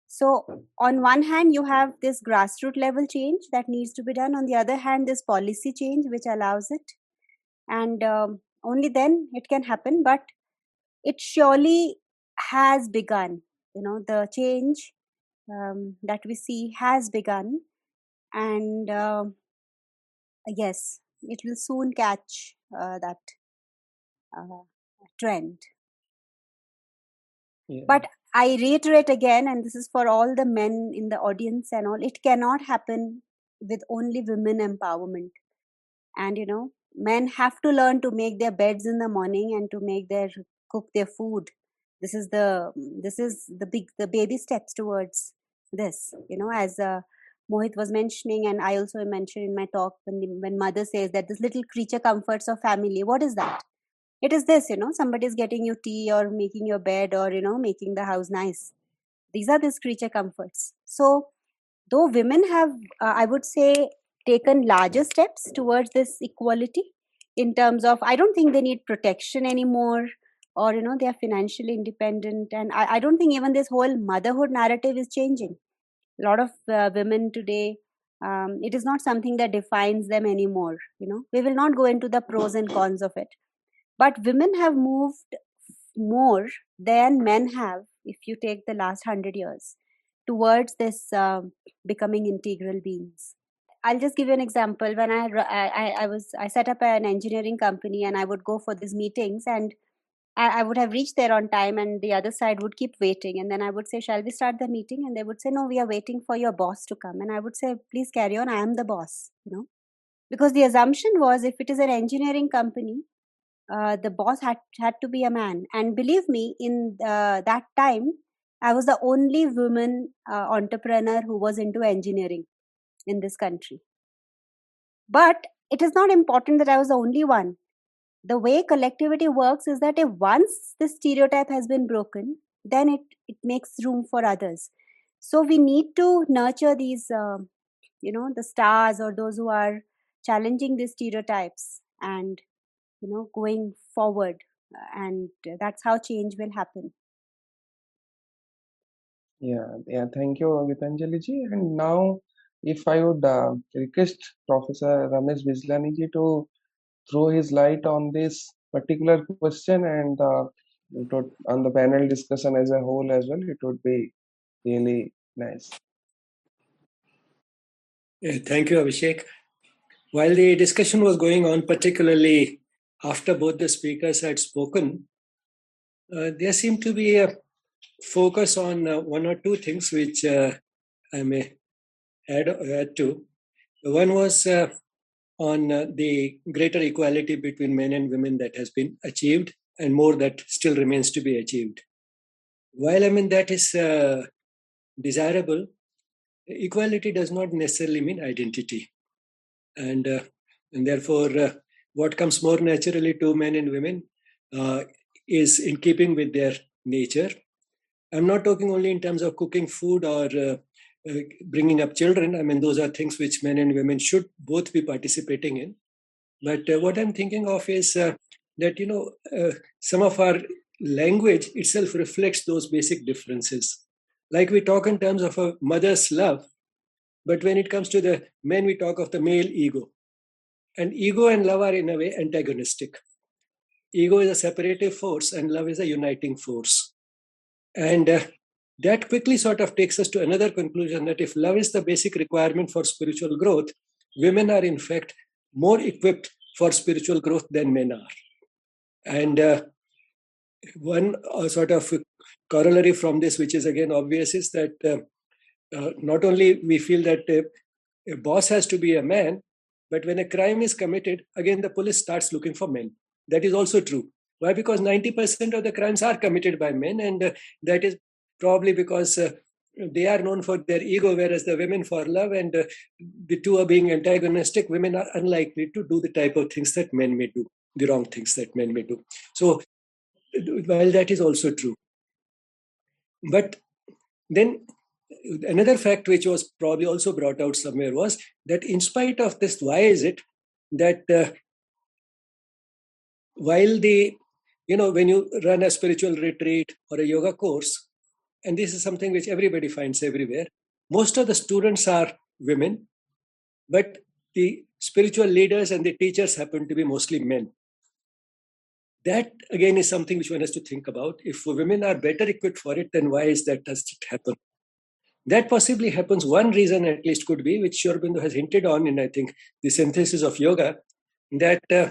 So, on one hand, you have this grassroots level change that needs to be done. On the other hand, this policy change which allows it. And um, only then it can happen. But it surely has begun you know the change um, that we see has begun and uh, yes it will soon catch uh, that uh, trend. Yeah. but i reiterate again and this is for all the men in the audience and all it cannot happen with only women empowerment. And you know men have to learn to make their beds in the morning and to make their cook their food. This is the this is the big the baby steps towards this you know as uh, mohit was mentioning and i also mentioned in my talk when the, when mother says that this little creature comforts of family what is that? It is this you know somebody is getting you tea or making your bed or you know making the house nice. These are these creature comforts. So though women have uh, i would say taken larger steps towards this equality in terms of i don't think they need protection anymore or you know they are financially independent and I, I don't think even this whole motherhood narrative is changing a lot of uh, women today um, it is not something that defines them anymore you know? We will not go into the pros and cons of it. But women have moved more than men have if you take the last 100 years towards this uh, becoming integral beings. I'll just give you an example. When I, I i was i set up an engineering company and i would go for these meetings and I, I would have reached there on time and the other side would keep waiting. And then i would say shall we start the meeting? And they would say no we are waiting for your boss to come. And i would say please carry on. I am the boss you know. Because the assumption was if it is an engineering company uh, the boss had had to be a man. And believe me in uh, that time i was the only woman uh, entrepreneur who was into engineering in this country. But it is not important that i was the only one the way collectivity works is that if once the stereotype has been broken then it it makes room for others. So we need to nurture these uh, you know the stars or those who are challenging these stereotypes and you know going forward and that's how change will happen. Yeah yeah thank you gitanjali ji. And now if i would uh, request professor ramesh Bijlani ji to throw his light on this particular question and uh, would, on the panel discussion as a whole as well. It would be really nice. Yeah, thank you, Abhishek. While the discussion was going on, particularly after both the speakers had spoken, uh, there seemed to be a focus on uh, one or two things which uh, I may add, add to. One was uh, on uh, the greater equality between men and women that has been achieved and more that still remains to be achieved. While I mean that is uh, desirable, equality does not necessarily mean identity. And, uh, and therefore, uh, what comes more naturally to men and women uh, is in keeping with their nature. I'm not talking only in terms of cooking food or uh, bringing up children. I mean, those are things which men and women should both be participating in. But uh, what I'm thinking of is uh, that, you know, uh, some of our language itself reflects those basic differences. Like we talk in terms of a mother's love, but when it comes to the men, we talk of the male ego. And ego and love are in a way antagonistic. Ego is a separative force, and love is a uniting force. And uh, that quickly sort of takes us to another conclusion that if love is the basic requirement for spiritual growth, women are in fact more equipped for spiritual growth than men are. And uh, one uh, sort of corollary from this, which is again obvious, is that uh, uh not only we feel that a boss has to be a man, but when a crime is committed, again the police starts looking for men. That is also true. Why? Because 90% of the crimes are committed by men, and uh, that is probably because uh, they are known for their ego, whereas the women for love, and uh, the two are being antagonistic. Women are unlikely to do the type of things that men may do, the wrong things that men may do. So, while that is also true, but then another fact which was probably also brought out somewhere was that in spite of this, why is it that uh, while the you know when you run a spiritual retreat or a yoga course and this is something which everybody finds everywhere. Most of the students are women, but the spiritual leaders and the teachers happen to be mostly men. That again is something which one has to think about. If women are better equipped for it, then why is that does it happen? That possibly happens. One reason, at least, could be, which Sri has hinted on in, I think, the synthesis of yoga, that uh,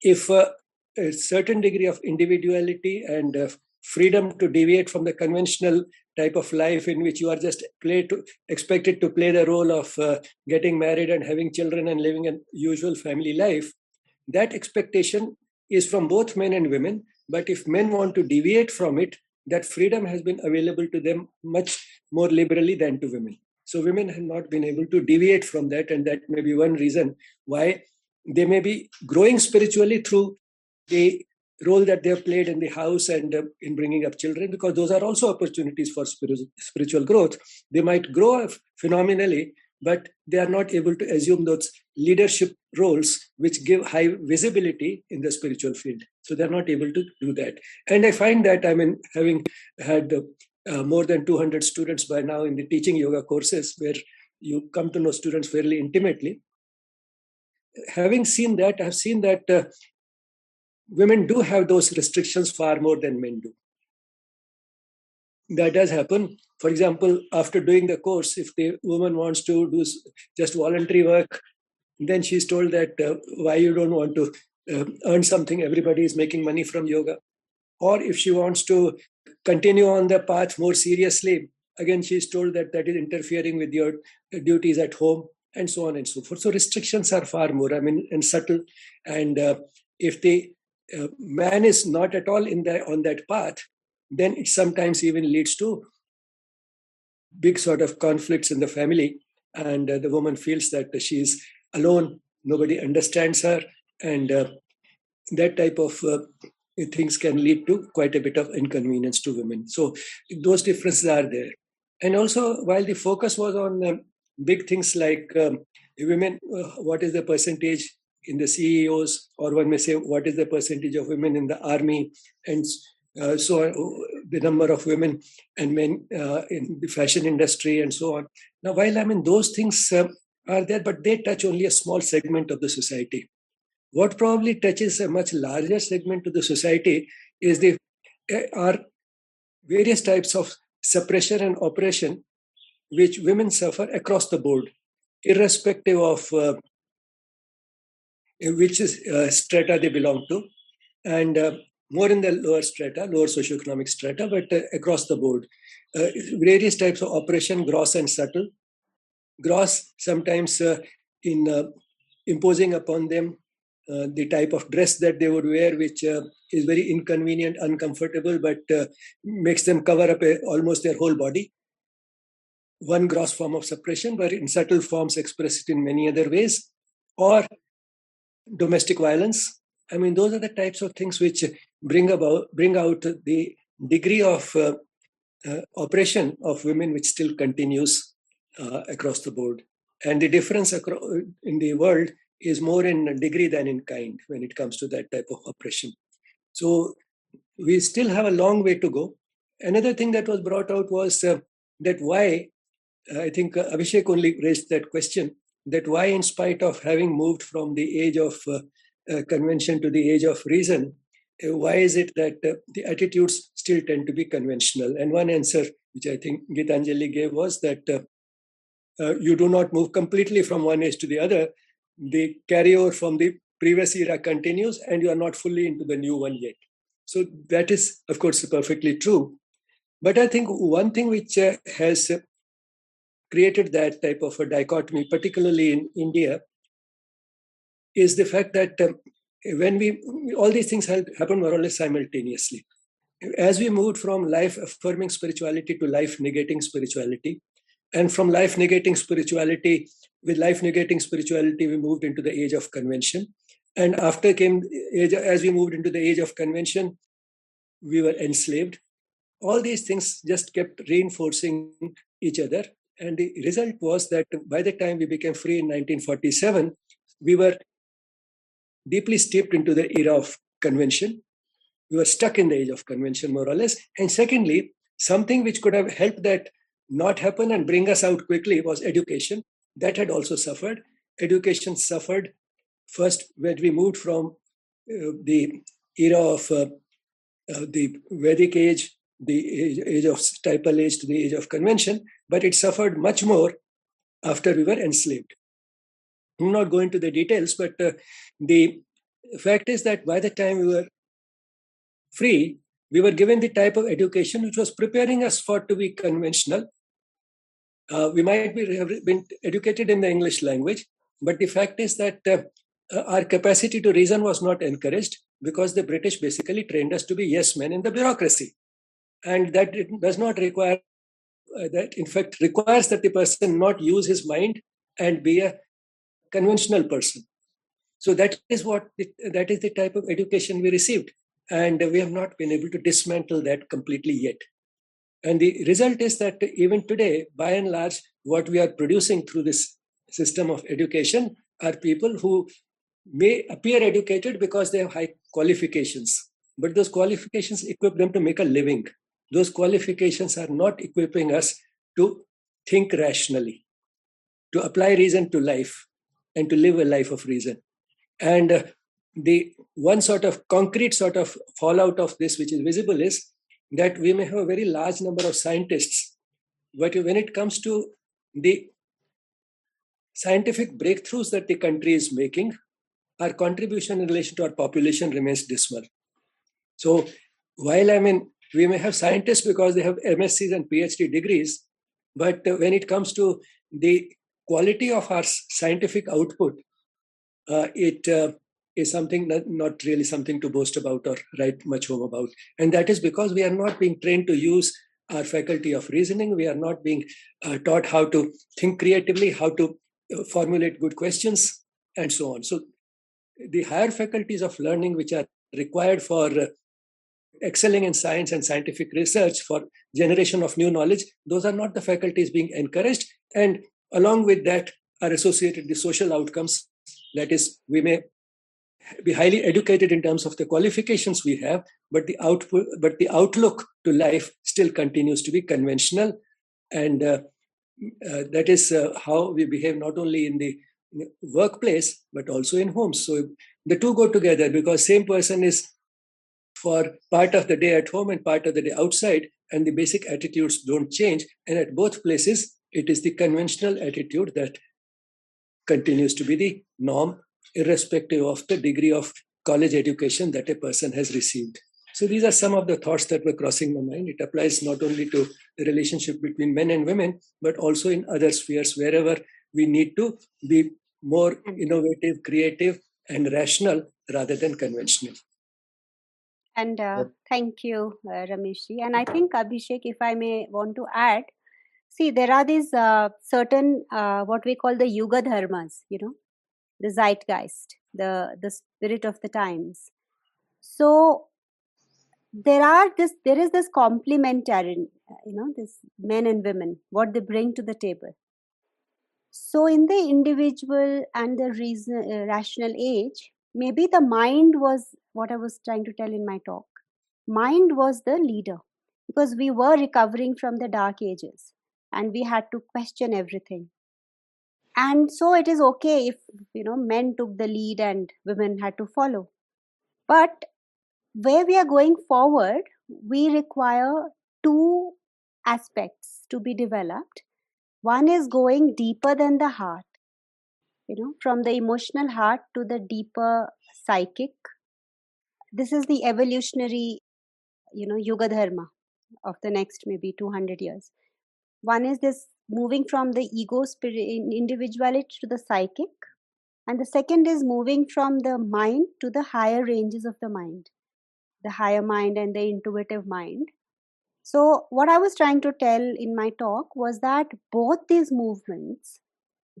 if uh, a certain degree of individuality and uh, freedom to deviate from the conventional type of life in which you are just to, expected to play the role of uh, getting married and having children and living a usual family life. That expectation is from both men and women but if men want to deviate from it that freedom has been available to them much more liberally than to women. So women have not been able to deviate from that and that may be one reason why they may be growing spiritually through the role that they have played in the house and uh, in bringing up children because those are also opportunities for spiritual growth they might grow phenomenally but they are not able to assume those leadership roles which give high visibility in the spiritual field so they're not able to do that and i find that i mean having had uh, more than 200 students by now in the teaching yoga courses where you come to know students fairly intimately. Having seen that, I've seen that uh, women do have those restrictions far more than men do. That does happen. For example, after doing the course, if the woman wants to do just voluntary work, then she's told that uh, why you don't want to uh, earn something, everybody is making money from yoga. Or if she wants to continue on the path more seriously, again, she's told that that is interfering with your duties at home and so on and so forth. So restrictions are far more, I mean, and subtle. And uh, if the man is not at all in the on that path, then it sometimes even leads to big sort of conflicts in the family, and uh, the woman feels that she is alone, nobody understands her, and uh, that type of uh, things can lead to quite a bit of inconvenience to women. So those differences are there. And also, while the focus was on um, big things like um, women, uh, what is the percentage in the CEOs, or one may say, what is the percentage of women in the army, and uh, so uh, the number of women and men uh, in the fashion industry, and so on. Now, while I mean those things uh, are there, but they touch only a small segment of the society. What probably touches a much larger segment of the society is the uh, are various types of suppression and oppression which women suffer across the board, irrespective of uh, which is, uh, strata they belong to, and uh, more in the lower strata, lower socioeconomic strata, but uh, across the board. Uh, various types of oppression, gross and subtle. Gross, sometimes uh, in imposing upon them uh, the type of dress that they would wear, which uh, is very inconvenient, uncomfortable, but uh, makes them cover up a, almost their whole body. One gross form of suppression, but in subtle forms expressed in many other ways, or domestic violence. I mean, those are the types of things which bring about bring out the degree of uh, uh, oppression of women, which still continues across the board. And the difference across, in the world is more in degree than in kind when it comes to that type of oppression. So we still have a long way to go. Another thing that was brought out was uh, that why, uh, I think uh, Abhishek only raised that question, that why, in spite of having moved from the age of uh, uh, convention to the age of reason, uh, why is it that the attitudes still tend to be conventional? And one answer, which I think Gitanjali gave, was that you do not move completely from one age to the other, the carryover from the previous era continues and you are not fully into the new one yet. So that is, of course, perfectly true. But I think one thing which uh, has created that type of a dichotomy, particularly in India, is the fact that um, when we all these things happen more or less simultaneously. As we moved from life affirming spirituality to life negating spirituality, and from life negating spirituality with life negating spirituality we moved into the age of convention. And after came age as we moved into the age of convention we were enslaved. All these things just kept reinforcing each other and the result was that by the time we became free in 1947 we were deeply steeped into the era of convention we were stuck in the age of convention more or less and secondly something which could have helped that not happen and bring us out quickly was education. That had also suffered. Education suffered first when we moved from uh, the era of uh, uh, the Vedic age, the age, of typal age to the age of convention, but it suffered much more after we were enslaved. I'm not going into the details, but uh, the fact is that by the time we were free, we were given the type of education which was preparing us for to be conventional uh, we might be have been educated in the English language, but the fact is that uh, uh, our capacity to reason was not encouraged because the British basically trained us to be yes men in the bureaucracy, and that it does not require uh, that in fact requires that the person not use his mind and be a conventional person. So that is what the, that is the type of education we received, and we have not been able to dismantle that completely yet. And the result is that even today, by and large, what we are producing through this system of education are people who may appear educated because they have high qualifications, but those qualifications equip them to make a living. Those qualifications are not equipping us to think rationally. to apply reason to life and to live a life of reason. And uh, the one sort of concrete sort of fallout of this, which is visible, is that we may have a very large number of scientists, but when it comes to the scientific breakthroughs that the country is making, our contribution in relation to our population remains dismal. So while I mean, we may have scientists because they have MSCs and PhD degrees, but when it comes to the quality of our scientific output, uh, it uh, is something that not really something to boast about or write much home about. And that is because we are not being trained to use our faculty of reasoning. We are not being uh, taught how to think creatively, how to uh, formulate good questions, and so on. So the higher faculties of learning, which are required for uh, excelling in science and scientific research for generation of new knowledge those are not the faculties being encouraged. And along with that are associated the social outcomes. That is we may be highly educated in terms of the qualifications we have but the output but the outlook to life still continues to be conventional. And uh, uh, that is uh, how we behave not only in the workplace but also in homes. So the two go together because same person is for part of the day at home and part of the day outside, and the basic attitudes don't change. And at both places, it is the conventional attitude that continues to be the norm, irrespective of the degree of college education that a person has received. So these are some of the thoughts that were crossing my mind. It applies not only to the relationship between men and women, but also in other spheres wherever we need to be more innovative, creative, and rational rather than conventional. And uh, yep. thank you, uh, Rameshji. And I think, Abhishek, if I may want to add, see, there are these uh, certain, uh, what we call the Yuga Dharmas, you know, the zeitgeist, the, the spirit of the times. So there are this, there is this complementary, you know, this men and women, what they bring to the table. So in the individual and the reason, uh, rational age, maybe the mind was what I was trying to tell in my talk. Mind was the leader because we were recovering from the dark ages and we had to question everything. And so it is okay if you know men took the lead and women had to follow. But where we are going forward, we require two aspects to be developed. One is going deeper than the heart, you know, from the emotional heart to the deeper psychic. This is the evolutionary you know yuga dharma of the next maybe 200 years. One is this moving from the ego spirit individuality to the psychic and the second is moving from the mind to the higher ranges of the mind the higher mind and the intuitive mind. So what i was trying to tell in my talk was that both these movements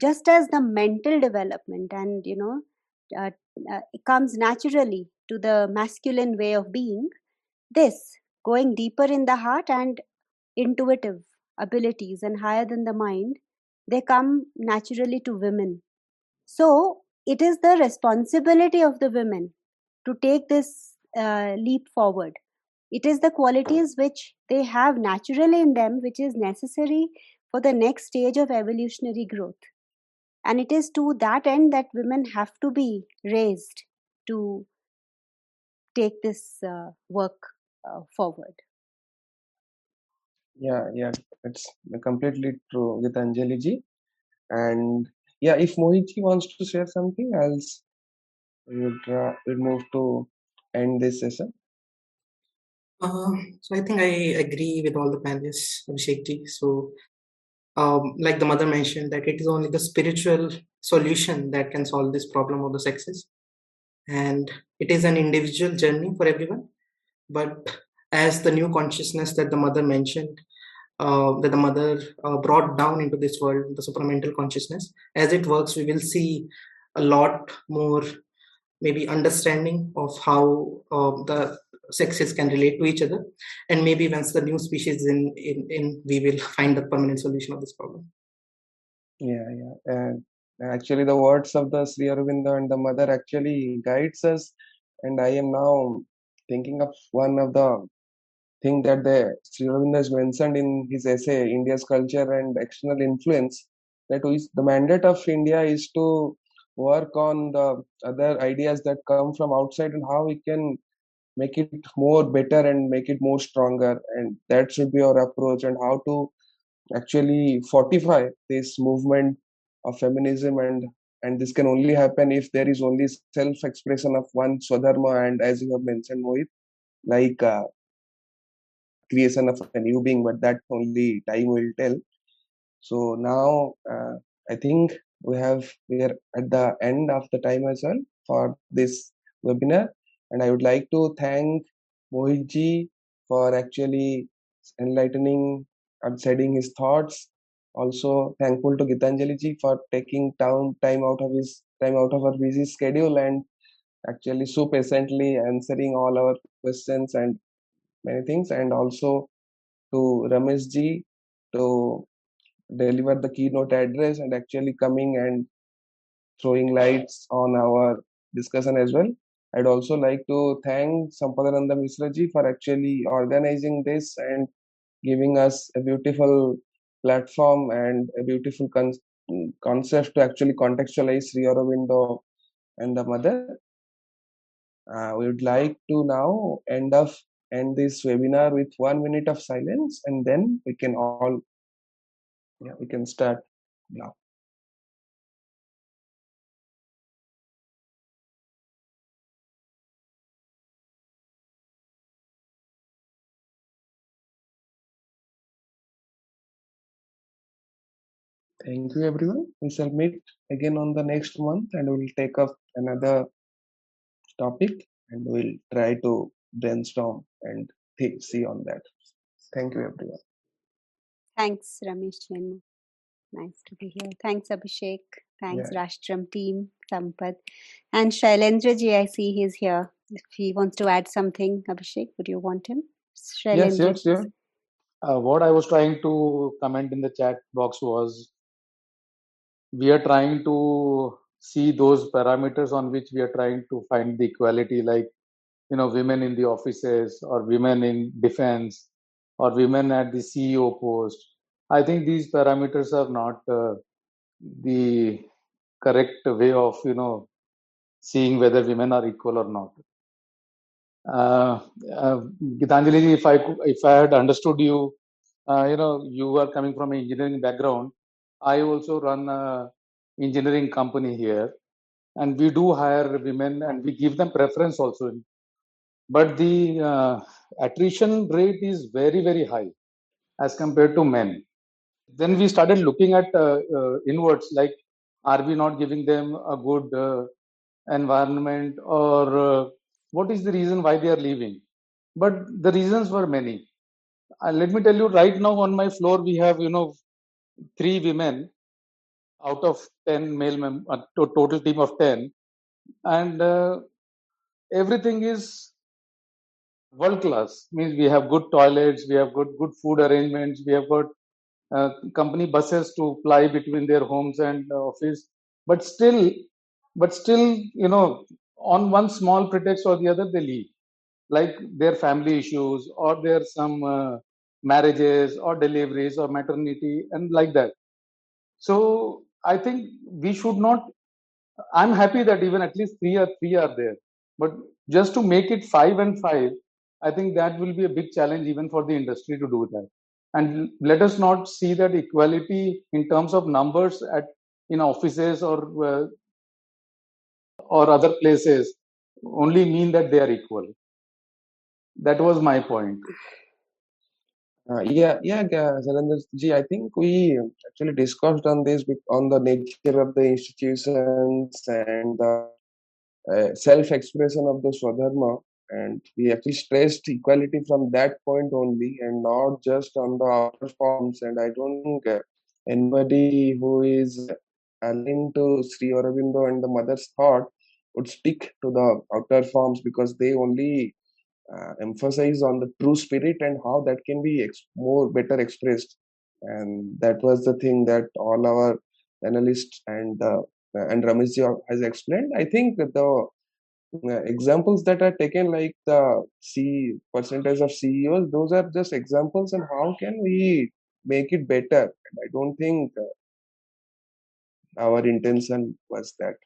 just as the mental development and you know uh, uh, comes naturally to the masculine way of being, this going deeper in the heart and intuitive abilities and higher than the mind, they come naturally to women. So it is the responsibility of the women to take this uh, leap forward. It is the qualities which they have naturally in them, which is necessary for the next stage of evolutionary growth. And it is to that end that women have to be raised to take this uh, work uh, forward. Yeah yeah. It's completely true Gitanjali ji. And yeah if mohit ji wants to share something else we would uh, we'll move to end this session. Uh, so i think i agree with all the panelists abhishek ji. So um, like the mother mentioned that it is only the spiritual solution that can solve this problem of the sexes. And it is an individual journey for everyone. But as the new consciousness that the mother mentioned uh, that the mother uh, brought down into this world the supramental consciousness as it works we will see a lot more maybe understanding of how uh, the sexes can relate to each other. And maybe once the new species in, in in we will find the permanent solution of this problem. Yeah yeah. And actually the words of the Sri Aurobindo and the mother actually guides us. And I am now thinking of one of the thing that the Sri Aurobindo has mentioned in his essay India's culture and external influence that is the mandate of India is to work on the other ideas that come from outside and how we can make it more better and make it more stronger. And that should be our approach. And how to actually fortify this movement of feminism. And and this can only happen if there is only self expression of one swadharma. And as you have mentioned mohit like uh, creation of a new being. But that only time will tell. So now uh, i think we have we are at the end of the time as well for this webinar and i would like to thank mohitji for actually enlightening and shedding his thoughts also thankful to gitanjali ji for taking time time out of his time out of our busy schedule and actually so patiently answering all our questions and many things and also to Ramesh ji to deliver the keynote address and actually coming and throwing lights on our discussion as well. I'd also like to thank Sampadananda Misra ji for actually organizing this and giving us a beautiful platform and a beautiful con- concept to actually contextualize Sri Aurobindo and the mother. Uh, we would like to now end of end this webinar with one minute of silence and then we can all yeah we can start now thank you everyone we shall meet again on the next month and we'll take up another topic and we'll try to brainstorm and think, see on that thank you everyone Thanks, Ramesh. Nice to be here. Thanks, Abhishek. Thanks, Yeah. Rashtram team, Sampath. And Shailendra ji, I see he's here. If he wants to add something, Abhishek, would you want him? yes Shailendra yes ji. yeah Uh, what I was trying to comment in the chat box was we are trying to see those parameters on which we are trying to find the equality, like you know, women in the offices or women in defense or women at the CEO post. I think these parameters are not uh, the correct way of you know seeing whether women are equal or not. Uh, uh, Gitanjali, if I if I had understood you, uh, you know, you are coming from an engineering background. I also run a engineering company here, and we do hire women, and we give them preference also. But the uh, attrition rate is very very high as compared to men. Then we started looking at uh, uh, inwards, like, are we not giving them a good uh, environment, or uh, what is the reason why they are leaving? But the reasons were many. Uh, let me tell you, right now on my floor we have, you know, three women out of ten male mem- uh, total team of ten, and uh, everything is world class. Means we have good toilets, we have good good food arrangements, we have got uh, company buses to fly between their homes and uh, office. But still, but still, you know, on one small pretext or the other, they leave, like their family issues or their some uh, marriages or deliveries or maternity and like that. So I think we should not. I'm happy that even at least three or three are there, but just to make it five and five, I think that will be a big challenge even for the industry to do that. And let us not see that equality in terms of numbers at in offices or uh, or other places only mean that they are equal. That was my point. Uh, yeah, yeah, Ga- ji, I think we actually discussed on this on the nature of the institutions and the uh, self-expression of the Swadharma, and we actually stressed equality from that point only, and not just on the outer forms. And I don't think anybody who is aligned to Sri Aurobindo and the Mother's thought would stick to the outer forms because they only uh, emphasize on the true spirit and how that can be ex- more better expressed. And that was the thing that all our analysts and uh, and Ramesh has explained. I think the uh, examples that are taken like the c percentage of ceos those are just examples and how can we make it better. And i don't think uh, our intention was that.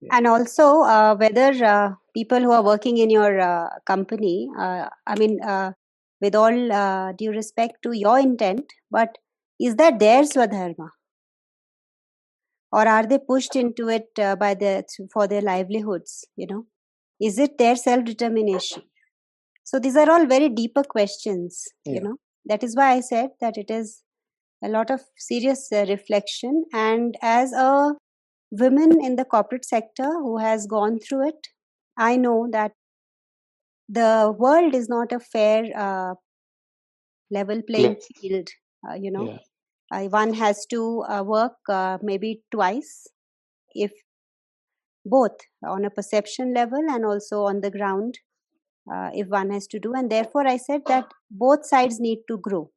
Yeah. And also, uh, whether uh, people who are working in your uh, company, uh, I mean, uh, with all uh, due respect to your intent, but is that their swadharma? Or are they pushed into it uh, by the for their livelihoods? You know, is it their self determination? So these are all very deeper questions. You know, that is why I said that it is a lot of serious uh, reflection. And as a woman in the corporate sector who has gone through it, I know that the world is not a fair uh, level playing field. Uh, you know, Yeah. one has to uh, work uh, maybe twice if both on a perception level and also on the ground uh, if one has to do and therefore i said that both sides need to grow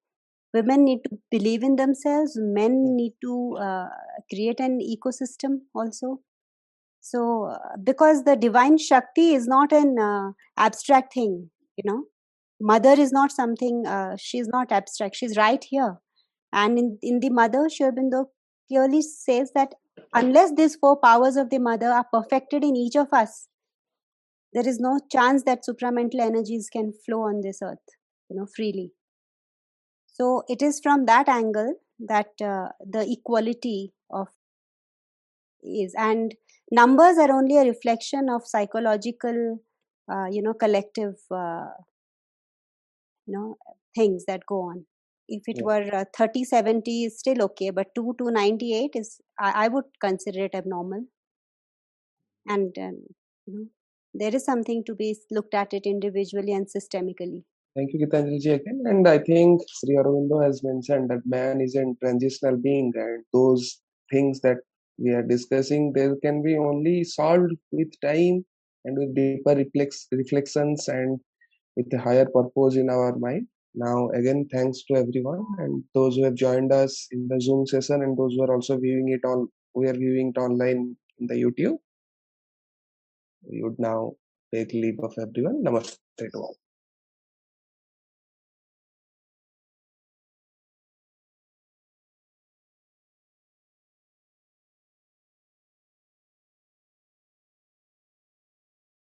women need to believe in themselves men need to uh, create an ecosystem also. So uh, because the divine shakti is not an uh, abstract thing you know. Mother is not something uh, she's not abstract she's right here. And in, in the mother Sri clearly says that unless these four powers of the mother are perfected in each of us there is no chance that supramental energies can flow on this earth you know freely so it is from that angle that uh, the equality of is. And numbers are only a reflection of psychological uh, you know collective uh, you know things that go on. If it Yeah. were uh, 30 70 is still okay but 2 to 98 is i, I would consider it abnormal. And um, you know there is something to be looked at it individually and systemically Thank you, Gitanjali ji, again. And I think Sri Aurobindo has mentioned that man is a transitional being, and those things that we are discussing, they can be only solved with time and with deeper reflex, reflections and with a higher purpose in our mind. Now, again, thanks to everyone and those who have joined us in the Zoom session and those who are also viewing it on, we are viewing it online in the YouTube. We would now take leave of everyone. Namaste to all.